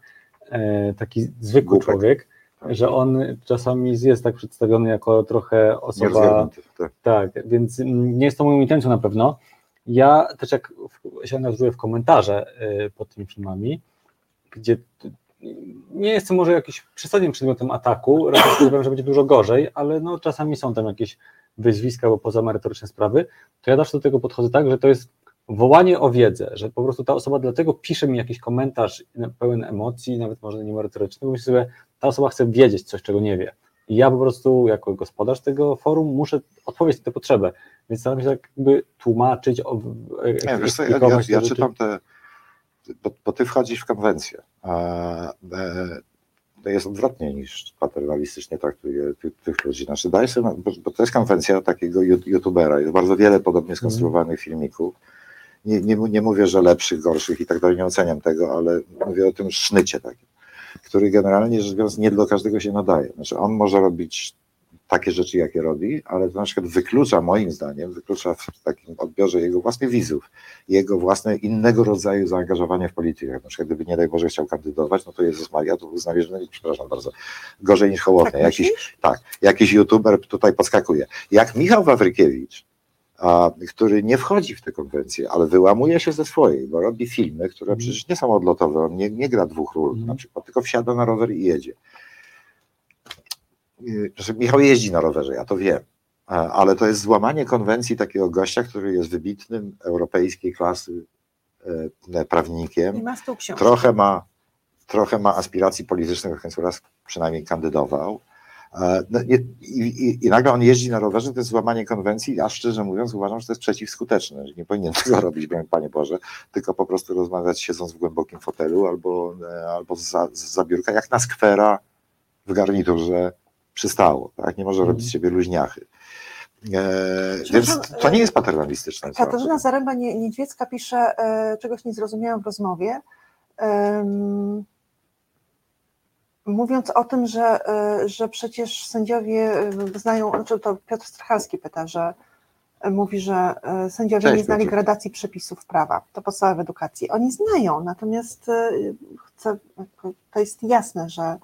e, taki zwykły Głupek. człowiek, że on czasami jest tak przedstawiony jako trochę osoba. Tak. Tak, więc mm, nie jest to moją intencją na pewno. Ja też jak się angażuję w komentarze y, pod tymi filmami, gdzie nie jestem może jakiś przesadnym przedmiotem ataku, *clears throat* raczej spodziewałem, że będzie dużo gorzej, ale no czasami są tam jakieś wyzwiska albo pozamerytoryczne sprawy, to ja zawsze do tego podchodzę tak, że to jest wołanie o wiedzę, że po prostu ta osoba dlatego pisze mi jakiś komentarz pełen emocji, nawet może nie merytoryczny, bo myślę sobie, ta osoba chce wiedzieć coś, czego nie wie. I ja po prostu, jako gospodarz tego forum, muszę odpowiedzieć na tę potrzebę. Więc staram się tak jakby tłumaczyć, o, Nie, wiesz co, ja, ja, ja czytam te, bo, bo ty wchodzisz w konwencję, a e, to jest odwrotnie niż paternalistycznie traktuje tych, tych ludzi. Znaczy, daj sobie, bo, bo to jest konwencja takiego youtubera, jest bardzo wiele podobnie skonstruowanych filmików. Nie, nie, nie mówię, że lepszych, gorszych i tak dalej, nie oceniam tego, ale mówię o tym sznycie takim, który generalnie rzecz biorąc nie do każdego się nadaje. Znaczy, on może robić takie rzeczy, jakie robi, ale to na przykład wyklucza, moim zdaniem, wyklucza w takim odbiorze jego własnych widzów, jego własne innego rodzaju zaangażowanie w politykę. Na przykład, gdyby nie daj Boże chciał kandydować, no to Jezus Maria, to uznaje, że, przepraszam bardzo, gorzej niż hołownia. Tak jakiś, tak, jakiś youtuber tutaj podskakuje. Jak Michał Wawrykiewicz, a, który nie wchodzi w tę konwencję, ale wyłamuje się ze swojej, bo robi filmy, które Mhm. przecież nie są odlotowe, on nie, nie gra dwóch ról Mhm. na przykład, tylko wsiada na rower i jedzie. Znaczy, Michał jeździ na rowerze, ja to wiem, ale to jest złamanie konwencji takiego gościa, który jest wybitnym europejskiej klasy e, I prawnikiem, ma stół książki. trochę ma, trochę ma aspiracji politycznych, w raz przynajmniej kandydował. E, no i, i, I nagle on jeździ na rowerze, to jest złamanie konwencji, a szczerze mówiąc uważam, że to jest przeciwskuteczne, że nie powinien *laughs* tego robić, Panie Boże, tylko po prostu rozmawiać siedząc w głębokim fotelu albo, e, albo za, za biurka, jak na skwera w garniturze przystało, tak? Nie może Mhm. robić z siebie luźniachy. E, więc to nie jest paternalistyczne. co Katarzyna Zaręba-Niedźwiecka pisze, e, czegoś nie zrozumiałam w rozmowie, em, mówiąc o tym, że, e, że przecież sędziowie e, znają, znaczy to Piotr Strachalski pyta, że e, mówi, że e, sędziowie Cześć, nie znali gradacji przepisów prawa, to podstawa w edukacji. Oni znają, natomiast e, chcę, to jest jasne, że,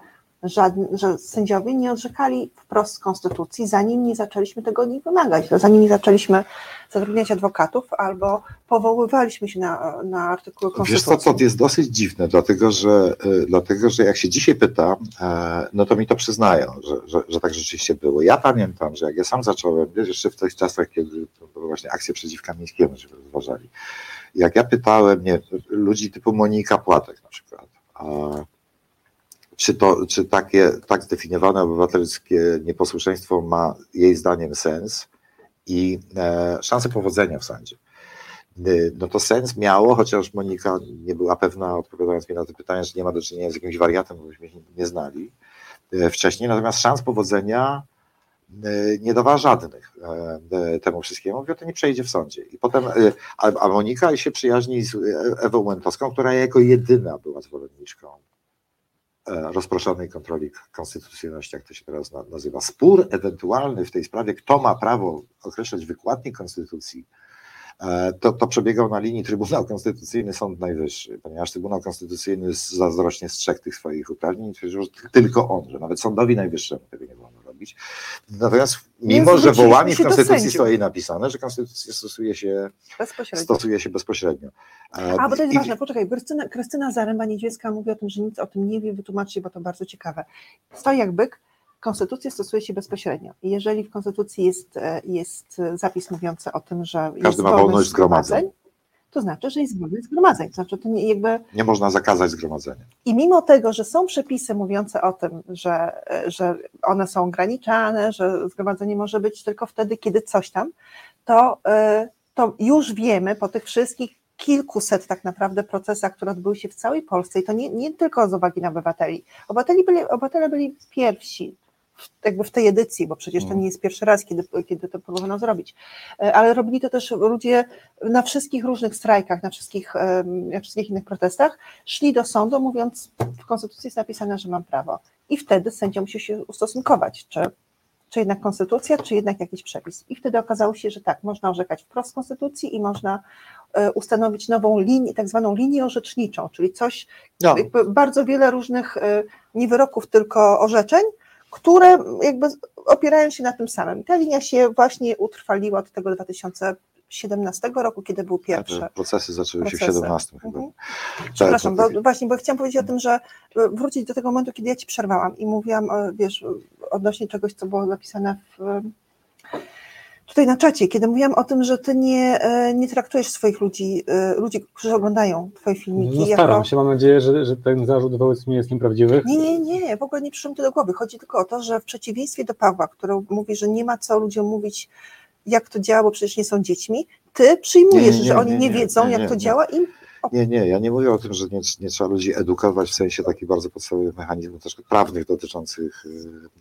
żadni, że sędziowie nie odrzekali wprost z konstytucji, zanim nie zaczęliśmy tego od nich wymagać, zanim nie zaczęliśmy zatrudniać adwokatów albo powoływaliśmy się na, na artykuły Wiesz konstytucji. co, to jest dosyć dziwne, dlatego że, y, dlatego, że jak się dzisiaj pyta, e, no to mi to przyznają, że, że, że tak rzeczywiście było. Ja pamiętam, że jak ja sam zacząłem, wiesz, jeszcze w tych czasach, kiedy to były właśnie akcje przeciw Kamińskiemu, żeby rozważali, jak ja pytałem nie, ludzi typu Monika Płatek na przykład, a, czy, to, czy takie tak zdefiniowane obywatelskie nieposłuszeństwo ma jej zdaniem sens i e, szansę powodzenia w sądzie. Y, no to sens miało, chociaż Monika nie była pewna, odpowiadając mi na to pytanie, że nie ma do czynienia z jakimś wariatem, bo byśmy nie znali y, wcześniej, natomiast szans powodzenia y, nie dawała żadnych y, temu wszystkiemu, mówię, to nie przejdzie w sądzie. I potem, a, Monika się przyjaźni z Ewą Łętowską, która jako jedyna była zwolenniczką e, rozproszonej kontroli konstytucyjności, jak to się teraz na- nazywa. Spór ewentualny w tej sprawie, kto ma prawo określać wykładnik konstytucji, e, to, to przebiegał na linii Trybunał Konstytucyjny, Sąd Najwyższy, ponieważ Trybunał Konstytucyjny zazdrośnie strzegł tych swoich uprawnień i twierdził, że tylko on, że nawet Sądowi Najwyższemu tego nie wolno robić. Natomiast mimo, że wołami w Konstytucji stoi napisane, że Konstytucja stosuje się, Bezpośrednio. stosuje się bezpośrednio. E, A, bo to jest i- ważne, poczekaj, Krystyna, Krystyna Zaręba-Niedźwiecka mówi o tym, że nic o tym nie wie, wytłumaczcie, bo to bardzo ciekawe. Stoi jak byk, konstytucja stosuje się bezpośrednio. I jeżeli w konstytucji jest, e, jest e, zapis mówiący o tym, że jest Każdy ma wolność zgromadzeń. to znaczy, że jest wolność zgromadzeń. To znaczy, to nie, jakby Nie można zakazać zgromadzenia. i mimo tego, że są przepisy mówiące o tym, że, że one są ograniczane, że zgromadzenie może być tylko wtedy, kiedy coś tam, to, y, to już wiemy po tych wszystkich kilkuset tak naprawdę procesach, które odbyły się w całej Polsce i to nie, nie tylko z uwagi na obywateli. Obywateli byli, obywatele byli pierwsi jakby w tej edycji, bo przecież to Mm. nie jest pierwszy raz, kiedy, kiedy to próbowano zrobić. E, Ale robili to też ludzie na wszystkich różnych strajkach, na wszystkich, na wszystkich innych protestach, szli do sądu mówiąc, w konstytucji jest napisane, że mam prawo. I wtedy sędzia musi się ustosunkować, czy, czy jednak konstytucja, czy jednak jakiś przepis. I wtedy okazało się, że tak, można orzekać wprost konstytucji i można e, ustanowić nową linię, tak zwaną linię orzeczniczą, czyli coś, No. jakby bardzo wiele różnych, e, nie wyroków, tylko orzeczeń, które jakby opierają się na tym samym. I ta linia się właśnie utrwaliła od tego 2017 roku, kiedy był pierwszy. Te procesy zaczęły się w Procesy. 17 chyba. Mhm. Tak, Przepraszam, bo właśnie, bo chciałam powiedzieć o tym, że e, wrócić do tego momentu, kiedy ja ci przerwałam i mówiłam, e, wiesz, odnośnie czegoś, co było napisane w, tutaj na czacie, kiedy mówiłam o tym, że ty nie, e, nie traktujesz swoich ludzi, e, ludzi, którzy oglądają twoje filmiki, No jako... staram się, mam nadzieję, że, że ten zarzut wobec mnie jest nieprawdziwy. Nie, nie, nie, w ogóle nie przyszło mi to do głowy. Chodzi tylko o to, że w przeciwieństwie do Pawła, który mówi, że nie ma co ludziom mówić, jak to działa, bo przecież nie są dziećmi, ty przyjmujesz, Nie, nie, że oni nie, wiedzą, jak to działa i Nie, nie, ja nie mówię o tym, że nie, nie trzeba ludzi edukować w sensie takich bardzo podstawowych mechanizmów też prawnych dotyczących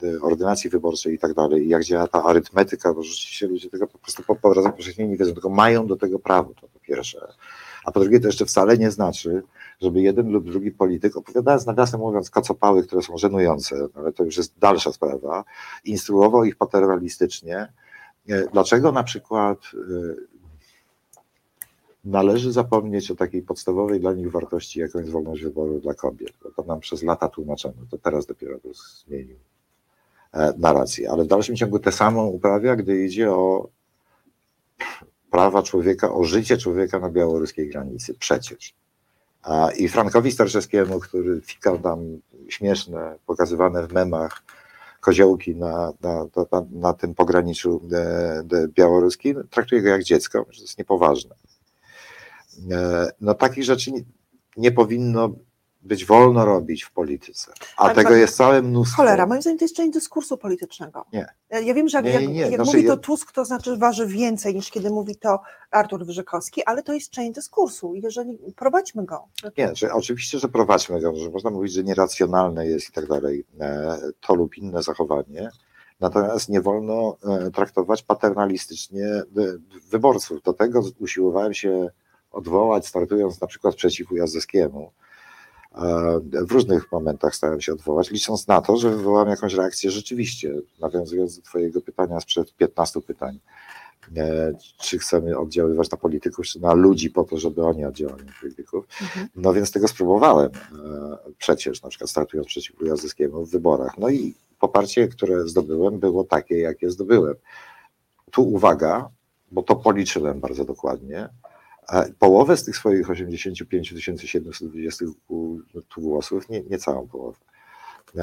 y, ordynacji wyborczej i tak dalej, i jak działa ta arytmetyka, bo rzeczywiście ludzie tego po prostu po po razem powszechnie nie wiedzą, tylko mają do tego prawo, to po pierwsze. A po drugie to jeszcze wcale nie znaczy, żeby jeden lub drugi polityk, opowiadając nawiasem mówiąc kocopały, które są żenujące, no ale to już jest dalsza sprawa, instruował ich paternalistycznie, E, Dlaczego na przykład e, należy zapomnieć o takiej podstawowej dla nich wartości, jaką jest wolność wyboru dla kobiet? To nam przez lata tłumaczono, to teraz dopiero to zmienił e, narrację, ale w dalszym ciągu tę samą uprawia, gdy idzie o prawa człowieka, o życie człowieka na białoruskiej granicy. Przecież. I Frankowi Starczewskiemu, który fikał tam śmieszne, pokazywane w memach, koziołki na, na, na, na tym pograniczu e, białoruskim, traktuje go jak dziecko, że to jest niepoważne. E, No takich rzeczy nie, powinno być wolno robić w polityce, a Ale tego jest całe mnóstwo. Cholera, moim zdaniem to jest część dyskursu politycznego. Nie. Ja wiem, że jak, Nie, nie, nie. jak Znaczy, mówi to Tusk, to znaczy waży więcej niż kiedy mówi to Artur Wyrzykowski, ale to jest część dyskursu. Jeżeli prowadźmy go. Nie, że oczywiście, że prowadźmy go, że można mówić, że nieracjonalne jest i tak dalej, e, to lub inne zachowanie, natomiast nie wolno e, traktować paternalistycznie e, wyborców. Do tego usiłowałem się odwołać, startując na przykład przeciw Ujazdowskiemu. E, W różnych momentach starałem się odwołać, licząc na to, że wywołam jakąś reakcję rzeczywiście, nawiązując do Twojego pytania sprzed 15 pytań. E, Czy chcemy oddziaływać na polityków, czy na ludzi po to, żeby oni oddziałali na polityków. Mhm. No więc tego spróbowałem e, przecież, na przykład startując przeciw Ujazdowskiemu w wyborach. No i poparcie, które zdobyłem, było takie, jakie zdobyłem. Tu uwaga, bo to policzyłem bardzo dokładnie. Połowę z tych swoich 85 720 tu głosów, nie, nie całą połowę,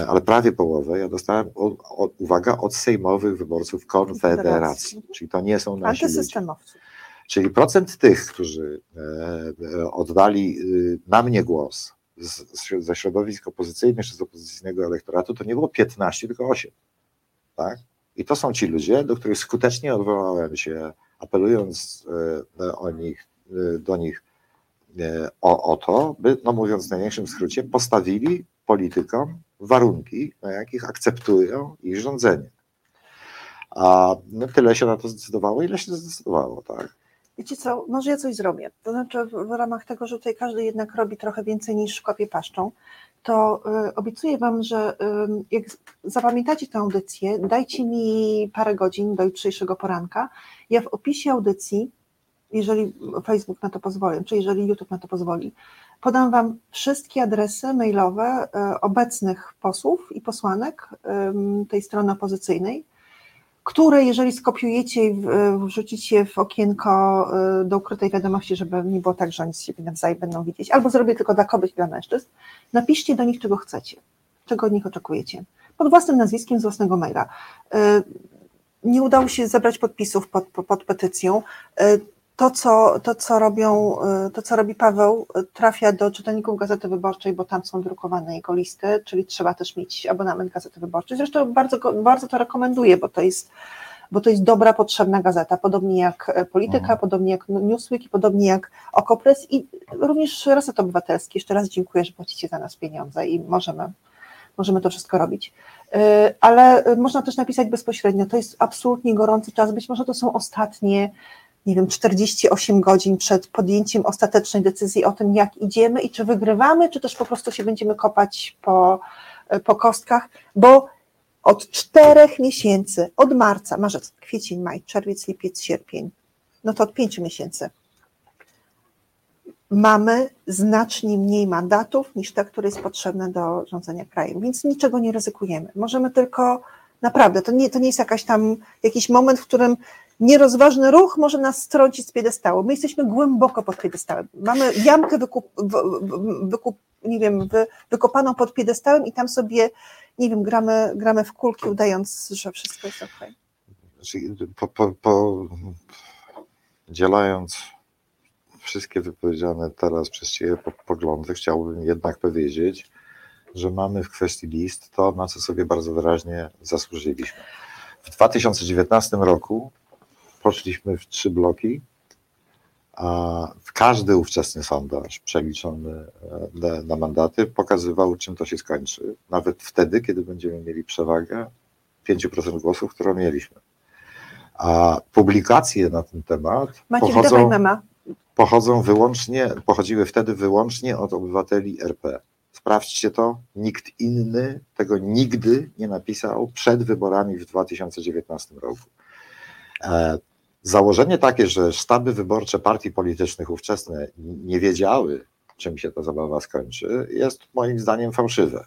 ale prawie połowę, ja dostałem, o, o, uwaga, od sejmowych wyborców Konfederacji. Czyli to nie są nasi ludzie. Antysystemowców. Czyli procent tych, którzy e, e, oddali y, na mnie głos z, z, ze środowisk opozycyjnych czy z opozycyjnego elektoratu, to nie było 15, tylko 8. Tak? I to są ci ludzie, do których skutecznie odwołałem się, apelując e, o nich, do nich e, o, o to, by, no mówiąc w największym skrócie, postawili politykom warunki, na jakich akceptują ich rządzenie. A no, tyle się na to zdecydowało, ile się zdecydowało, tak? Wiecie co, może ja coś zrobię. To znaczy w, ramach tego, że tutaj każdy jednak robi trochę więcej niż kopie paszczą, to y, obiecuję Wam, że y, jak zapamiętacie tę audycję, dajcie mi parę godzin do jutrzejszego poranka. Ja w opisie audycji, jeżeli Facebook na to pozwoli, czy jeżeli YouTube na to pozwoli, podam Wam wszystkie adresy mailowe y, obecnych posłów i posłanek tej strony opozycyjnej, które jeżeli skopiujecie i w- wrzucicie w okienko y, do ukrytej wiadomości, żeby nie było tak, że oni siebie nawzajem będą widzieć, albo zrobię tylko dla kobiet dla mężczyzn, napiszcie do nich, czego chcecie, czego od nich oczekujecie. Pod własnym nazwiskiem, z własnego maila. Nie udało się zebrać podpisów pod, pod, pod petycją. Y, To co, to, co robią, y, to, co robi Paweł, y, trafia do czytelników Gazety Wyborczej, bo tam są drukowane jego listy, czyli trzeba też mieć abonament Gazety Wyborczej. Zresztą bardzo, bardzo to rekomenduję, bo to jest bo to jest dobra, potrzebna gazeta, podobnie jak e, Polityka, Mhm. podobnie jak Newsweek i podobnie jak Okopres i również Reset Obywatelski. Jeszcze raz dziękuję, że płacicie za nas pieniądze i możemy, możemy to wszystko robić. E, Ale można też napisać bezpośrednio, to jest absolutnie gorący czas, być może to są ostatnie nie wiem, 48 godzin przed podjęciem ostatecznej decyzji o tym, jak idziemy i czy wygrywamy, czy też po prostu się będziemy kopać po, po kostkach, bo Od czterech miesięcy, od marca, marzec, kwiecień, maj, czerwiec, lipiec, sierpień, no to od pięciu miesięcy mamy znacznie mniej mandatów niż te, które jest potrzebne do rządzenia krajem, więc niczego nie ryzykujemy. Możemy tylko, naprawdę, to nie, to nie jest jakaś tam, jakiś moment, w którym nierozważny ruch może nas strącić z piedestału. My jesteśmy głęboko pod piedestałem. Mamy jamkę wykup, wykup, nie wiem, wy, wykopaną pod piedestałem i tam sobie, nie wiem, gramy, gramy w kulki, udając, że wszystko jest ok. Znaczy, po, po, po, dzielając wszystkie wypowiedziane teraz przez Ciebie poglądy, chciałbym jednak powiedzieć, że mamy w kwestii list to, na co sobie bardzo wyraźnie zasłużyliśmy. W 2019 roku poszliśmy w trzy bloki, a każdy ówczesny sondaż przeliczony e, na mandaty pokazywał, czym to się skończy. Nawet wtedy, kiedy będziemy mieli przewagę 5% głosów, którą mieliśmy. A publikacje na ten temat Maciek, pochodzą, mema. pochodzą wyłącznie, pochodziły wtedy wyłącznie od obywateli RP. Sprawdźcie to, nikt inny tego nigdy nie napisał przed wyborami w 2019 roku. Założenie takie, że sztaby wyborcze partii politycznych ówczesne nie wiedziały, czym się ta zabawa skończy, jest moim zdaniem fałszywe.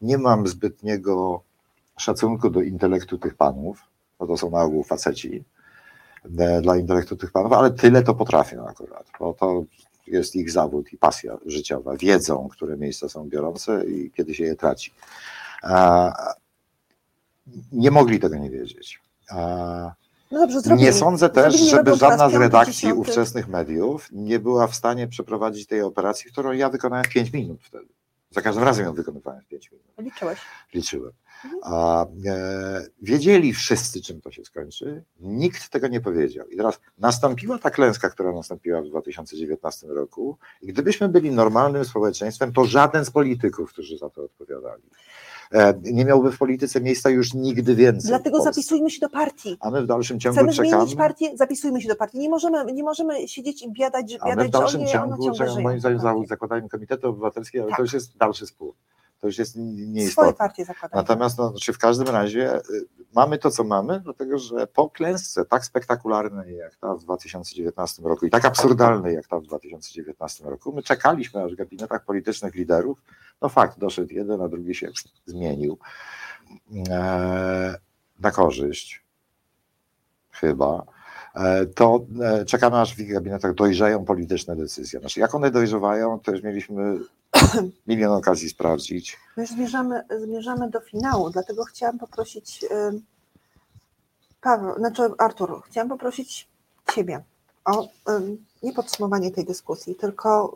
Nie mam zbytniego szacunku do intelektu tych panów, bo to są na ogół faceci, e, dla intelektu tych panów, ale tyle to potrafią akurat, bo to jest ich zawód i pasja życiowa. Wiedzą, które miejsca są biorące i kiedy się je traci. Nie mogli tego nie wiedzieć. No dobrze, zrobili. Nie sądzę też, Zrobili żeby żadna z redakcji 10. ówczesnych mediów nie była w stanie przeprowadzić tej operacji, którą ja wykonałem w 5 minut wtedy. Za każdym razem ją wykonywałem w 5 minut. Liczyłeś. Liczyłem. Mhm. A, e, wiedzieli wszyscy, czym to się skończy. Nikt tego nie powiedział. I teraz nastąpiła ta klęska, która nastąpiła w 2019 roku. I gdybyśmy byli normalnym społeczeństwem, to żaden z polityków, którzy za to odpowiadali, nie miałby w polityce miejsca już nigdy więcej. Dlatego zapisujmy się do partii. A my w dalszym ciągu Chcemy czekamy. zmienić partię, zapisujmy się do partii. Nie możemy, nie możemy siedzieć i biadać, że A my w biadać, dalszym ciągu, czego żyją. moim zdaniem, za- Partie. zakładają komitety obywatelskie, ale Tak. to już jest dalszy spór. To już jest nieistotne. Natomiast no, czy w każdym razie y, mamy to, co mamy, dlatego że po klęsce tak spektakularnej jak ta w 2019 roku i tak absurdalnej jak ta w 2019 roku, my czekaliśmy aż w gabinetach politycznych liderów, no fakt, doszedł jeden, a drugi się zmienił e, na korzyść chyba, e, to e, czekamy aż w ich gabinetach dojrzeją polityczne decyzje. Znaczy, jak one dojrzewają, to już mieliśmy *coughs* milion okazji sprawdzić. My już zmierzamy, zmierzamy do finału, dlatego chciałam poprosić Paweł, znaczy Artur, chciałam poprosić Ciebie o nie podsumowanie tej dyskusji, tylko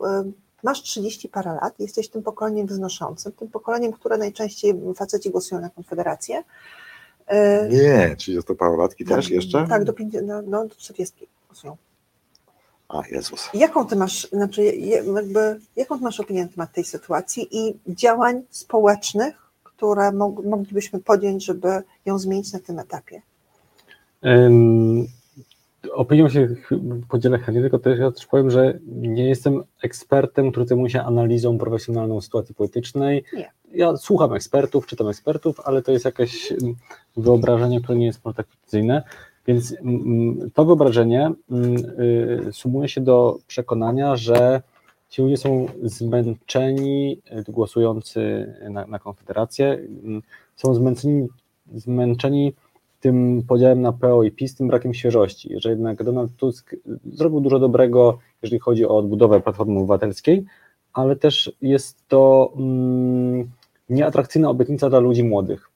masz 30 parę lat, jesteś tym pokoleniem wznoszącym, tym pokoleniem, które najczęściej faceci głosują na Konfederację. Y, Nie, 30-parolatki też jeszcze? Tak, do, 50, no, no, do 40 głosują. A, Jezus. Jaką ty masz, znaczy, jakby, jaką ty masz opinię na temat tej sytuacji i działań społecznych, które mog, moglibyśmy podjąć, żeby ją zmienić na tym etapie? Ym, Opinią się podzielę chętnie, tylko też ja też powiem, że nie jestem ekspertem, który zajmuje się analizą profesjonalną sytuacji politycznej. Nie. Ja słucham ekspertów, czytam ekspertów, ale to jest jakieś wyobrażenie, które nie jest może tak precyzyjne. Więc mm, to wyobrażenie mm, y, sumuje się do przekonania, że ci ludzie są zmęczeni, y, głosujący na, na Konfederację, mm, są zmęczeni, zmęczeni tym podziałem na PO i PiS, tym brakiem świeżości, że jednak Donald Tusk zrobił dużo dobrego, jeżeli chodzi o odbudowę Platformy Obywatelskiej, ale też jest to mm, nieatrakcyjna obietnica dla ludzi młodych,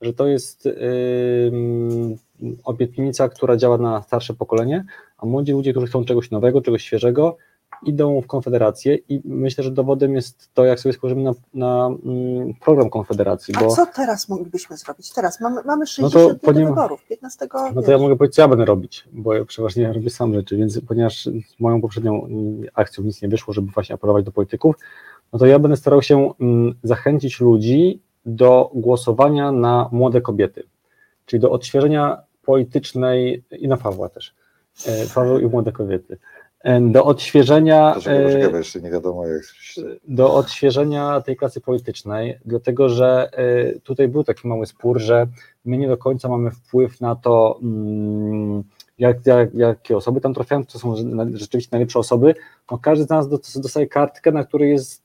że to jest ym, obietnica, która działa na starsze pokolenie, a młodzi ludzie, którzy chcą czegoś nowego, czegoś świeżego, idą w Konfederację i myślę, że dowodem jest to, jak sobie spojrzymy na, na mm, program Konfederacji, A bo co teraz moglibyśmy zrobić? Teraz mamy, mamy No 60 to dni do ponieważ- wyborów, 15 No to ja mogę powiedzieć, co ja będę robić, bo ja przeważnie *laughs* robię sam rzeczy, więc ponieważ z moją poprzednią mm, akcją nic nie wyszło, żeby właśnie apelować do polityków, no to ja będę starał się mm, zachęcić ludzi do głosowania na młode kobiety, czyli do odświeżenia politycznej i na Pawła też, e, Paweł i młode kobiety, E, Do odświeżenia. E, poczekaj, jeszcze nie wiadomo jak... do odświeżenia tej klasy politycznej, dlatego że tutaj był taki mały spór, że my nie do końca mamy wpływ na to, mm, jak, jak, jakie osoby tam trafiają, to są rzeczywiście najlepsze osoby. No, każdy z nas dos- dostaje kartkę, na której jest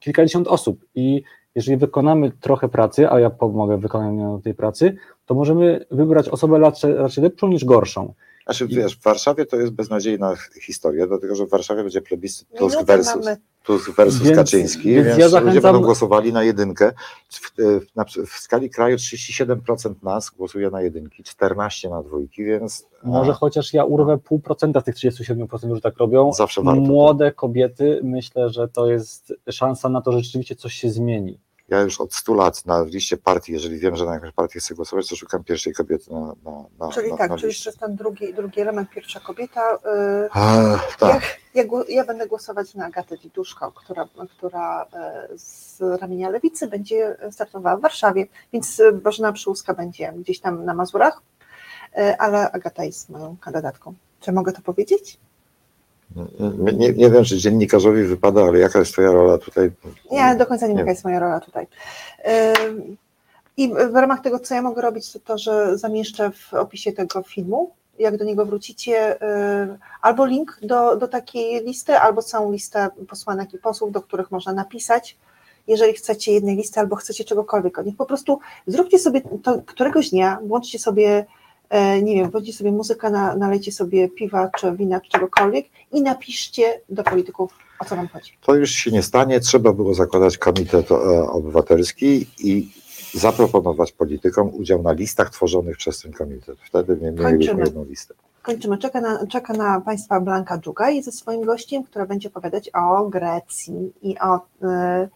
kilkadziesiąt osób i jeżeli wykonamy trochę pracy, a ja pomogę w wykonaniu tej pracy, to możemy wybrać osobę raczej, raczej lepszą niż gorszą. Znaczy, wiesz, w Warszawie to jest beznadziejna historia, dlatego że w Warszawie będzie plebiscyt Tusk Minutę versus. Tusk versus Więc- Kaczyński, więc więc, ja ludzie zachęcam- będą głosowali na jedynkę. W, w, na, w skali kraju 37% nas głosuje na jedynki, 14% na dwójki, więc Może a, chociaż ja urwę pół procenta z tych 37%, że tak robią. zawsze warto. Młode kobiety, myślę, że to jest szansa na to, że rzeczywiście coś się zmieni. Ja już od 100 lat na liście partii, jeżeli wiem, że na jakąś partię chcę głosować, to szukam pierwszej kobiety na, na, na, Czyli na, tak, na czyli przez ten drugi, drugi element, pierwsza kobieta. y, Ach, tak. Ja, ja, ja będę głosować na Agatę Diduszko, która, która e, z ramienia lewicy będzie startowała w Warszawie, więc e, Bożena Przyłuska będzie gdzieś tam na Mazurach, e, ale Agata jest moją kandydatką. Czy mogę to powiedzieć? Nie, nie, wiem, czy dziennikarzowi wypada, ale jaka jest twoja rola tutaj? Nie, do końca nie wiem, jaka jest moja rola tutaj. I w ramach tego, co ja mogę robić, to to, że zamieszczę w opisie tego filmu, jak do niego wrócicie, albo link do, do takiej listy, albo całą listę posłanek i posłów, do których można napisać, jeżeli chcecie jednej listy, albo chcecie czegokolwiek od nich. Po prostu zróbcie sobie to któregoś dnia, włączcie sobie, nie wiem, włączcie sobie muzykę, na, nalejcie sobie piwa, czy wina, czy czegokolwiek i napiszcie do polityków, o co wam chodzi. To już się nie stanie. Trzeba było zakładać komitet e, obywatelski i zaproponować politykom udział na listach tworzonych przez ten komitet. Wtedy mielibyśmy jedną listę. Kończymy. Czeka na, czeka na Państwa Blanka Dżugaj ze swoim gościem, która będzie opowiadać o Grecji i o. y,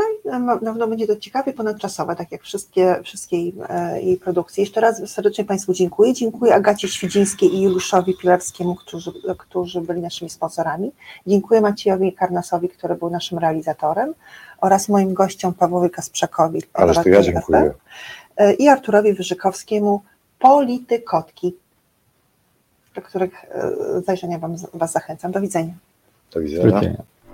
No i na pewno będzie to ciekawe, ponadczasowe, tak jak wszystkie, wszystkie jej, e, jej produkcje. Jeszcze raz serdecznie Państwu dziękuję. Dziękuję Agacie Świdzińskiej i Juliuszowi Pilarskiemu, którzy, którzy byli naszymi sponsorami. Dziękuję Maciejowi Karnasowi, który był naszym realizatorem oraz moim gościom Pawłowi Kasprzakowi. Ależ to ja dziękuję. e, I Arturowi Wyżykowskiemu, Politykotki, do których e, zajrzenia wam, Was zachęcam. Do widzenia. Do widzenia.